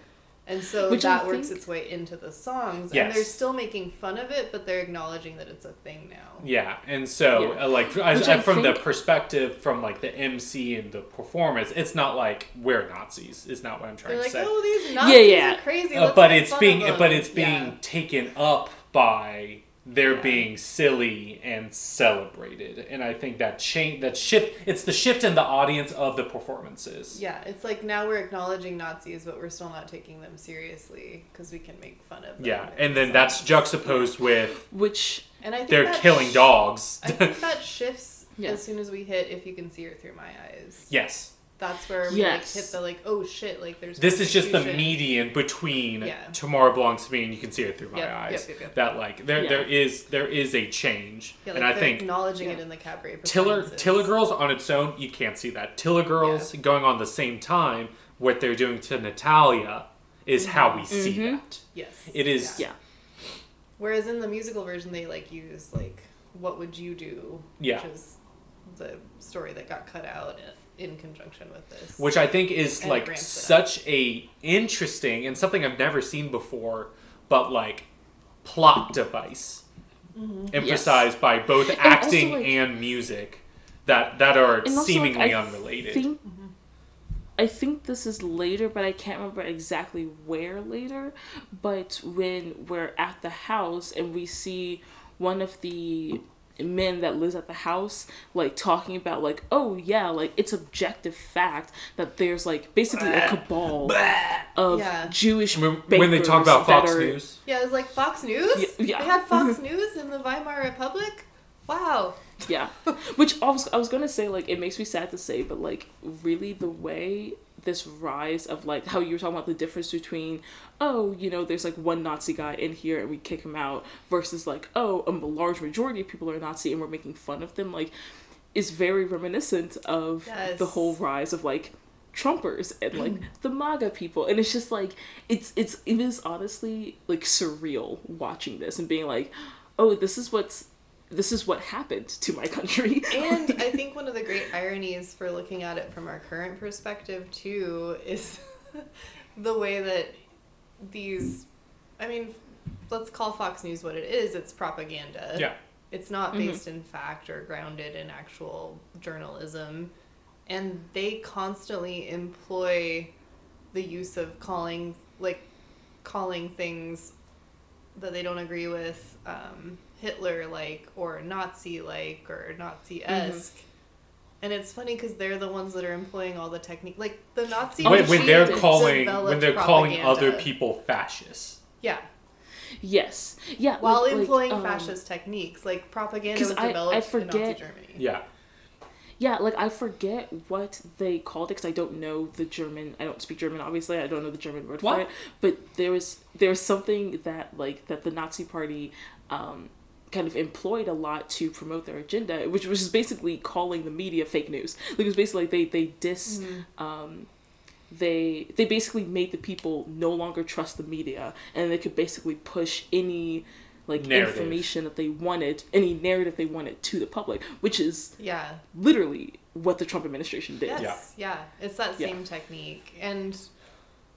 and so Which I that works think- its way into the songs. Yes. And they're still making fun of it, but they're acknowledging that it's a thing now. Yeah, and so Yeah. uh, like as, Which I from the perspective from like the MC and the performance, it's not like we're Nazis. Is not what I'm trying They're to like, say. oh, these Nazis Yeah, yeah. are crazy. Uh, let's but it's being but it's being Yeah. taken up by they're Yeah. being silly and celebrated, and I think that change that shift. It's the shift in the audience of the performances. Yeah, it's like now we're acknowledging Nazis, but we're still not taking them seriously because we can make fun of them. Yeah, in and then songs. that's juxtaposed with which and I think they're killing sh- dogs. I think that shifts Yeah. as soon as we hit "If You Can See Her Through My Eyes." yes, That's where we Yes. like hit the like, oh shit, like there's. this is just the median between Yeah. tomorrow belongs to me and you can see it through my Yep, yep, eyes yep, yep. that like there Yeah. there is there is a change Yeah, like and i think acknowledging Yeah. it in the cabaret. tiller tiller girls on its own you can't see that tiller girls going on the same time what they're doing to natalia is how we see Mhm. that Yes. it is yeah Whereas in the musical version, they like use like "What would you do?" Yeah. which is the story that got cut out in conjunction with this. which I think is And like such a interesting and something I've never seen before, but like plot device mm-hmm. emphasized by both also, acting like- and music that that are And also, like, seemingly I unrelated. think mm-hmm. I think this is later, but I can't remember exactly where later. But when we're at the house and we see one of the men that lives at the house like talking about like oh yeah like it's objective fact that there's like basically a cabal of Yeah. Jewish when, when they talk about Fox are- News, yeah, it's like Fox News. Yeah, yeah. They had Fox News in the Weimar Republic. Wow. Yeah. Which I was I was gonna say like it makes me sad to say, but like really the way this rise of like how you were talking about the difference between oh you know there's like one Nazi guy in here and we kick him out versus like oh a large majority of people are Nazi and we're making fun of them like is very reminiscent of Yes. the whole rise of like Trumpers and like mm. the MAGA people, and it's just like it's it's it is honestly like surreal watching this and being like, oh, this is what's this is what happened to my country. And I think one of the great ironies for looking at it from our current perspective too is the way that these I mean, let's call Fox News what it is, it's propaganda. Yeah. It's not based in fact or grounded in actual journalism. And they constantly employ the use of calling like calling things that they don't agree with um, Hitler like or Nazi like or Nazi esque. And it's funny because they're the ones that are employing all the technique, like the Nazi. when, when they're calling when they're calling propaganda. other people fascists. yeah, yes, yeah, while like- like, employing um, fascist techniques, like propaganda 'cause was I- I developed in forget- Nazi Germany. Yeah. Yeah, like I forget what they called it because I don't know the German. I don't speak German, obviously. I don't know the German word What? for it. But there was there was something that like that the Nazi Party um, kind of employed a lot to promote their agenda, which was just basically calling the media fake news. Like it was basically like they they dis. Um, they they basically made the people no longer trust the media, and they could basically push any like Narrative. information that they wanted, any narrative they wanted to the public, which is Yeah. literally what the Trump administration did. Yes, yeah. It's that Yeah. same technique. And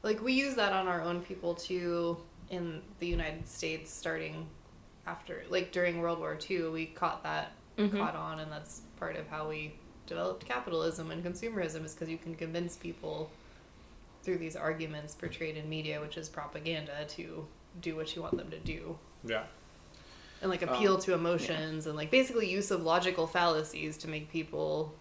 like we use that on our own people too in the United States starting after like during World War II, we caught that Mhm. caught on and that's part of how we developed capitalism and consumerism is because you can convince people through these arguments portrayed in media, which is propaganda, to do what you want them to do. Yeah. And like Um, appeal to emotions and like basically use of logical fallacies to make people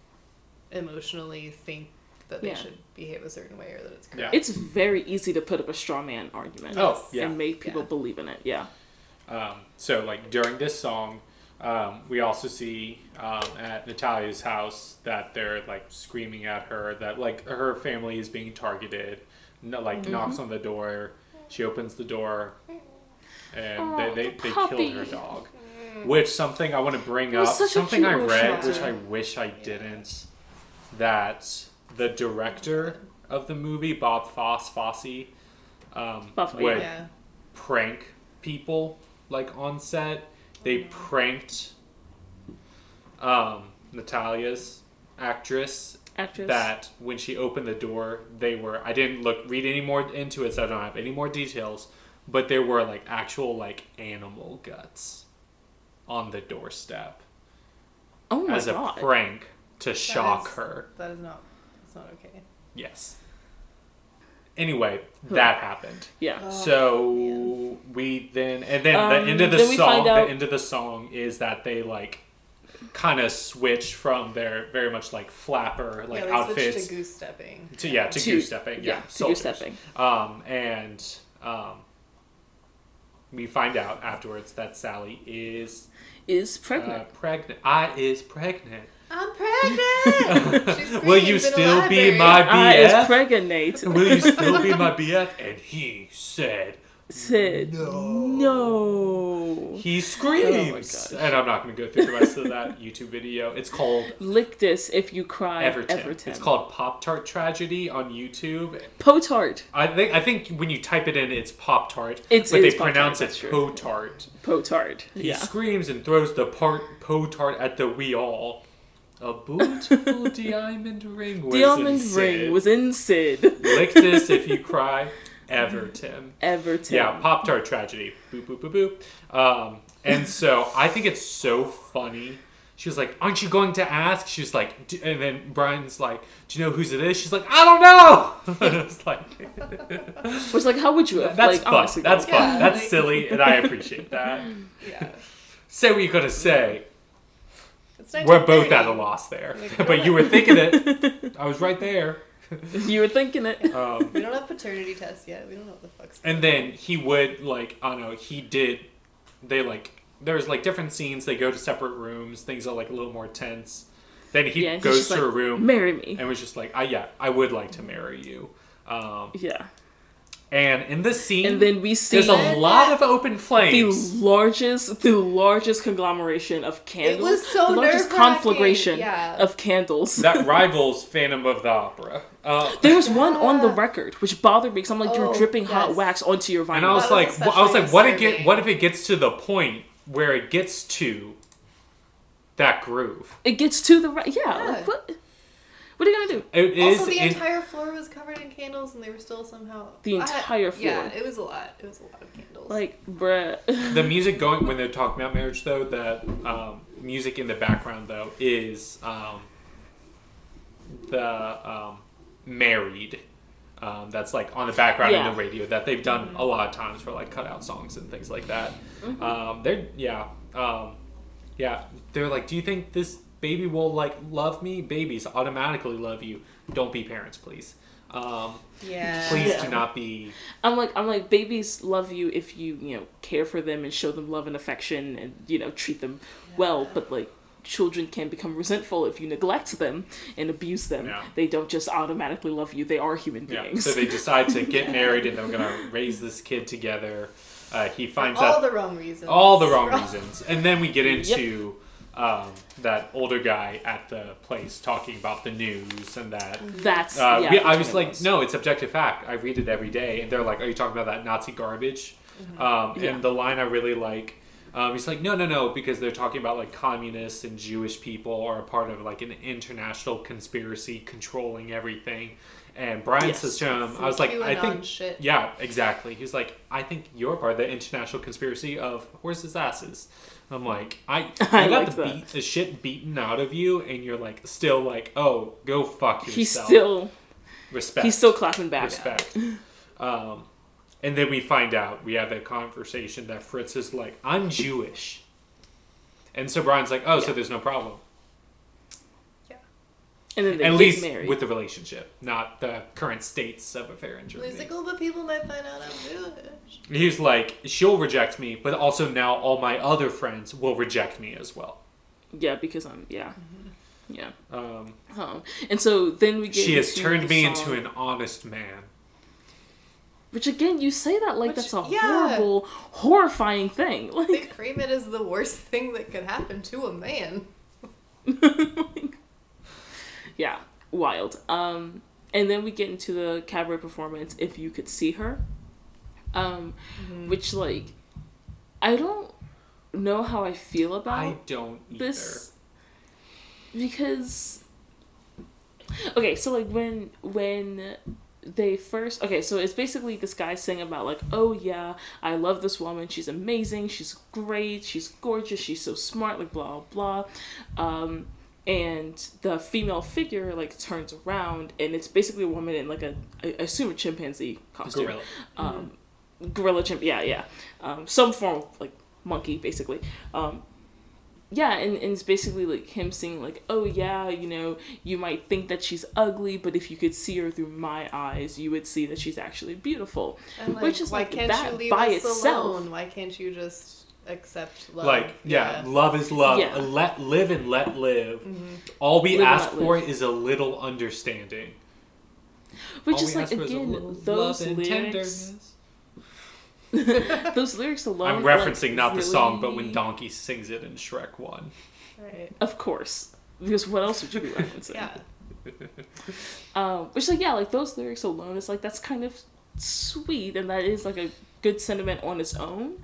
emotionally think that they Yeah. should behave a certain way or that it's Yeah. correct. It's very easy to put up a straw man argument Oh, yeah. and make people Yeah. believe in it. Yeah. Um, so like during this song, um, we also see um, at Natalia's house that they're like screaming at her that like her family is being targeted. No, like Mm-hmm. knocks on the door. She opens the door, and Aw, they they, the they killed her dog. Which something I want to bring up. Something I read, shot. which I wish I didn't. That the director of the movie, Bob Foss Fosse, um, Bob- would yeah. prank people like on set. They pranked um, Natalia's actress Actress. that when she opened the door, they were I didn't look read any more into it, so I don't have any more details. But there were like actual like animal guts on the doorstep Oh my as a prank to shock is- her. That is not that's not okay. Yes. Anyway, that happened. yeah. So man. we then and then Um, the end of the song out- the end of the song is that they like kind of switch from their very much like flapper like yeah, outfits to goose stepping. to yeah to, To- goose stepping yeah, yeah, to goose stepping. um and um we find out afterwards that Sally is Is uh, pregnant. pregnant. I is pregnant. I'm pregnant. She Will you screams in a still be library. my uh, I is BF? pregnant. Will you still be my BF? And he said Said no. He Oh screams, gosh. and I'm not going to go through the rest of that YouTube video. It's called Lick this if you cry. Everton. Everton. It's called Pop Tart Tragedy on YouTube. Potart. I think I think when you type it in, it's Pop Tart, It's- but it they is Pop-Tart, pronounce that's it true. Potart. Potart. He Yeah. screams and throws the part Potart at the we all. A beautiful diamond ring was Diamond in Sid. ring was in Sid. Lick this if you cry, Everton. Everton. Yeah, Pop Tart tragedy. Boop boop boop boop. Um, and so I think it's so funny. She was like, "Aren't you going to ask?" She was like, D- and then Brian's like, "Do you know whose it is?" She's like, "I don't know." it's like, was like, how would you have? that's like, fun. That's fun. Yeah, That's like- silly, and I appreciate that. Yeah. Say what you're gonna say. It's We're both 1930. at a loss there, Like, but you were thinking it. I was right there. you were thinking it. Um, We don't have paternity tests yet. We don't know what the fuck's And going then he would like I don't know, he did they like there's like different scenes, they go to separate rooms, things are like a little more tense. Then he Yeah, goes to like, a room Marry me. and was just like, I yeah, I would like to marry you. Um, Yeah. And in this scene, and then we see there's a lot of open flames. the flames. largest, the largest conglomeration of candles. It was so the largest conflagration yeah. of candles. that rivals Phantom of the Opera. Uh, there was one on the record, which bothered me because I'm like, you're Oh, dripping hot wax onto your vinyl. and I was That was like, I was like, what it get? What if it gets to the point where it gets to that groove? it gets to the right. Yeah, Yeah. Like, what? What are you gonna do? It is. also, the in- entire floor was covered in candles, and they were still somehow The I had- entire Yeah, floor. it was a lot. It was a lot of candles. Like, bruh. the music going when they're talking about marriage though that um, music in the background though is um, the um, married um, that's like on the background in Yeah. the radio that they've done a lot of times for like cutout songs and things like that um, they're yeah um, yeah they're like do you think this baby will like love me babies automatically love you don't be parents please um, yeah. please Yeah. do not be I'm like, I'm like, babies love you if you, you know, care for them and show them love and affection and you know treat them well. But like, children can become resentful if you neglect them and abuse them. Yeah. They don't just automatically love you. They are human Yeah. beings. So they decide to get married and they're gonna raise this kid together. Uh, he finds all out the wrong reasons. all the wrong For reasons, and then we get into um, that older guy at the place talking about the news and that. That's Uh, yeah. we- I was like, no, it's objective fact. I read it every day, and they're like, "Are you talking about that Nazi garbage?" Um, Yeah. And the line I really like, um, he's like, "No, no, no," because they're talking about like communists and Jewish people are a part of like an international conspiracy controlling everything. And Brian Yes. says to him, "I was like, I think, shit. yeah, exactly." He's like, "I think you're part of the international conspiracy of where's his asses." I'm like, I, I I got like the, beat, the shit beaten out of you, and you're like still like, oh, go fuck yourself. He's still respect. he's still clapping back. respect. um, and then we find out we have that conversation that Fritz is like, I'm Jewish, and so Brian's like, oh, so there's no problem. And then they At get least married. with the relationship, not the current states of affair in Germany. He's like, oh, but people might find out I'm Jewish. He's like, she'll reject me, but also now all my other friends will reject me as well. yeah, because I'm yeah. Mm-hmm. Yeah. Um, Huh. And so then we get she has turned me song- into an honest man. Which again, you say that like Which- that's a yeah. horrible, horrifying thing. They Like, frame it as the worst thing that could happen to a man. yeah, wild. Um, and then we get into the cabaret performance. If you could see her, um, Mm-hmm. which like, I don't know how I feel about I don't either. this because okay so like when when they first okay so it's basically this guy saying about like oh yeah i love this woman she's amazing she's great she's gorgeous she's so smart like blah blah blah um and the female figure like turns around and it's basically a woman in like a I assume a chimpanzee costume Gorilla. um, gorilla chimp. Yeah, yeah. Um, some form of like monkey, basically. Um, yeah, and, and it's basically like him saying like, oh yeah, you know, you might think that she's ugly, but if you could see her through my eyes, you would see that she's actually beautiful. And like, Which is why like can't that you leave by us itself. alone? Why can't you just accept love? Like, yeah, love is love. Yeah. Let live and let live. All we Live ask for live. is a little understanding. Which All is like ask for is a again those love and lyrics. tenderness. those lyrics alone. I'm like, referencing not the song, but when Donkey sings it in Shrek One. Right. Of course, because what else would you be referencing? Yeah. Um, which like yeah, like those lyrics alone is like that's kind of sweet, and that is like a good sentiment on its own.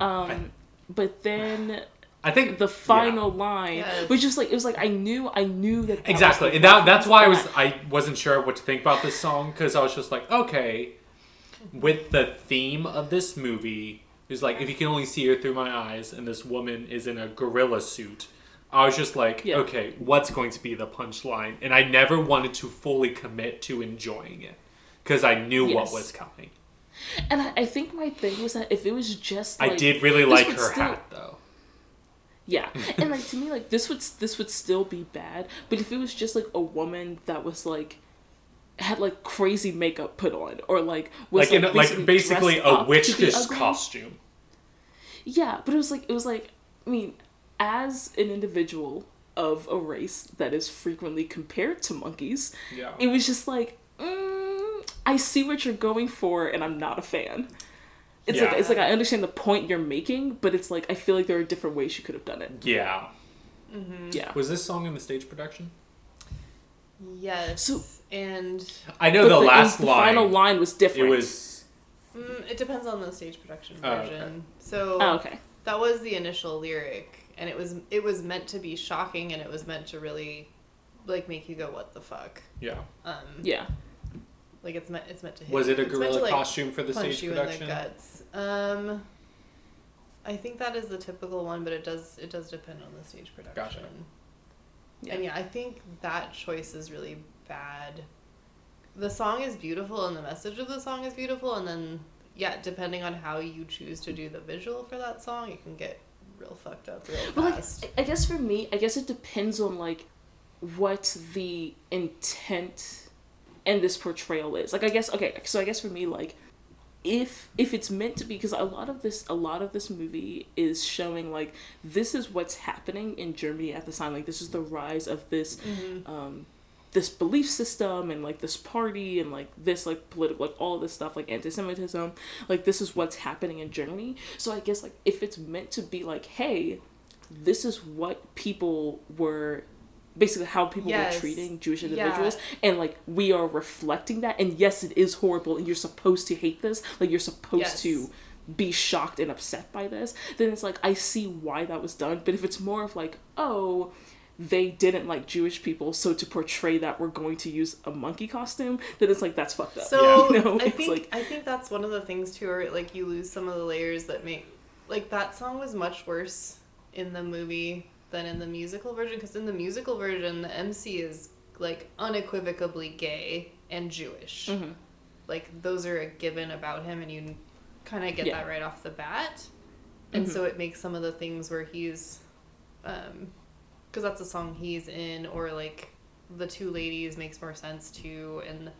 Um, but then I think the final line, Yes. which was like it was like I knew I knew that, that exactly, the and that, that's reference why I was I wasn't sure what to think about this song because I was just like, okay, with the theme of this movie, is like if you can only see her through my eyes, and this woman is in a gorilla suit. I was just like, Yeah. okay, what's going to be the punchline? And I never wanted to fully commit to enjoying it because I knew what was coming. And I, I think my thing was that if it was just I did really like her still- hat though. Yeah, and like to me, like this would this would still be bad. But if it was just like a woman that was like had like crazy makeup put on, or like was Like in like basically a witch's costume. Yeah, but it was like it was like I mean, as an individual of a race that is frequently compared to monkeys, Yeah. it was just like, mm, I see what you're going for, and I'm not a fan. It's Yeah. like it's like I understand the point you're making, but it's like I feel like there are different ways you could have done it. Yeah. Yeah. Was this song in the stage production? Yes. So- and I know But the, last the line. final line was different. It was. mm, it depends on the stage production Oh, version. okay. So Oh, okay. that was the initial lyric, and it was it was meant to be shocking, and it was meant to really like make you go, "What the fuck." Yeah. Um, Yeah. Like it's meant it's meant to hit. Was it a it's meant to, gorilla like, costume for the punch stage you production? in the guts. Um, I think that is the typical one, but it does it does depend on the stage production. Gotcha. Yeah. And yeah, I think that choice is really bad. The song is beautiful, and the message of the song is beautiful, and then yeah, depending on how you choose to do the visual for that song, it can get real fucked up real But like, fast. I- I guess for me, I guess it depends on like what the intent and this portrayal is. Like, I guess okay, so I guess for me, like, if if it's meant to be, because a lot of this, a lot of this movie is showing like this is what's happening in Germany at the time. Like, this is the rise of this. Um, this belief system and like this party and like this like political like all this stuff like anti-semitism like this is what's happening in germany so i guess like if it's meant to be like hey this is what people were basically how people Yes. were treating jewish Yeah. individuals and like we are reflecting that and yes it is horrible and you're supposed to hate this like you're supposed Yes. to be shocked and upset by this then it's like i see why that was done but if it's more of like oh they didn't like Jewish people, so to portray that we're going to use a monkey costume, then it's like that's fucked up. So You know? I think like- I think that's one of the things too, where like you lose some of the layers that make like that song was much worse in the movie than in the musical version because in the musical version the MC is like unequivocally gay and Jewish. Mhm. Like those are a given about him, and you kind of get Yeah. that right off the bat. And Mhm. so it makes some of the things where he's, um, because that's a song he's in, or like the two ladies makes more sense too, and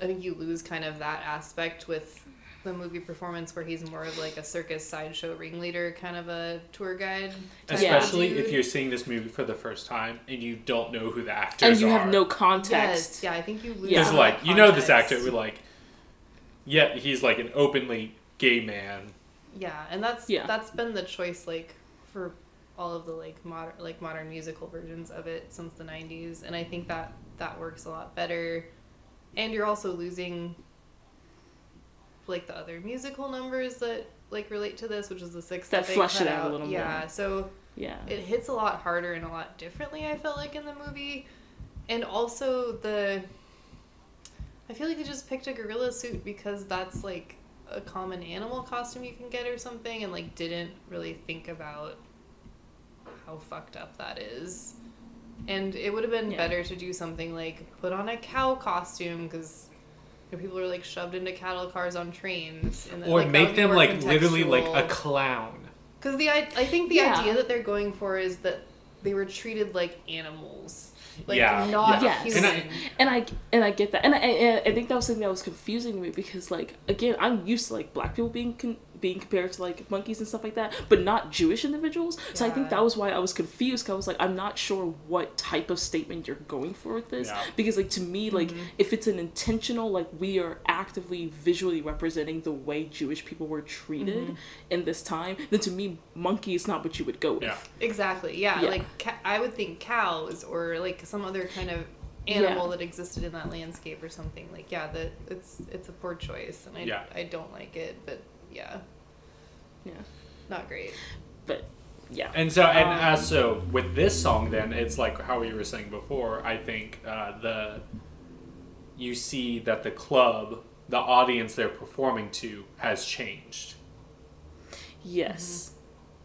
I think you lose kind of that aspect with the movie performance where he's more of like a circus sideshow ringleader kind of a tour guide type of Especially if you're seeing this movie for the first time and you don't know who the actors are, and you are. have no yes context. yeah i think you lose Yeah. Because some like you know this actor, we're like, yeah, he's like an openly gay man. Yeah, and that's Yeah. that's been the choice like for all of the like modern like modern musical versions of it since the 90s and I think that that works a lot better. And you're also losing like the other musical numbers that like relate to this, which is the six That they flesh it out a little Yeah, more. Yeah, so Yeah. it hits a lot harder and a lot differently i felt like in the movie and also the i feel like they just picked a gorilla suit because that's like a common animal costume you can get or something and like didn't really think about how fucked up that is and it would have been Yeah. better to do something like put on a cow costume because people are like shoved into cattle cars on trains and Or like, make them more like literally like a clown. Because the I, I think the Yeah. idea that they're going for is that they were treated like animals, like Yeah, not yeah. Yes. human. And I- and I and I get that, and I, and I think that was something that was confusing to me because like again, I'm used to like black people being con- being compared to like monkeys and stuff like that, but not Jewish individuals. So I think that was why I was confused. 'cause I was like, I'm not sure what type of statement you're going for with this Yeah. because like to me, like Mm-hmm. if it's an intentional, like we are actively visually representing the way Jewish people were treated Mm-hmm. in this time, then to me, monkey is not what you would go with. Yeah. exactly, yeah, Yeah. Like ca- I would think cows or like some other kind of animal that existed in that landscape or something. Like yeah, that it's it's a poor choice, and I Yeah. I don't like it, but yeah, Yeah, not great. but yeah. And so, and Um, as so with this song, then it's like how we were saying before. I think uh, the you see that the club, the audience they're performing to, has changed. Yes,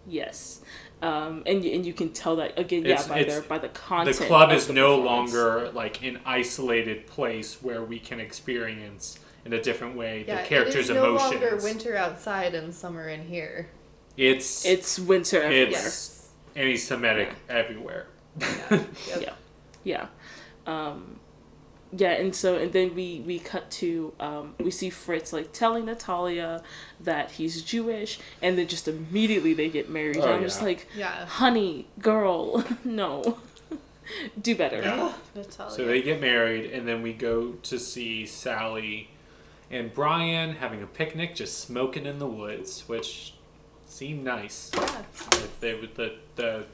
yes, um, and y- and you can tell that again, yeah, It's- by it's- their by the context. The club is the no longer like an isolated place where we can experience in a different way Yeah, the characters' emotion. it is no emotions. longer winter outside and summer in here. It's It's winter everywhere. it's anti-Semitic everywhere. Yeah. Yep. Yeah, yeah, um, yeah, and so and then we we cut to um, we see Fritz like telling Natalia that he's Jewish, and then just immediately they get married. Oh, and I'm just like, Yeah. honey, girl, no. Do better. Yeah. Natalia. So they get married, and then we go to see Sally and Brian having a picnic, just smoking in the woods, which seemed nice. Yeah. If they would the, the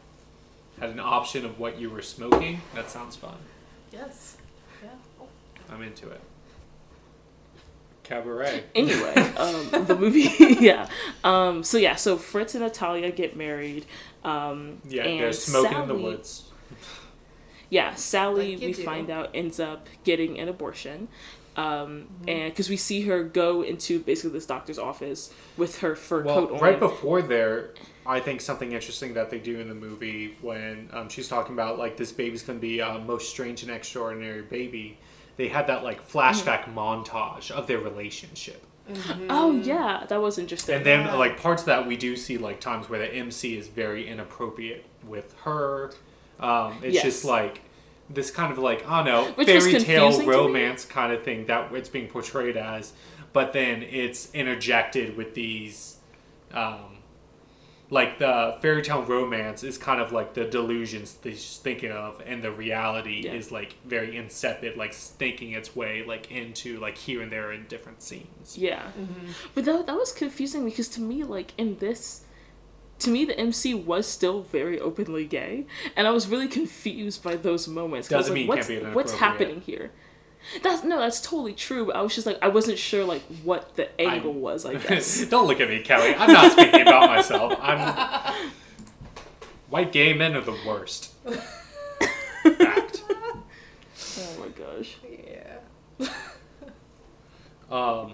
had an option of what you were smoking, that sounds fun. Yes. Yeah. I'm into it. Cabaret. Anyway, um, the movie, yeah. Um, so yeah, so Fritz and Natalia get married. Um, Yeah, and they're smoking in the woods. Yeah, Sally, Like we do. find out, ends up getting an abortion. Um, Mm-hmm. and because we see her go into basically this doctor's office with her fur Well, coat on. right before there, I think something interesting that they do in the movie when um, she's talking about like this baby's going to be a most strange and extraordinary baby. They had that like flashback Mm-hmm. montage of their relationship, oh yeah, that was interesting. and then Yeah. like parts of that we do see like times where the MC is very inappropriate with her. Um, it's Yes. just like this kind of like I don't know Which fairy tale confusing to me. romance kind of thing that it's being portrayed as, but then it's interjected with these, um, like the fairy tale romance is kind of like the delusions that she's thinking of, and the reality Yeah. is like very insipid, like thinking its way like into like here and there in different scenes. Yeah. But that, that was confusing because to me, like, in this, to me, the MC was still very openly gay. And I was really confused by those moments. 'cause I was Doesn't like, mean what's, can't be what's happening here? That's no, that's totally true. But I was just like, I wasn't sure like what the angle I'm- was. I guess. Don't look at me, Kelly. I'm not speaking about myself. I'm. White gay men are the worst. Fact. oh my gosh. Yeah. Um,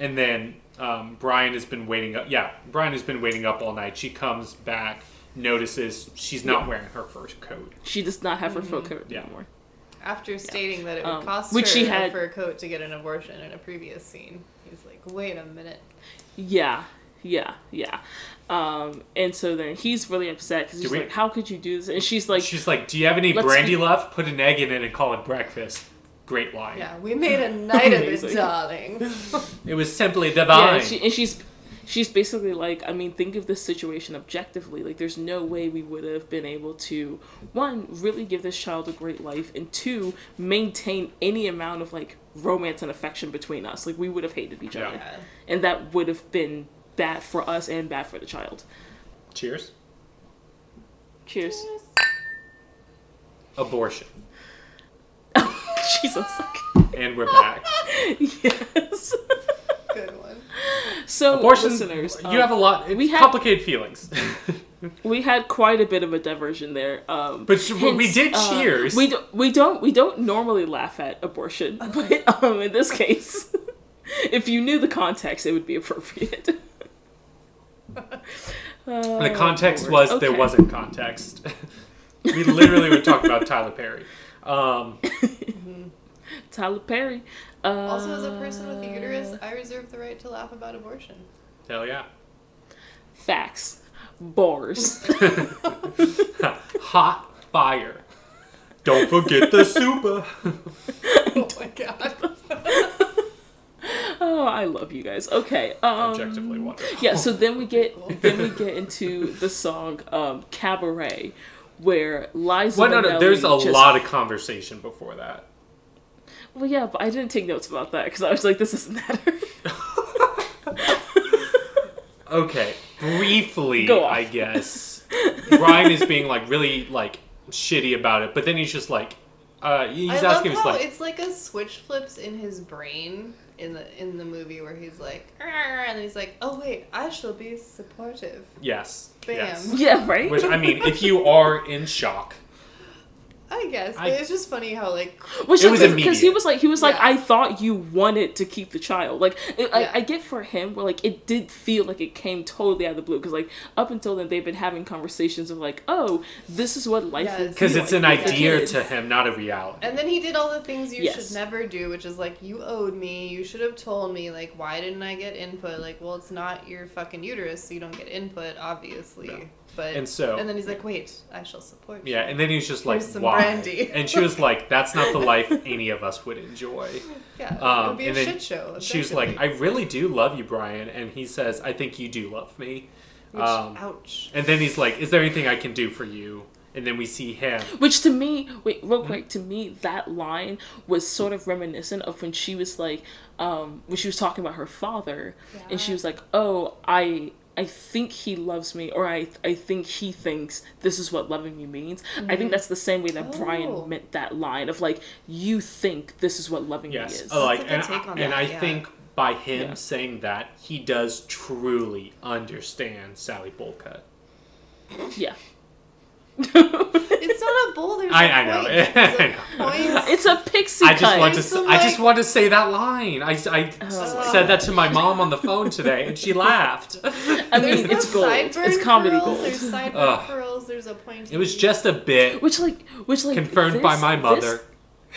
and then um, Brian has been waiting up. Yeah, Brian has been waiting up all night. She comes back, notices she's not wearing her fur coat. She does not have her fur coat Yeah. anymore. After stating that it would Um, cost which her she a had- fur coat to get an abortion in a previous scene, he's like, "Wait a minute." Yeah, yeah, yeah. Um, and so then he's really upset because he's we- like, "How could you do this?" And she's like, She's like, "Do you have any brandy be- left? Put an egg in it and call it breakfast." Great wine. Yeah, we made a night of it, darling. It was simply Yeah, divine. and, she, and she's she's basically like, I mean, think of this situation objectively. Like, there's no way we would have been able to one really give this child a great life, and two maintain any amount of like romance and affection between us. Like, we would have hated each other, Yeah. and that would have been bad for us and bad for the child. Cheers. Cheers. Abortion. Jesus. And we're back. yes. Good one. So, Abortion. listeners, you um, have a lot. It's we have- complicated feelings. we had quite a bit of a diversion there. Um, But sh- we did uh, cheers. we do, we don't we don't normally laugh at abortion, but um, in this case, if you knew the context, it would be appropriate. the context Lord. was there wasn't context. we literally were talking about Tyler Perry. Um, Tyler Perry. Uh, Also, as a person with a uterus, I reserve the right to laugh about abortion. hell yeah. facts, bars. Hot fire. Don't forget the super. Oh my god. oh, I love you guys. Okay. Um, Objectively wonderful. yeah. So then we get then we get into the song um, "Cabaret," where Liza. Well, no, no. There's a just lot of conversation before that. Well, yeah, but I didn't take notes about that because I was like, this doesn't matter. Okay, briefly, Go off. I guess. Ryan is being like really like shitty about it, but then he's just like, uh, he's I asking, he's how like, it's like a switch flips in his brain in the in the movie where he's like, and he's like, "Oh wait, I shall be supportive." yes, Bam. yes. yeah, right. Which I mean, if you are in shock, I guess, I- it's just funny how like Which It was because he was like he was like Yeah. I thought you wanted to keep the child. Like it, Yeah. I, I get for him where like it did feel like it came totally out of the blue because like up until then they've been having conversations of like oh this is what life Yes. would be because it's an like with idea to him, not a reality. And then he did all the things you Yes. should never do, which is like, you owed me, you should have told me, like, why didn't I get input? Like, well, it's not your fucking uterus, so you don't get input, obviously. No. But And so- and then he's like, wait, I shall support you. Yeah, and then he's just like, Here's some "Why?" brandy. And she was like, "That's not the life any of us would enjoy." yeah, it Um, would be a and then shit show. She was like, "I really do love you, Brian," and he says, "I think you do love me." Which, Um, ouch. and then he's like, "Is there anything I can do for you?" and then we see him. Which to me, wait, real quick, to me, that line was sort of reminiscent of when she was like, um, when she was talking about her father, and she was like, "Oh, I." I think he loves me, or I I think he thinks this is what loving me means. I think that's the same way that Oh. Brian meant that line of like, you think this is what loving me is. uh, like and, take on and that, I yeah. think by him Yeah. saying that, he does truly understand Sally Bullcut. yeah, It's not a bowl. There's I- a I know. point. There's a it's a pixie I just cut. want to. There's s- some, I just want to say that line. I, I Oh. said that to my mom on the phone today, and she laughed. I mean, There's it's the gold. It's comedy curls, gold. There's sideburn Ugh. curls. There's a point. It was just a bit Which like, which like confirmed by my mother. this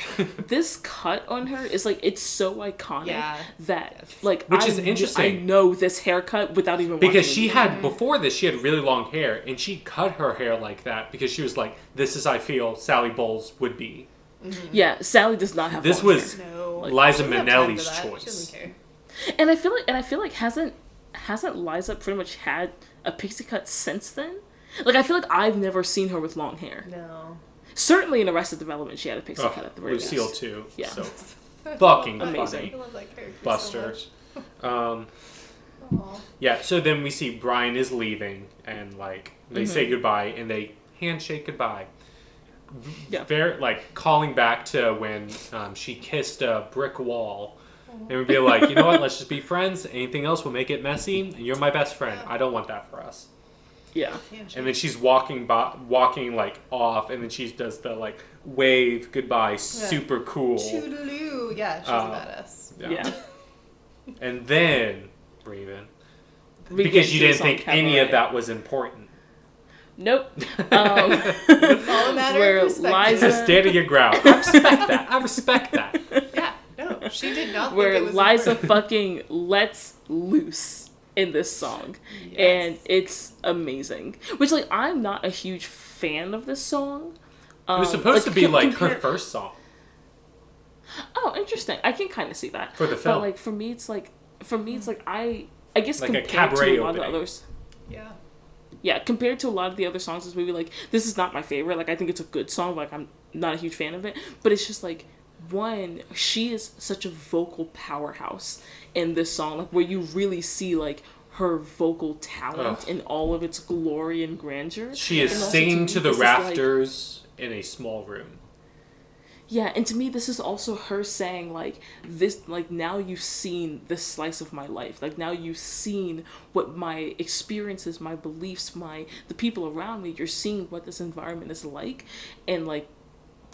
cut on her is like it's so iconic Yeah. that Yes. like Which I is kn- interesting. I know this haircut without even because she the had before this she had really long hair and she cut her hair like that because she was like this is i feel sally bowles would be movie. yeah Sally does not have This long was- hair. no. Liza She doesn't have time Minnelli's for that. She choice. and I feel like and I feel like hasn't hasn't Liza pretty much had a pixie cut since then like I feel like I've never seen her with long hair No. Certainly in Arrested Development she had a pixie cut at the oh, very lucille least. too Yeah. so fucking Amazing. I love that character buster so um much. Aw. yeah so then we see brian is leaving and like they say goodbye and they handshake goodbye Yeah. very like calling back to when um, she kissed a brick wall and we'd be like you know what let's just be friends anything else will make it messy and you're my best friend i don't want that for us yeah. And then she's walking by walking like off and then she does the like wave goodbye super cool. Toodaloo. Yeah, she's Uh, a badass. yeah, and then raven We because you didn't think song any of that was important. Nope. Um, All a matter Where of perspective. Liza- stand your ground. I respect that. I respect that. Yeah, no, she did not. where think it was Liza important. fucking lets loose in this song. And it's amazing. Which like I'm not a huge fan of this song. Um, it was supposed to be com- like her first song Oh, interesting. I can kind of see that. For the film. But like for me it's like for me it's like I I guess Like a compared to cabaret a lot of the others Yeah. yeah, compared to a lot of the other songs, this movie, like this is not my favorite. Like I think it's a good song, but like I'm not a huge fan of it. But it's just like one, she is such a vocal powerhouse in this song, like where you really see like her vocal talent in all of its glory and grandeur. she is singing to to the is, like- rafters in a small room Yeah, and to me, this is also her saying, like, this, like, now you've seen this slice of my life. Like, now you've seen what my experiences, my beliefs, my, the people around me, you're seeing what this environment is like. And, like,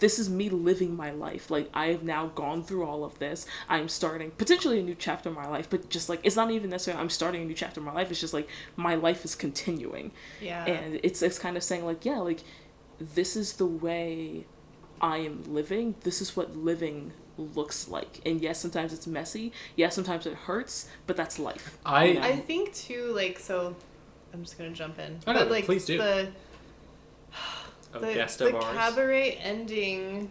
this is me living my life. Like, I have now gone through all of this. I'm starting potentially a new chapter in my life, but just like, it's not even necessarily I'm starting a new chapter in my life. It's just like, my life is continuing Yeah. and it's it's kind of saying like yeah like this is the way i am living this is what living looks like and yes sometimes it's messy yes sometimes it hurts but that's life I- you know? I think too, like so. I'm just gonna jump in. Oh, no, like please do. the a the, guest the of ours cabaret ending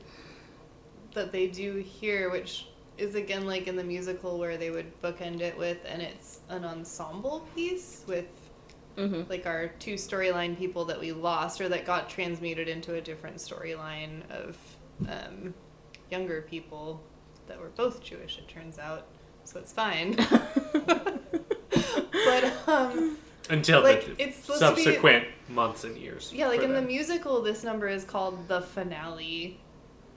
that they do here, which is again like in the musical where they would bookend it with, and it's an ensemble piece with Mhm. like our two storyline people that we lost or that got transmuted into a different storyline of um, younger people that were both Jewish. It turns out, so it's fine. but um, until like, the it's supposed to be- subsequent months and years yeah, like for in the musical, this number is called the finale,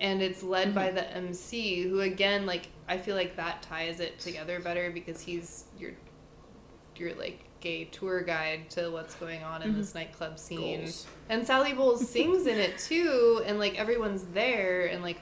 and it's led by the MC, who again, like I feel like that ties it together better because he's your your like gay tour guide to what's going on in this mm-hmm. nightclub scene, Goals. and Sally Bowles sings in it too, and like everyone's there, and like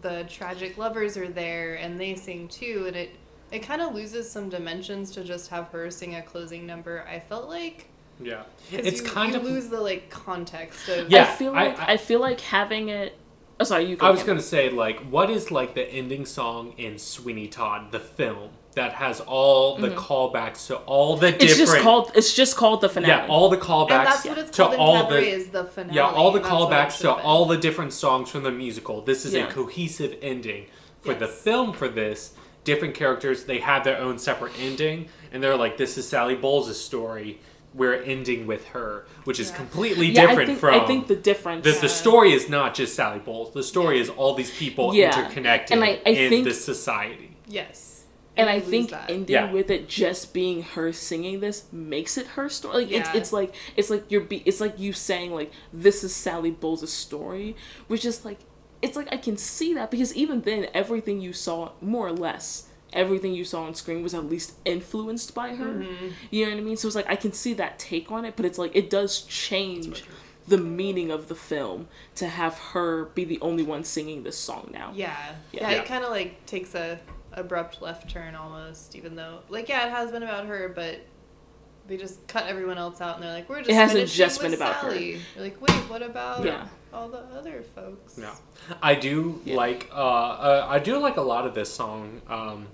the tragic lovers are there, and they sing too, and it. It kind of loses some dimensions to just have her sing a closing number. I felt like yeah, it's you, kind you of lose the like context of Yeah, i feel like I- I, feel like having it oh sorry you go I was gonna say, like, what is like the ending song in Sweeney Todd, the film that has all the callbacks to all the Mm-hmm. it's different, just called it's just called the finale yeah, all the callbacks and that's what it's to called all Cabaret the is the finale. yeah, all the That's what it callbacks to been. all the different songs from the musical. This is Yeah. a cohesive ending for the film. For this, different characters they have their own separate ending, and they're like, "This is Sally Bowles' story. we're ending with her, which is Yeah. completely Yeah, different I think, from I think the difference. the, the uh, story is not just Sally Bowles. The story is all these people Yeah. interconnected And I- I in think- this society. Yes. and I think that. ending Yeah. with it just being her singing this makes it her story. Like Yeah. it's it's like it's like you're be it's like you saying like this is Sally Bowles' story, which is like it's like I can see that because even then everything you saw more or less everything you saw on screen was at least influenced by her. Mm-hmm. You know what I mean? So it's like I can see that take on it, but it's like it does change the meaning of the film to have her be the only one singing this song now. Yeah. Yeah. Yeah, Yeah. it kind of like takes a abrupt left turn almost, even though like yeah, it has been about her, but they just cut everyone else out and they're like, we're just It hasn't just with been about her. You're like, wait, what about Yeah. All the other folks? Yeah, I do Yeah. like uh, uh, I do like a lot of this song, um,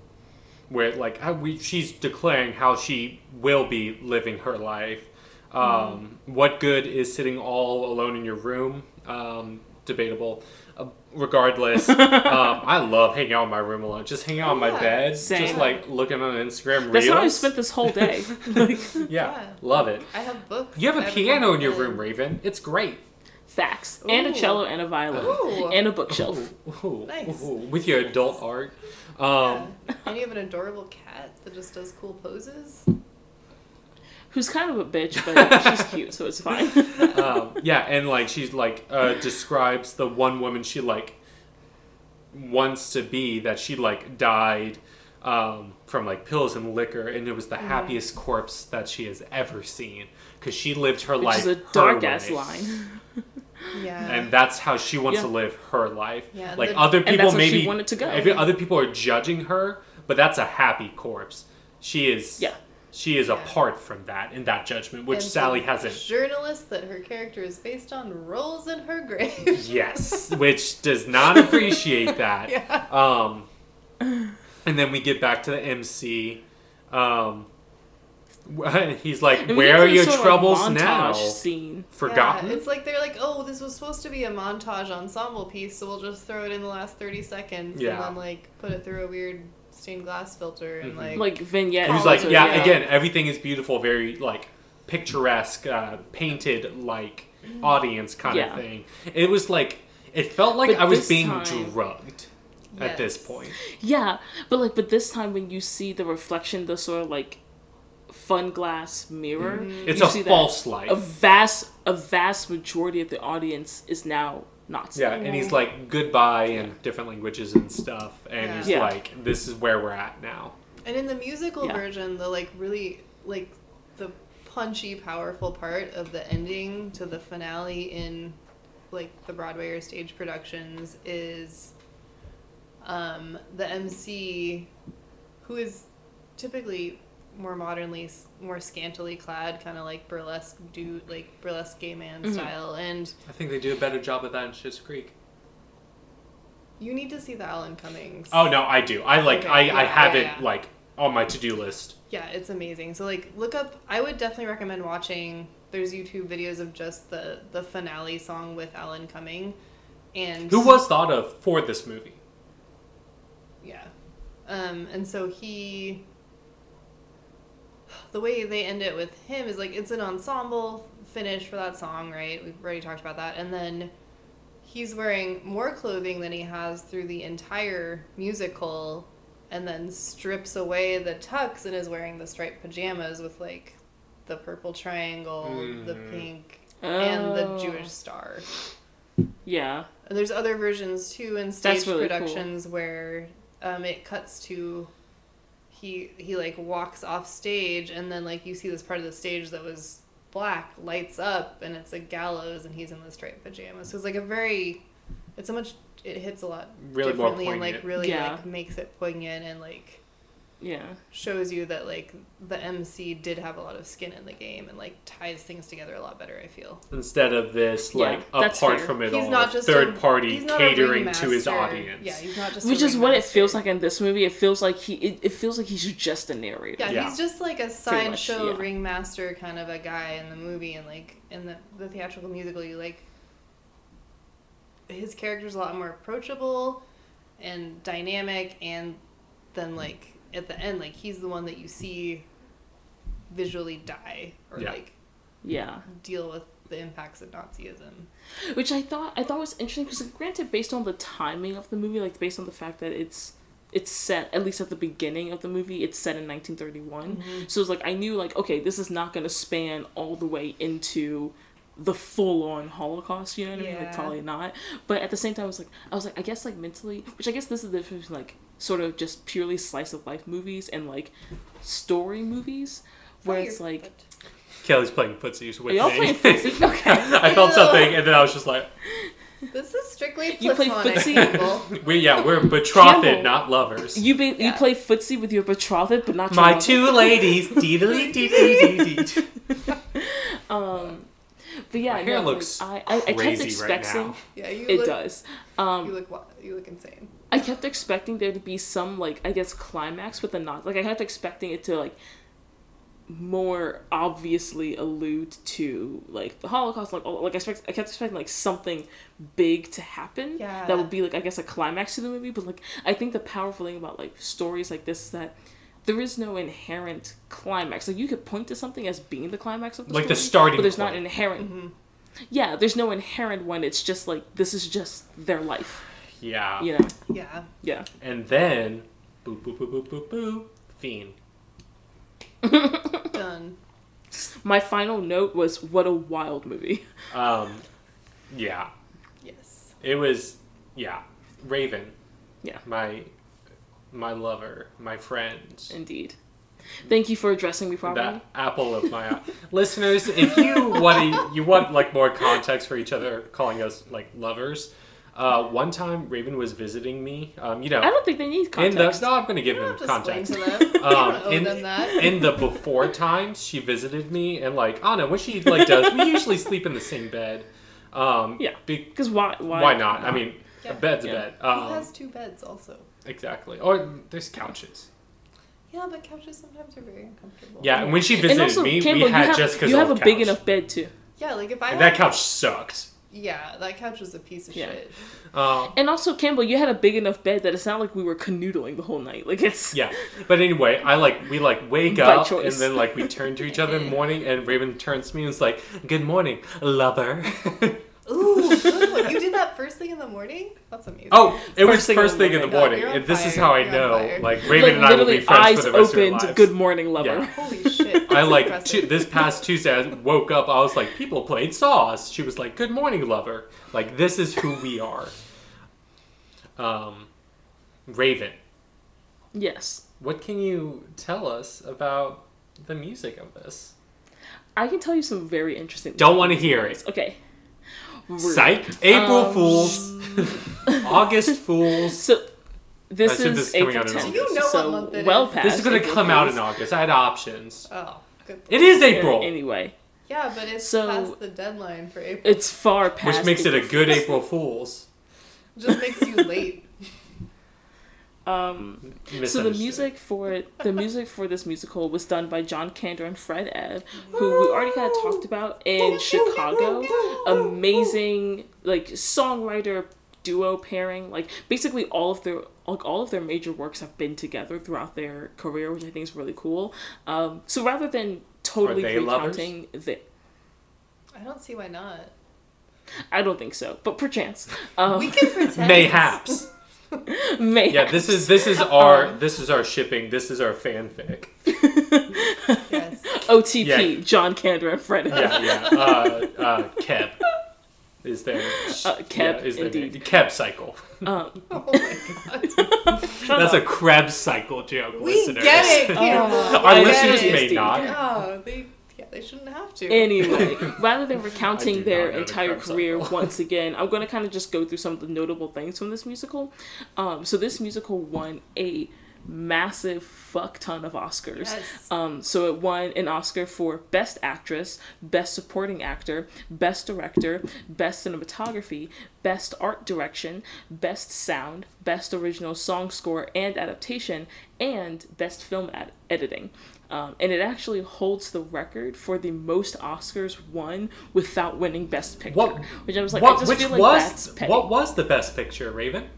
where like how we she's declaring how she will be living her life. Um, What good is sitting all alone in your room? Um, debatable. Uh, regardless, um, I love hanging out in my room alone. Just hanging out on my Yeah. bed, just like looking on Instagram That's reels. how I spent this whole day. like, yeah, Yeah. love it. I have books. You have I a book piano in your room, Raven. It's great. Facts. And a cello and a violin. Ooh. And a bookshelf. Ooh, ooh, Nice. with your adult art. Um, Yeah. and you have an adorable cat that just does cool poses. Who's kind of a bitch, but she's cute, so it's fine. um, yeah, and like she's like uh, describes the one woman she like wants to be that she like died um, from like pills and liquor, and it was the happiest corpse that she has ever seen because she lived her Which life is a her dark ass way. line. Yeah. And that's how she wants Yeah. to live her life. Yeah, like the- other And people that's how she maybe wanted to go. If other people are judging her, but that's a happy corpse. She is. Yeah. She is Yeah. apart from that in that judgment, which And Sally the hasn't Journalist that her character is based on rolls in her grave. Yes, which does not appreciate that. Yeah. Um, and then we get back to the MC. Um, he's like, And we "Where are your troubles montage now? Scene. Forgotten?" Yeah, it's like they're like, oh, this was supposed to be a montage ensemble piece, so we'll just throw it in the last thirty seconds, Yeah. and then like put it through a weird stained glass filter, and Mhm. like, Like vignette. He was like, "Yeah, yeah. again, everything is beautiful, very like picturesque, uh, painted like audience kind Yeah. of thing." It was like it felt like But I was being time- drugged at this point. Yeah, but like, but this time when you see the reflection, the sort of like fun glass mirror, Mm-hmm. It's you a see that false light. A vast, a vast majority of the audience is now not. Yeah, seeing. and he's like goodbye in different languages and stuff, and Yeah. he's Yeah. like, "This is where we're at now." and in the musical Yeah. version, the like really like the punchy, powerful part of the ending to the finale in like the Broadway or stage productions is um, the MC who is typically more modernly, more scantily clad, kind of like burlesque dude, like burlesque gay man Mhm. style, and I think they do a better job of that in Schitt's Creek. you need to see the Alan Cummings. Oh no, I do. I like. Okay, I, I have yeah, it yeah. like on my to do list. Yeah, it's amazing. So like look up I would definitely recommend watching there's YouTube videos of just the the finale song with Alan Cumming and Who was thought of for this movie? yeah. Um and so he the way they end it with him is like it's an ensemble finish for that song, right? We've already talked about that. And then he's wearing more clothing than he has through the entire musical and then strips away the tux and is wearing the striped pajamas with like the purple triangle, the Mhm. pink, and the Oh. Jewish star. Yeah. And there's other versions too in stage That's really cool. productions where um, it cuts to he he like walks off stage and then like you see this part of the stage that was black lights up and it's a gallows and he's in the striped pajamas. So it's like a very it's a much it hits a lot Really more differently and like really Yeah. like makes it poignant and like Yeah. shows you that like the MC did have a lot of skin in the game and like ties things together a lot better. I feel. Instead of this, Yeah, like that's apart fair. from it He's all, not just third a- party he's not a catering to his ringmaster. audience. Yeah, he's not just. Which a is what it ringmaster. feels like in this movie. It feels like he. It, it feels like he's just a narrator. Yeah, Yeah. he's just like a much, sideshow yeah. ringmaster kind of a guy in the movie, and like in the the theatrical musical, you like his character's a lot more approachable and dynamic, and then like at the end, like he's the one that you see visually die or Yeah. like Yeah. deal with the impacts of Nazism. Which I thought I thought was interesting because, granted, based on the timing of the movie, like based on the fact that it's it's set at least at the beginning of the movie, it's set in 1931. Mm-hmm. So it's like I knew like okay, this is not going to span all the way into the full on Holocaust. You know what I mean? Like Yeah. probably not. But at the same time, I was like I was like I guess like mentally, which I guess this is the difference between like sort of just purely slice of life movies and like story movies, where it's like. Kelly's playing footsie with Are y'all me. playing footsie? Okay. I felt something, and then I was just like, This is strictly You play platonic, footsie? people. "We yeah, we're betrothed, Campbell. not lovers." You be, you Yeah. play footsie with your betrothed, but not your My mother. two ladies, dee dee dee dee Um, but yeah, My hair no, looks like, I, I, I kept crazy right expecting. now. Yeah, you It look, does. You Um, look wi- you look insane. I kept expecting there to be some like I guess climax with the not like I kept expecting it to like more obviously allude to like the Holocaust. Like oh, like I expect I kept expecting like something big to happen. Yeah. That would be like I guess a climax to the movie. But like I think the powerful thing about like stories like this is that. There is no inherent climax. Like you could point to something as being the climax of the Like the story, starting but there's not point. an inherent Mm-hmm. yeah, there's no inherent one. It's just like this is just their life. Yeah. You know? Yeah. Yeah. And then, boop boop boop boop boop boop, fiend. Done. My final note was what a wild movie. Um, yeah, Yes. it was. Yeah, Raven. Yeah. My, my lover, my friend. Indeed. Thank you for addressing me properly. That apple of my eye. Listeners, if you want to, you want like more context for each other, calling us like lovers. Uh, one time, Raven was visiting me. Um, you know, I don't think they need in context. the no, I'm going to give You them have context. to them. Um, in, them that. in the before times, she visited me, and like I don't know when she like does. We usually sleep in the same bed. Um, Yeah. Because why, why? why not? I mean, Yeah. a bed's a bed. Who Um, has two beds also? exactly. Or there's couches. Yeah, but couches sometimes are very uncomfortable. Yeah, and when she And visited also, me, Campbell, we had you have, Jessica's you have a old big enough bed too. Yeah, like if I had, that couch sucked. Yeah, that couch was a piece of Yeah. shit. Um, And also, Campbell, you had a big enough bed that it's not like we were canoodling the whole night. Like it's yeah, but anyway, I like we like wake up choice. and then like we turn to each other in the morning, and Raven turns to me and is like, "Good morning, lover." Ooh, good. you did that first thing in the morning? That's amazing. oh, it was First thing first in the thing in the morning. morning, and this is how I You're know. fire. Like like Raven and I will literally be friends eyes for the rest opened. of our lives. Good morning, lover. Yeah. Holy shit. I like impressive. tu- this past Tuesday. I woke up. I was like, people played Sauce. She was like, "Good morning, lover." Like this is who we are. Um, Raven, Yes, what can you tell us about the music of this? I can tell you some very interesting. Don't want to hear it. Okay. Rude. Psych. April Um, Fools. August Fools. So this is this is coming April out in 10th. August. Do you know what month it well is? past. This is gonna April come out in August. I had options. Oh, good. It is April, Anyway, Yeah, but it's So- past the deadline for April. it's far past. which makes it a good Fools. April Fools. just makes you late. Um, so the music for the music for this musical was done by John Kander and Fred Ebb, who we already kind of talked about in Chicago. Amazing like songwriter duo pairing. Like basically all of their like all of their major works have been together throughout their career, which I think is really cool. Um, so rather than totally they lovers? recounting the I don't see why not. I don't think so, but perchance. Um, We can pretend. Mayhaps. mayhaps. Yeah, this is this is our this is our shipping. This is our fanfic. Yes. OTP, Yeah. John Kander and Fred Yeah, yeah. Uh, uh, Keb is there. Uh, Keb, is there indeed. Keb cycle. Um, Oh my god. That's a Krebs cycle joke, We listeners. get it, Oh, Our listeners it. may not. Oh, they yeah, they shouldn't have to. Anyway, rather than recounting their not know the entire career cycle. once again, I'm going to kind of just go through some of the notable things from this musical. Um, so this musical won a massive fuck ton of Oscars. Yes. Um, so it won an Oscar for Best Actress, Best Supporting Actor, Best Director, Best Cinematography, Best Art Direction, Best Sound, Best Original Song Score and Adaptation, and Best Film ad- Editing. Um, and it actually holds the record for the most Oscars won without winning Best Picture. What? Which I was like, what, I just which feel like was that's petty. what was the best picture, Raven?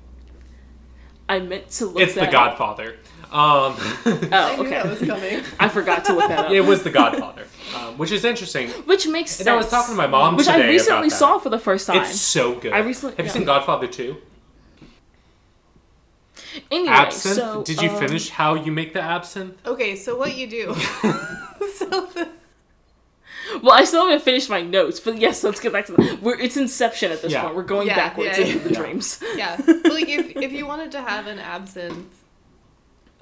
I meant to look. It's that The. Godfather. Um, Oh, I knew okay. that was coming. I forgot to look that up. it was The Godfather, um, which is interesting. Which makes sense. And I was talking to my mom Which today I recently about that. saw for the first time. It's so good. I recently- have you seen Godfather 2? Anyway, absinthe. so Did you um, finish how you make the absinthe? Okay, so what you do? so the, Well, I still haven't finished my notes, but yes, let's get back to the. We're it's Inception at this Yeah. point. We're going Yeah, backwards yeah, into the dreams. yeah, but like if if you wanted to have an absinthe,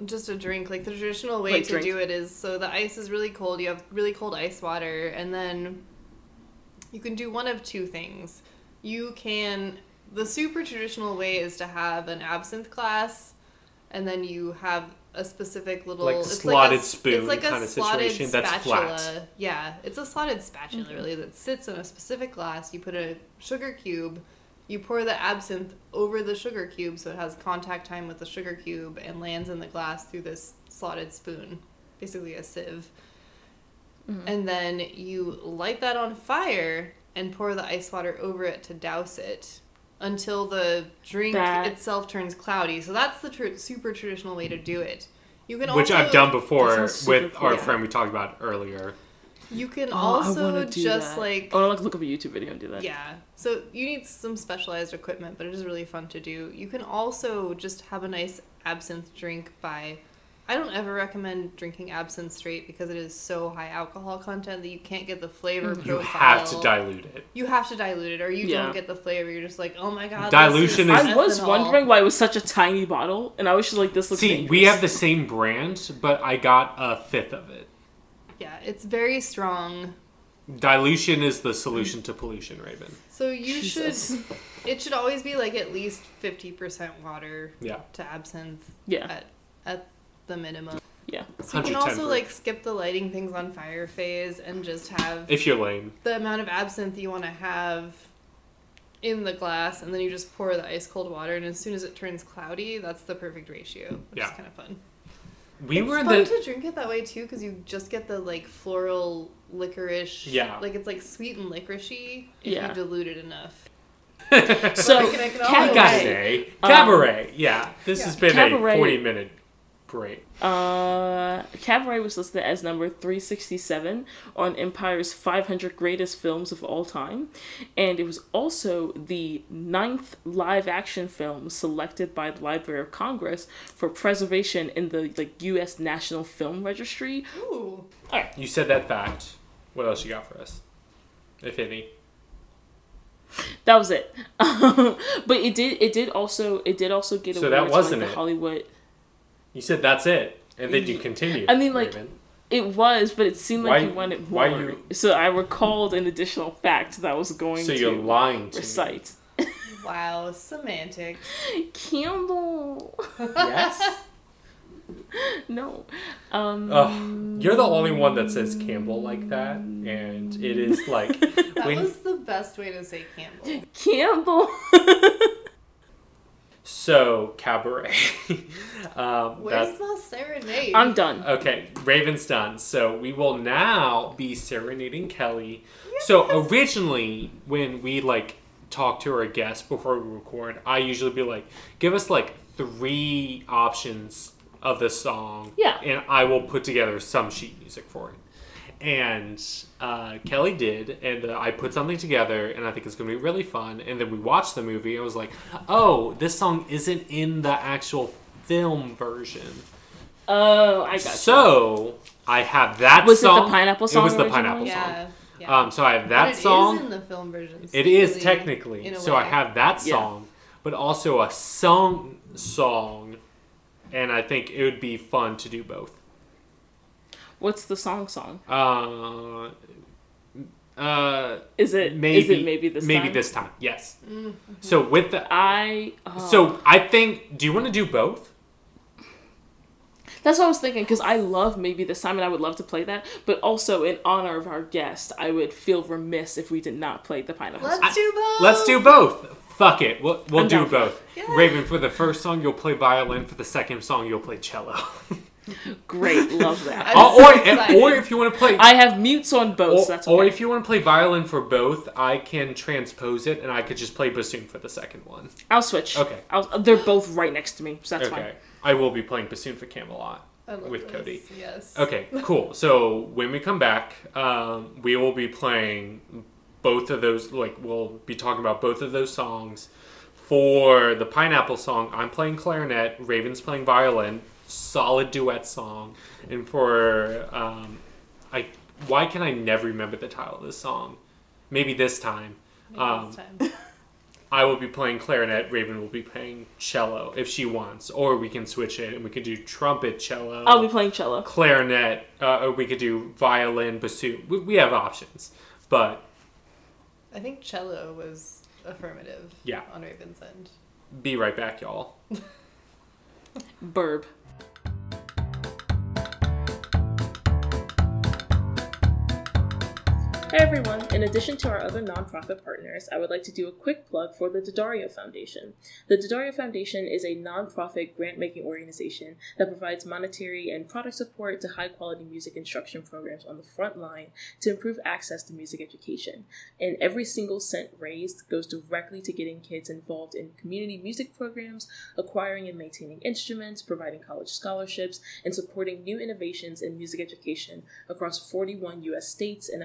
just a drink, like the traditional way Like to drink. do it is so the ice is really cold. You have really cold ice water, and then you can do one of two things. You can the super traditional way is to have an absinthe glass, and then you have a specific little Like it's slotted a, spoon it's like a kinda slotted situation that's spatula. flat. Yeah, it's a slotted spatula mm-hmm. really that sits in a specific glass. You put a sugar cube, you pour the absinthe over the sugar cube so it has contact time with the sugar cube and lands in the glass through this slotted spoon, basically a sieve. Mm-hmm. And then you light that on fire and pour the ice water over it to douse it until the drink That- itself turns cloudy. So that's the tr- super traditional way to do it. You can also Which also, I've done before That sounds super with cool. our Yeah. friend we talked about earlier. You can Oh, also wanna do just that. like I want to like look up a YouTube video and do that. yeah. So you need some specialized equipment, but it is really fun to do. You can also just have a nice absinthe drink by I don't ever recommend drinking absinthe straight because it is so high alcohol content that you can't get the flavor Mm. You have to dilute it. You have to dilute it or you Yeah. don't get the flavor. You're just like, "Oh my god, Dilution this is- is I was wondering why it was such a tiny bottle, and I was just like, "This looks." See, dangerous. we have the same brand, but I got a fifth of it. Yeah, it's very strong. Dilution is the solution to pollution, Raven. So you Jesus. should it should always be like at least 50% water Yeah. to absinthe Yeah, at at the minimum. yeah. So you can also proof. like skip the lighting things on fire phase and just have If you're lame. the amount of absinthe you want to have in the glass, and then you just pour the ice cold water, and as soon as it turns cloudy, that's the perfect ratio, which Yeah. is kind of fun. We it's were fun the to drink it that way too, because you just get the like floral licorice. Yeah. like it's like sweet and licoricey if Yeah. you dilute it enough. So I can acknowledge. cabaret. Cabaret. Um, Yeah. This Yeah. has been Cabaret. a 40 minute break. Uh, Cabaret was listed as number 367 on Empire's 500 greatest films of all time, and it was also the ninth live action film selected by the Library of Congress for preservation in the like U.S. National Film Registry. Ooh. All right. You said that fact. What else you got for us? If any. That was it. but it did it did also it did also get So awards that wasn't the it. Hollywood. You said that's it. And then you continued. I mean, like, Raven. It was, but it seemed like Why- you wanted why more. you- So I recalled an additional fact that I was going So to you're lying to me. recite. Wow, semantics. Campbell. Yes? no. Um Ugh, you're the only one that says Campbell like that, and it is like That when was the best way to say Campbell. Campbell. so cabaret. um, Where's that's, the serenade? I'm done. okay, Raven's done. So we will now be serenading Kelly. So originally, when we like talk to our guests before we record, I usually be like, give us like three options of the song. Yeah. And I will put together some sheet music for it. And uh, Kelly did, and uh, I put something together, and I think it's going to be really fun. And then we watched the movie, and I was like, oh, this song isn't in the actual film version. Oh, I got you. So I have that Was it the pineapple song. It was the originally? pineapple song. yeah. yeah. Um, so I have But that it is song. in the film version. It is sneakily, technically. in a So I way. have that Yeah. song, but also a song song, and I think it would be fun to do both. What's the song song? Uh, uh, Is it maybe is it maybe this maybe time? this time. Yes. Mm-hmm. So with the I oh. so I think. Do you want to do both? That's what I was thinking because I love maybe this time and I would love to play that, but also in honor of our guest, I would feel remiss if we did not play the pineapple. Let's song. do both. Let's do both. Fuck it. We'll, we'll I'm do both. Yes. Raven, for the first song, you'll play violin. For the second song, you'll play cello. Great, love that. I'm Uh, so or, excited. or if you want to play, I have mutes on both, or, so that's or if you want to play violin for both, I can transpose it and I could just play bassoon for the second one. I'll switch. Okay. I'll, they're both right next to me, so that's okay, fine. I will be playing bassoon for Camelot. I love with this. Cody. Yes. Okay, cool. So when we come back, um, we will be playing both of those. Like we'll be talking about both of those songs. For the pineapple song, I'm playing clarinet. Raven's playing violin. Solid duet song. And for um, I, why can I never remember the title of this song? Maybe this time. Maybe Um, this time. I will be playing clarinet. Raven will be playing cello if she wants, or we can switch it and we can do trumpet, cello I'll be playing cello. clarinet, uh, or we could do violin, bassoon. We, we have options, but I think cello was affirmative. Yeah. On Raven's end. be right back, y'all. Burb. Hey everyone! In addition to our other nonprofit partners, I would like to do a quick plug for the D'Addario Foundation. The D'Addario Foundation is a nonprofit grant making organization that provides monetary and product support to high quality music instruction programs on the front line to improve access to music education. And every single cent raised goes directly to getting kids involved in community music programs, acquiring and maintaining instruments, providing college scholarships, and supporting new innovations in music education across 41 US states and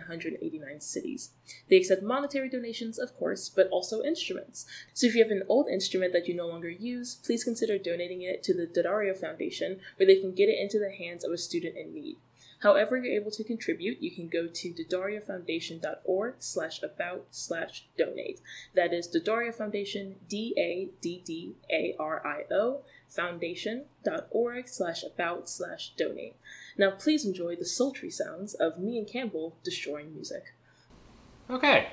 189 cities. They accept monetary donations, of course, but also instruments. So if you have an old instrument that you no longer use, please consider donating it to the D'Addario Foundation, where they can get it into the hands of a student in need. However you're able to contribute, you can go to daddariofoundation.org slash about slash donate. That is D'Addario Foundation, D-A-D-D-A-R-I-O, foundation.org slash about slash donate. Now please enjoy the sultry sounds of me and Campbell destroying music. Okay,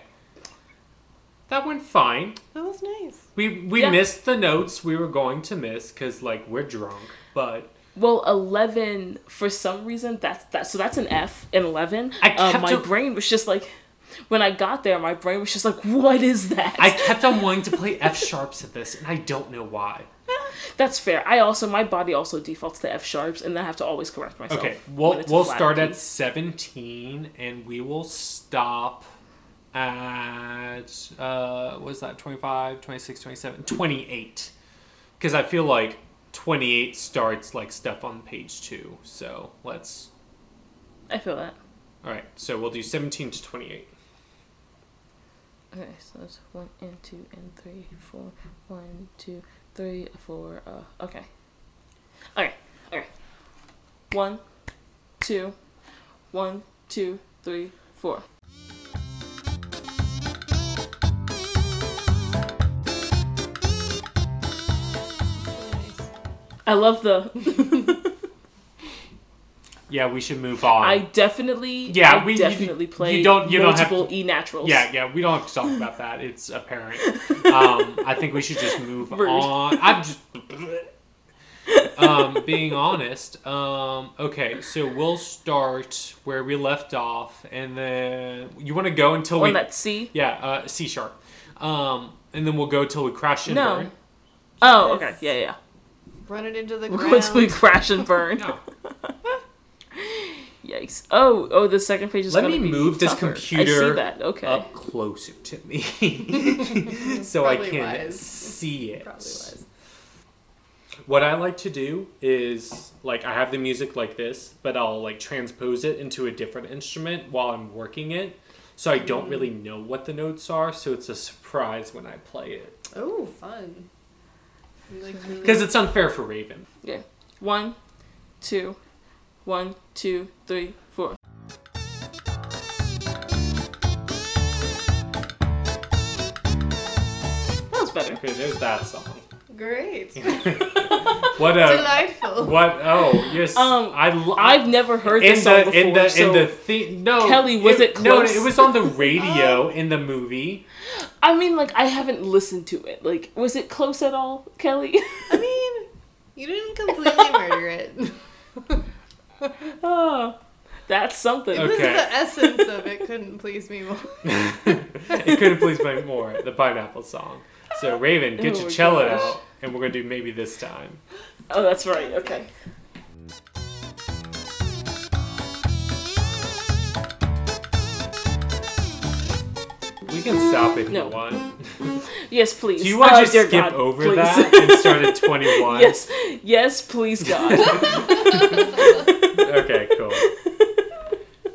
that went fine. That was nice. We we Yeah. missed the notes we were going to miss because like we're drunk, but Well, eleven for some reason that's that. So that's an F in eleven. I Uh, kept my a- brain was just like, when I got there, my brain was just like, what is that? I kept on wanting to play F sharps at this, and I don't know why. That's fair. I also my body also defaults to F sharps, and then I have to always correct myself. Okay, we'll we'll start at 17 and we will stop at uh what's that 25 26 27 28 because i feel like 28 starts like stuff on page 2 so let's I feel that. all right so we'll do 17 to 28 Okay, so that's one and two and three, four, one, two, three, four. Uh, okay. Okay. Okay. One, two, one, two, three, four. I love the. yeah we should move on I definitely. Yeah, I we- you- definitely you play don't- you don't have multiple to- E naturals. yeah yeah we don't have to talk about that it's apparent um i think we should just move Rude. on i'm just um being honest um okay so we'll start where we left off and then you want to go until we On that C. yeah uh c sharp um and then we'll go till we crash and No. burn Oh, okay. Yeah, yeah. Run it into the We're ground. going to we crash and burn. no Yikes. Oh, oh, the second page is Let gonna me be move this tougher. I computer see that. Okay. up closer to me so i can wise. see it Probably was. What I like to do is like I have the music like this, but I'll like transpose it into a different instrument while I'm working it. So I don't really mm. know what the notes are, so it's a surprise when I play it. Oh, fun. You like really- Because it's unfair for Raven. Yeah. One, two, one, two, three, four. That was better. Okay, there's that song. Great. What uh Delightful. what oh yes Um, I lo- I've never heard in this song the before. in the so in the thing no Kelly, was it no close? it was on the radio in the movie I mean, like I haven't listened to it. Like, was it close at all, Kelly? I mean, you didn't completely murder it. oh, that's something. Okay. the essence of it couldn't please me more. it couldn't please me more, the pineapple song. So, Raven, get oh your cello gosh. out, and we're going to do maybe this time. Oh, that's right. Okay. We can stop if no. you want. Yes, please. Do you want Oh, to just skip God, over please. that and start at 21? yes, yes, please, God. Okay, cool.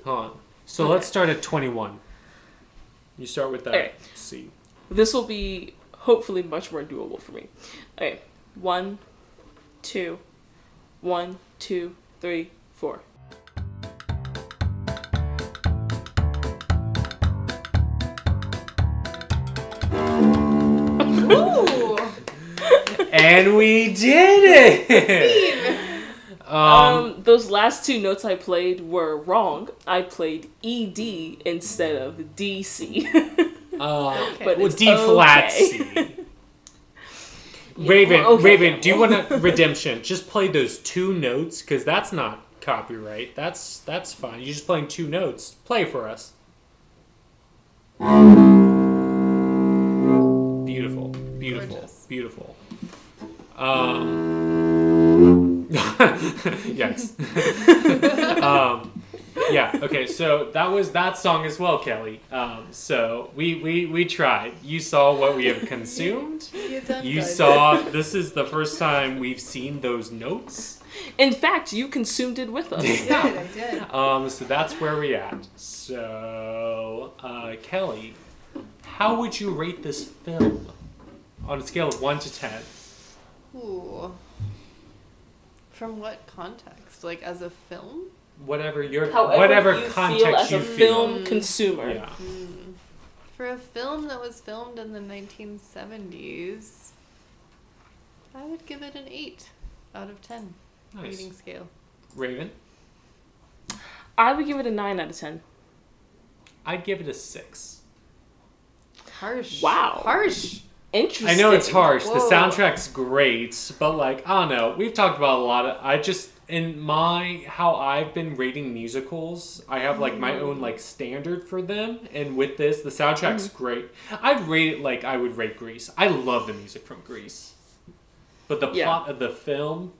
Hold on. So let's start at 21. You start with that Okay. C. this will be hopefully much more doable for me. Okay, one, two, one, two, three, four. And we did it! um, Um, those last two notes I played were wrong. I played ED instead of DC. uh, Okay. but well, it's D flat okay. C. Raven, well, okay, Raven, okay, do you want to redemption? Just play those two notes because that's not copyright. That's that's fine. You're just playing two notes. Play for us. Beautiful, beautiful, Gorgeous. beautiful. Um, yikes. um, yeah. Okay. So that was that song as well, Kelly. Um, so we, we we tried. You saw what we have consumed. You've done You good. saw. This is the first time we've seen those notes. In fact, you consumed it with us. I did, I did. Um, so that's where we at. So, uh, Kelly, how would you rate this film on a scale of one to ten? Ooh. From what context? Like as a film? Whatever your However whatever you context feel as you a feel. film consumer. Yeah. Hmm. For a film that was filmed in the 1970s, I would give it an 8 out of 10 Nice. rating scale. Raven, I would give it a nine out of ten. I'd give it a six. Harsh. Wow. Harsh. Interesting. I know it's harsh. The soundtrack's great, but like I don't know. We've talked about a lot of. I just in my how I've been rating musicals. I have like my own mm. like standard for them, and with this, the soundtrack's mm. great. I'd rate it like I would rate Grease. I love the music from Grease, but the Yeah. plot of the film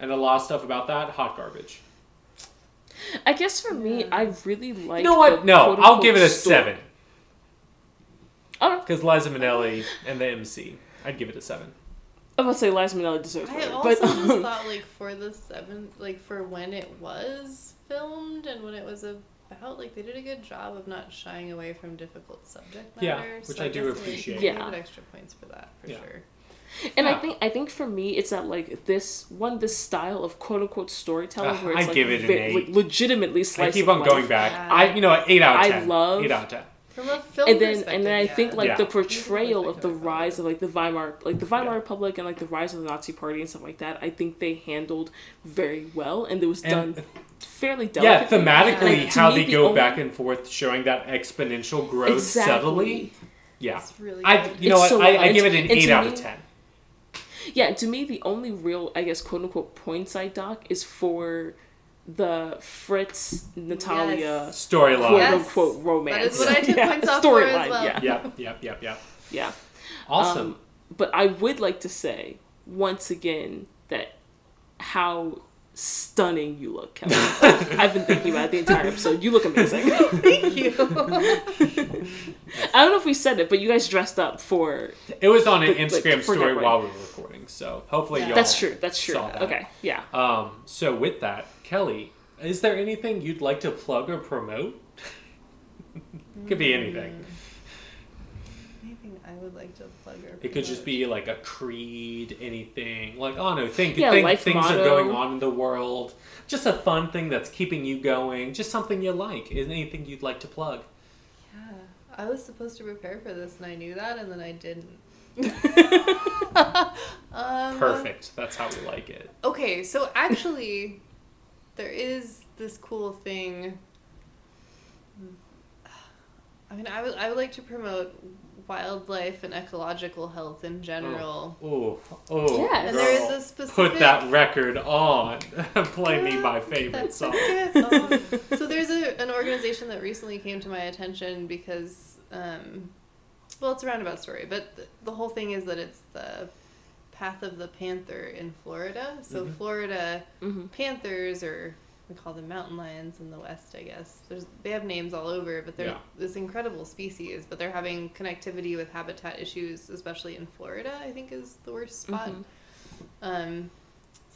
and a lot of stuff about that hot garbage. I guess for me, I really like. you know what? No, I'll give it a story. seven Because Liza Minnelli and the MC. I'd give it a seven. I'm about to say Liza Minnelli deserves I better, also but just um, thought like for the seven, like for when it was filmed and when it was about, like they did a good job of not shying away from difficult subject matter. Yeah, which so I do guess, like, appreciate. Yeah. extra points for that for Yeah. sure. and I think I think for me, it's that like this one, this style of quote unquote storytelling Uh, where it's I'd like, give it an ve- eight. like legitimately slice. I keep of on life. going back. Yeah. I you know what, eight out of ten. I love- eight out of ten. From a film and then and then I yeah. think like Yeah. the portrayal of the rise of like the Weimar like the Weimar Yeah. Republic and like the rise of the Nazi Party and stuff like that. I think they handled very well, and it was And- done fairly Yeah, thematically, Like, how they the go only- back and forth, showing that exponential growth Exactly. subtly. Yeah, It's really I you know It's what, so I. I give it an eight out me- of ten. Yeah, to me, the only real, I guess, quote unquote, points I dock is for the Fritz Natalia Yes. Storyline. quote Yes. unquote romance. That is what I took yeah, points off for as storyline, well. Yeah, Yep, yep, yep, yep. yeah. Awesome. Um, but I would like to say once again that how stunning you look, Kelly. I've been thinking about it the entire episode. You look amazing. Thank you. I don't know if we said it, but you guys dressed up for. it was on an like, Instagram for story while we were recording, so hopefully Yeah. y'all. That's true. That's true. that. Okay. Yeah. Um. So with that, Kelly, is there anything you'd like to plug or promote? Could be anything. Anything I would like to plug or It could just be like a creed, anything. Like, oh no, think, Yeah, think life things are going on in the world. Just a fun thing that's keeping you going. Just something you like. Is anything you'd like to plug? Yeah, I was supposed to prepare for this and I knew that and then I didn't. um, Perfect. That's how we like it. Okay, so actually, there is this cool thing. I mean, I would I would like to promote wildlife and ecological health in general. Oh, oh, Yes. And there is a specific Put that record on. Play me my favorite That's song. Um, so there's a, an organization that recently came to my attention because, um, well, it's a roundabout story, but th- the whole thing is that it's the Path of the Panther in Florida. So Mhm. Florida Mhm. panthers or we call them mountain lions in the West, I guess. There's, they have names all over, but they're Yeah. this incredible species. But they're having connectivity with habitat issues, especially in Florida. I think is the worst spot. Mhm. Um,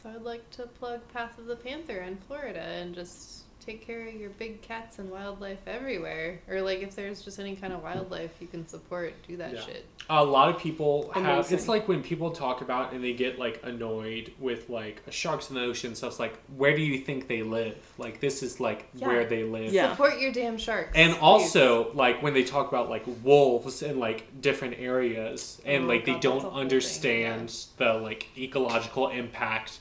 so I'd like to plug Path of the Panther in Florida and just take care of your big cats and wildlife everywhere. Or like if there's just any kind of wildlife you can support, do that Yeah. shit. A lot of people have. It's like when people talk about and they get like annoyed with like sharks in the ocean. So it's like, where do you think they live? Like this is like Yeah. where they live. Yeah. Support your damn sharks. And please. also, like when they talk about like wolves in like different areas, and Oh, like they God, that's a don't whole thing, understand the like ecological impact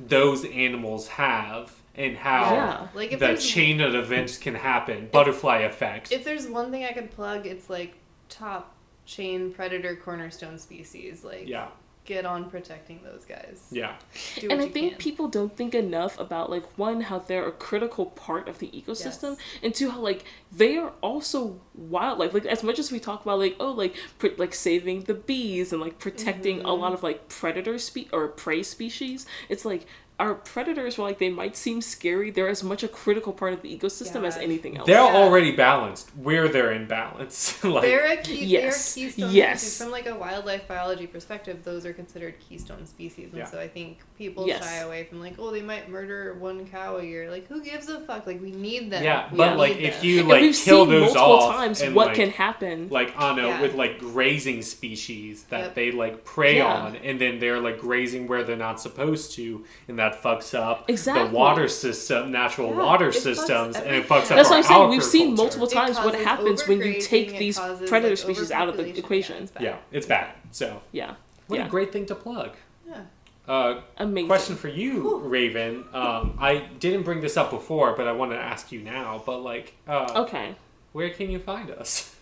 those animals have, and how Yeah. like if the chain of events can happen, butterfly effect. If there's one thing I could plug, it's like top chain predator cornerstone species. Like, yeah, get on protecting those guys. yeah, Do and I think can. people don't think enough about like one how they're a critical part of the ecosystem Yes. and two how like they are also wildlife like as much as we talk about like oh like pr- like saving the bees and like protecting Mm-hmm. a lot of like predator spe- or prey species it's like our predators were like they might seem scary they're as much a critical part of the ecosystem as anything else they're Yeah. already balanced. Where they're in balance, like they're a key. Yes. They're keystone Yes. species. From like a wildlife biology perspective, those are considered keystone species, and Yeah. so I think people Yes. shy away from like, oh, they might murder one cow a year. Like, who gives a fuck? Like, we need them. yeah. we but like if them. you like we've kill seen those multiple off times and, what like, can happen like on a Yeah. with like grazing species that Yep. they like prey Yeah. on and then they're like grazing where they're not supposed to and that fucks up Exactly. the water system natural Yeah, water it fucks systems and it fucks up up. that's our what I'm saying. We've seen multiple times what happens when you take these predator like, species out of the overpopulation. equation. Yeah, it's bad. yeah it's bad so Yeah. what Yeah. a great thing to plug Yeah. uh, Amazing. question for you raven um, i didn't bring this up before but i want to ask you now but like uh, Okay. where can you find us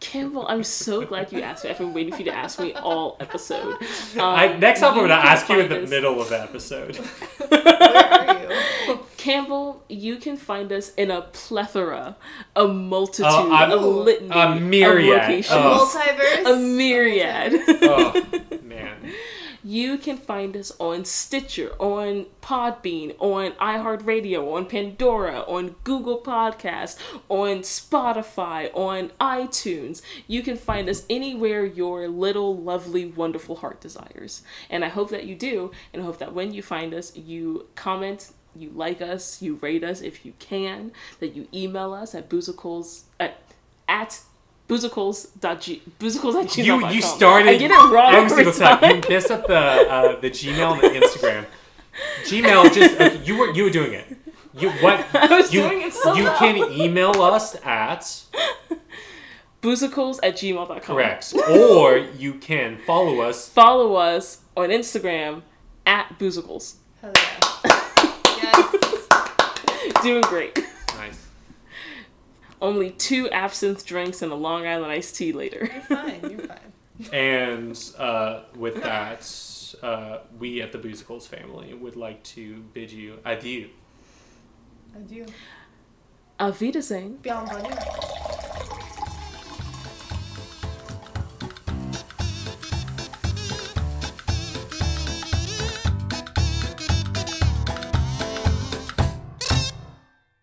Campbell, I'm so glad you asked me. I've been waiting for you to ask me all episode. Um, I, next time i'm going to ask you in find the us- middle of the episode Where are you? Campbell, you can find us in a plethora, a multitude, Oh, I'm- a litany, a myriad of locations, of- Multiverse. a myriad. oh man You can find us on Stitcher, on Podbean, on iHeartRadio, on Pandora, on Google Podcast, on Spotify, on iTunes. You can find us anywhere your little, lovely, wonderful heart desires. And I hope that you do, and I hope that when you find us, you comment, you like us, you rate us if you can, that you email us at boozicles at at boozicles.g boozicles at You gmail.com. you started I get it wrong every single time. time. You messed up the uh, the Gmail and the Instagram. Gmail just okay, you were you were doing it. You what I was you doing it so you well. can email us at boozicles at gmail.com. correct or you can follow us. Follow us on Instagram at boozicles. Hell yeah. yes. Doing great. Nice. Only two absinthe drinks and a Long Island iced tea later. You're fine. You're fine. And uh, with that, uh, we at the Boozicles family would like to bid you adieu. Adieu. Auf Wiedersehen. Bienvenue.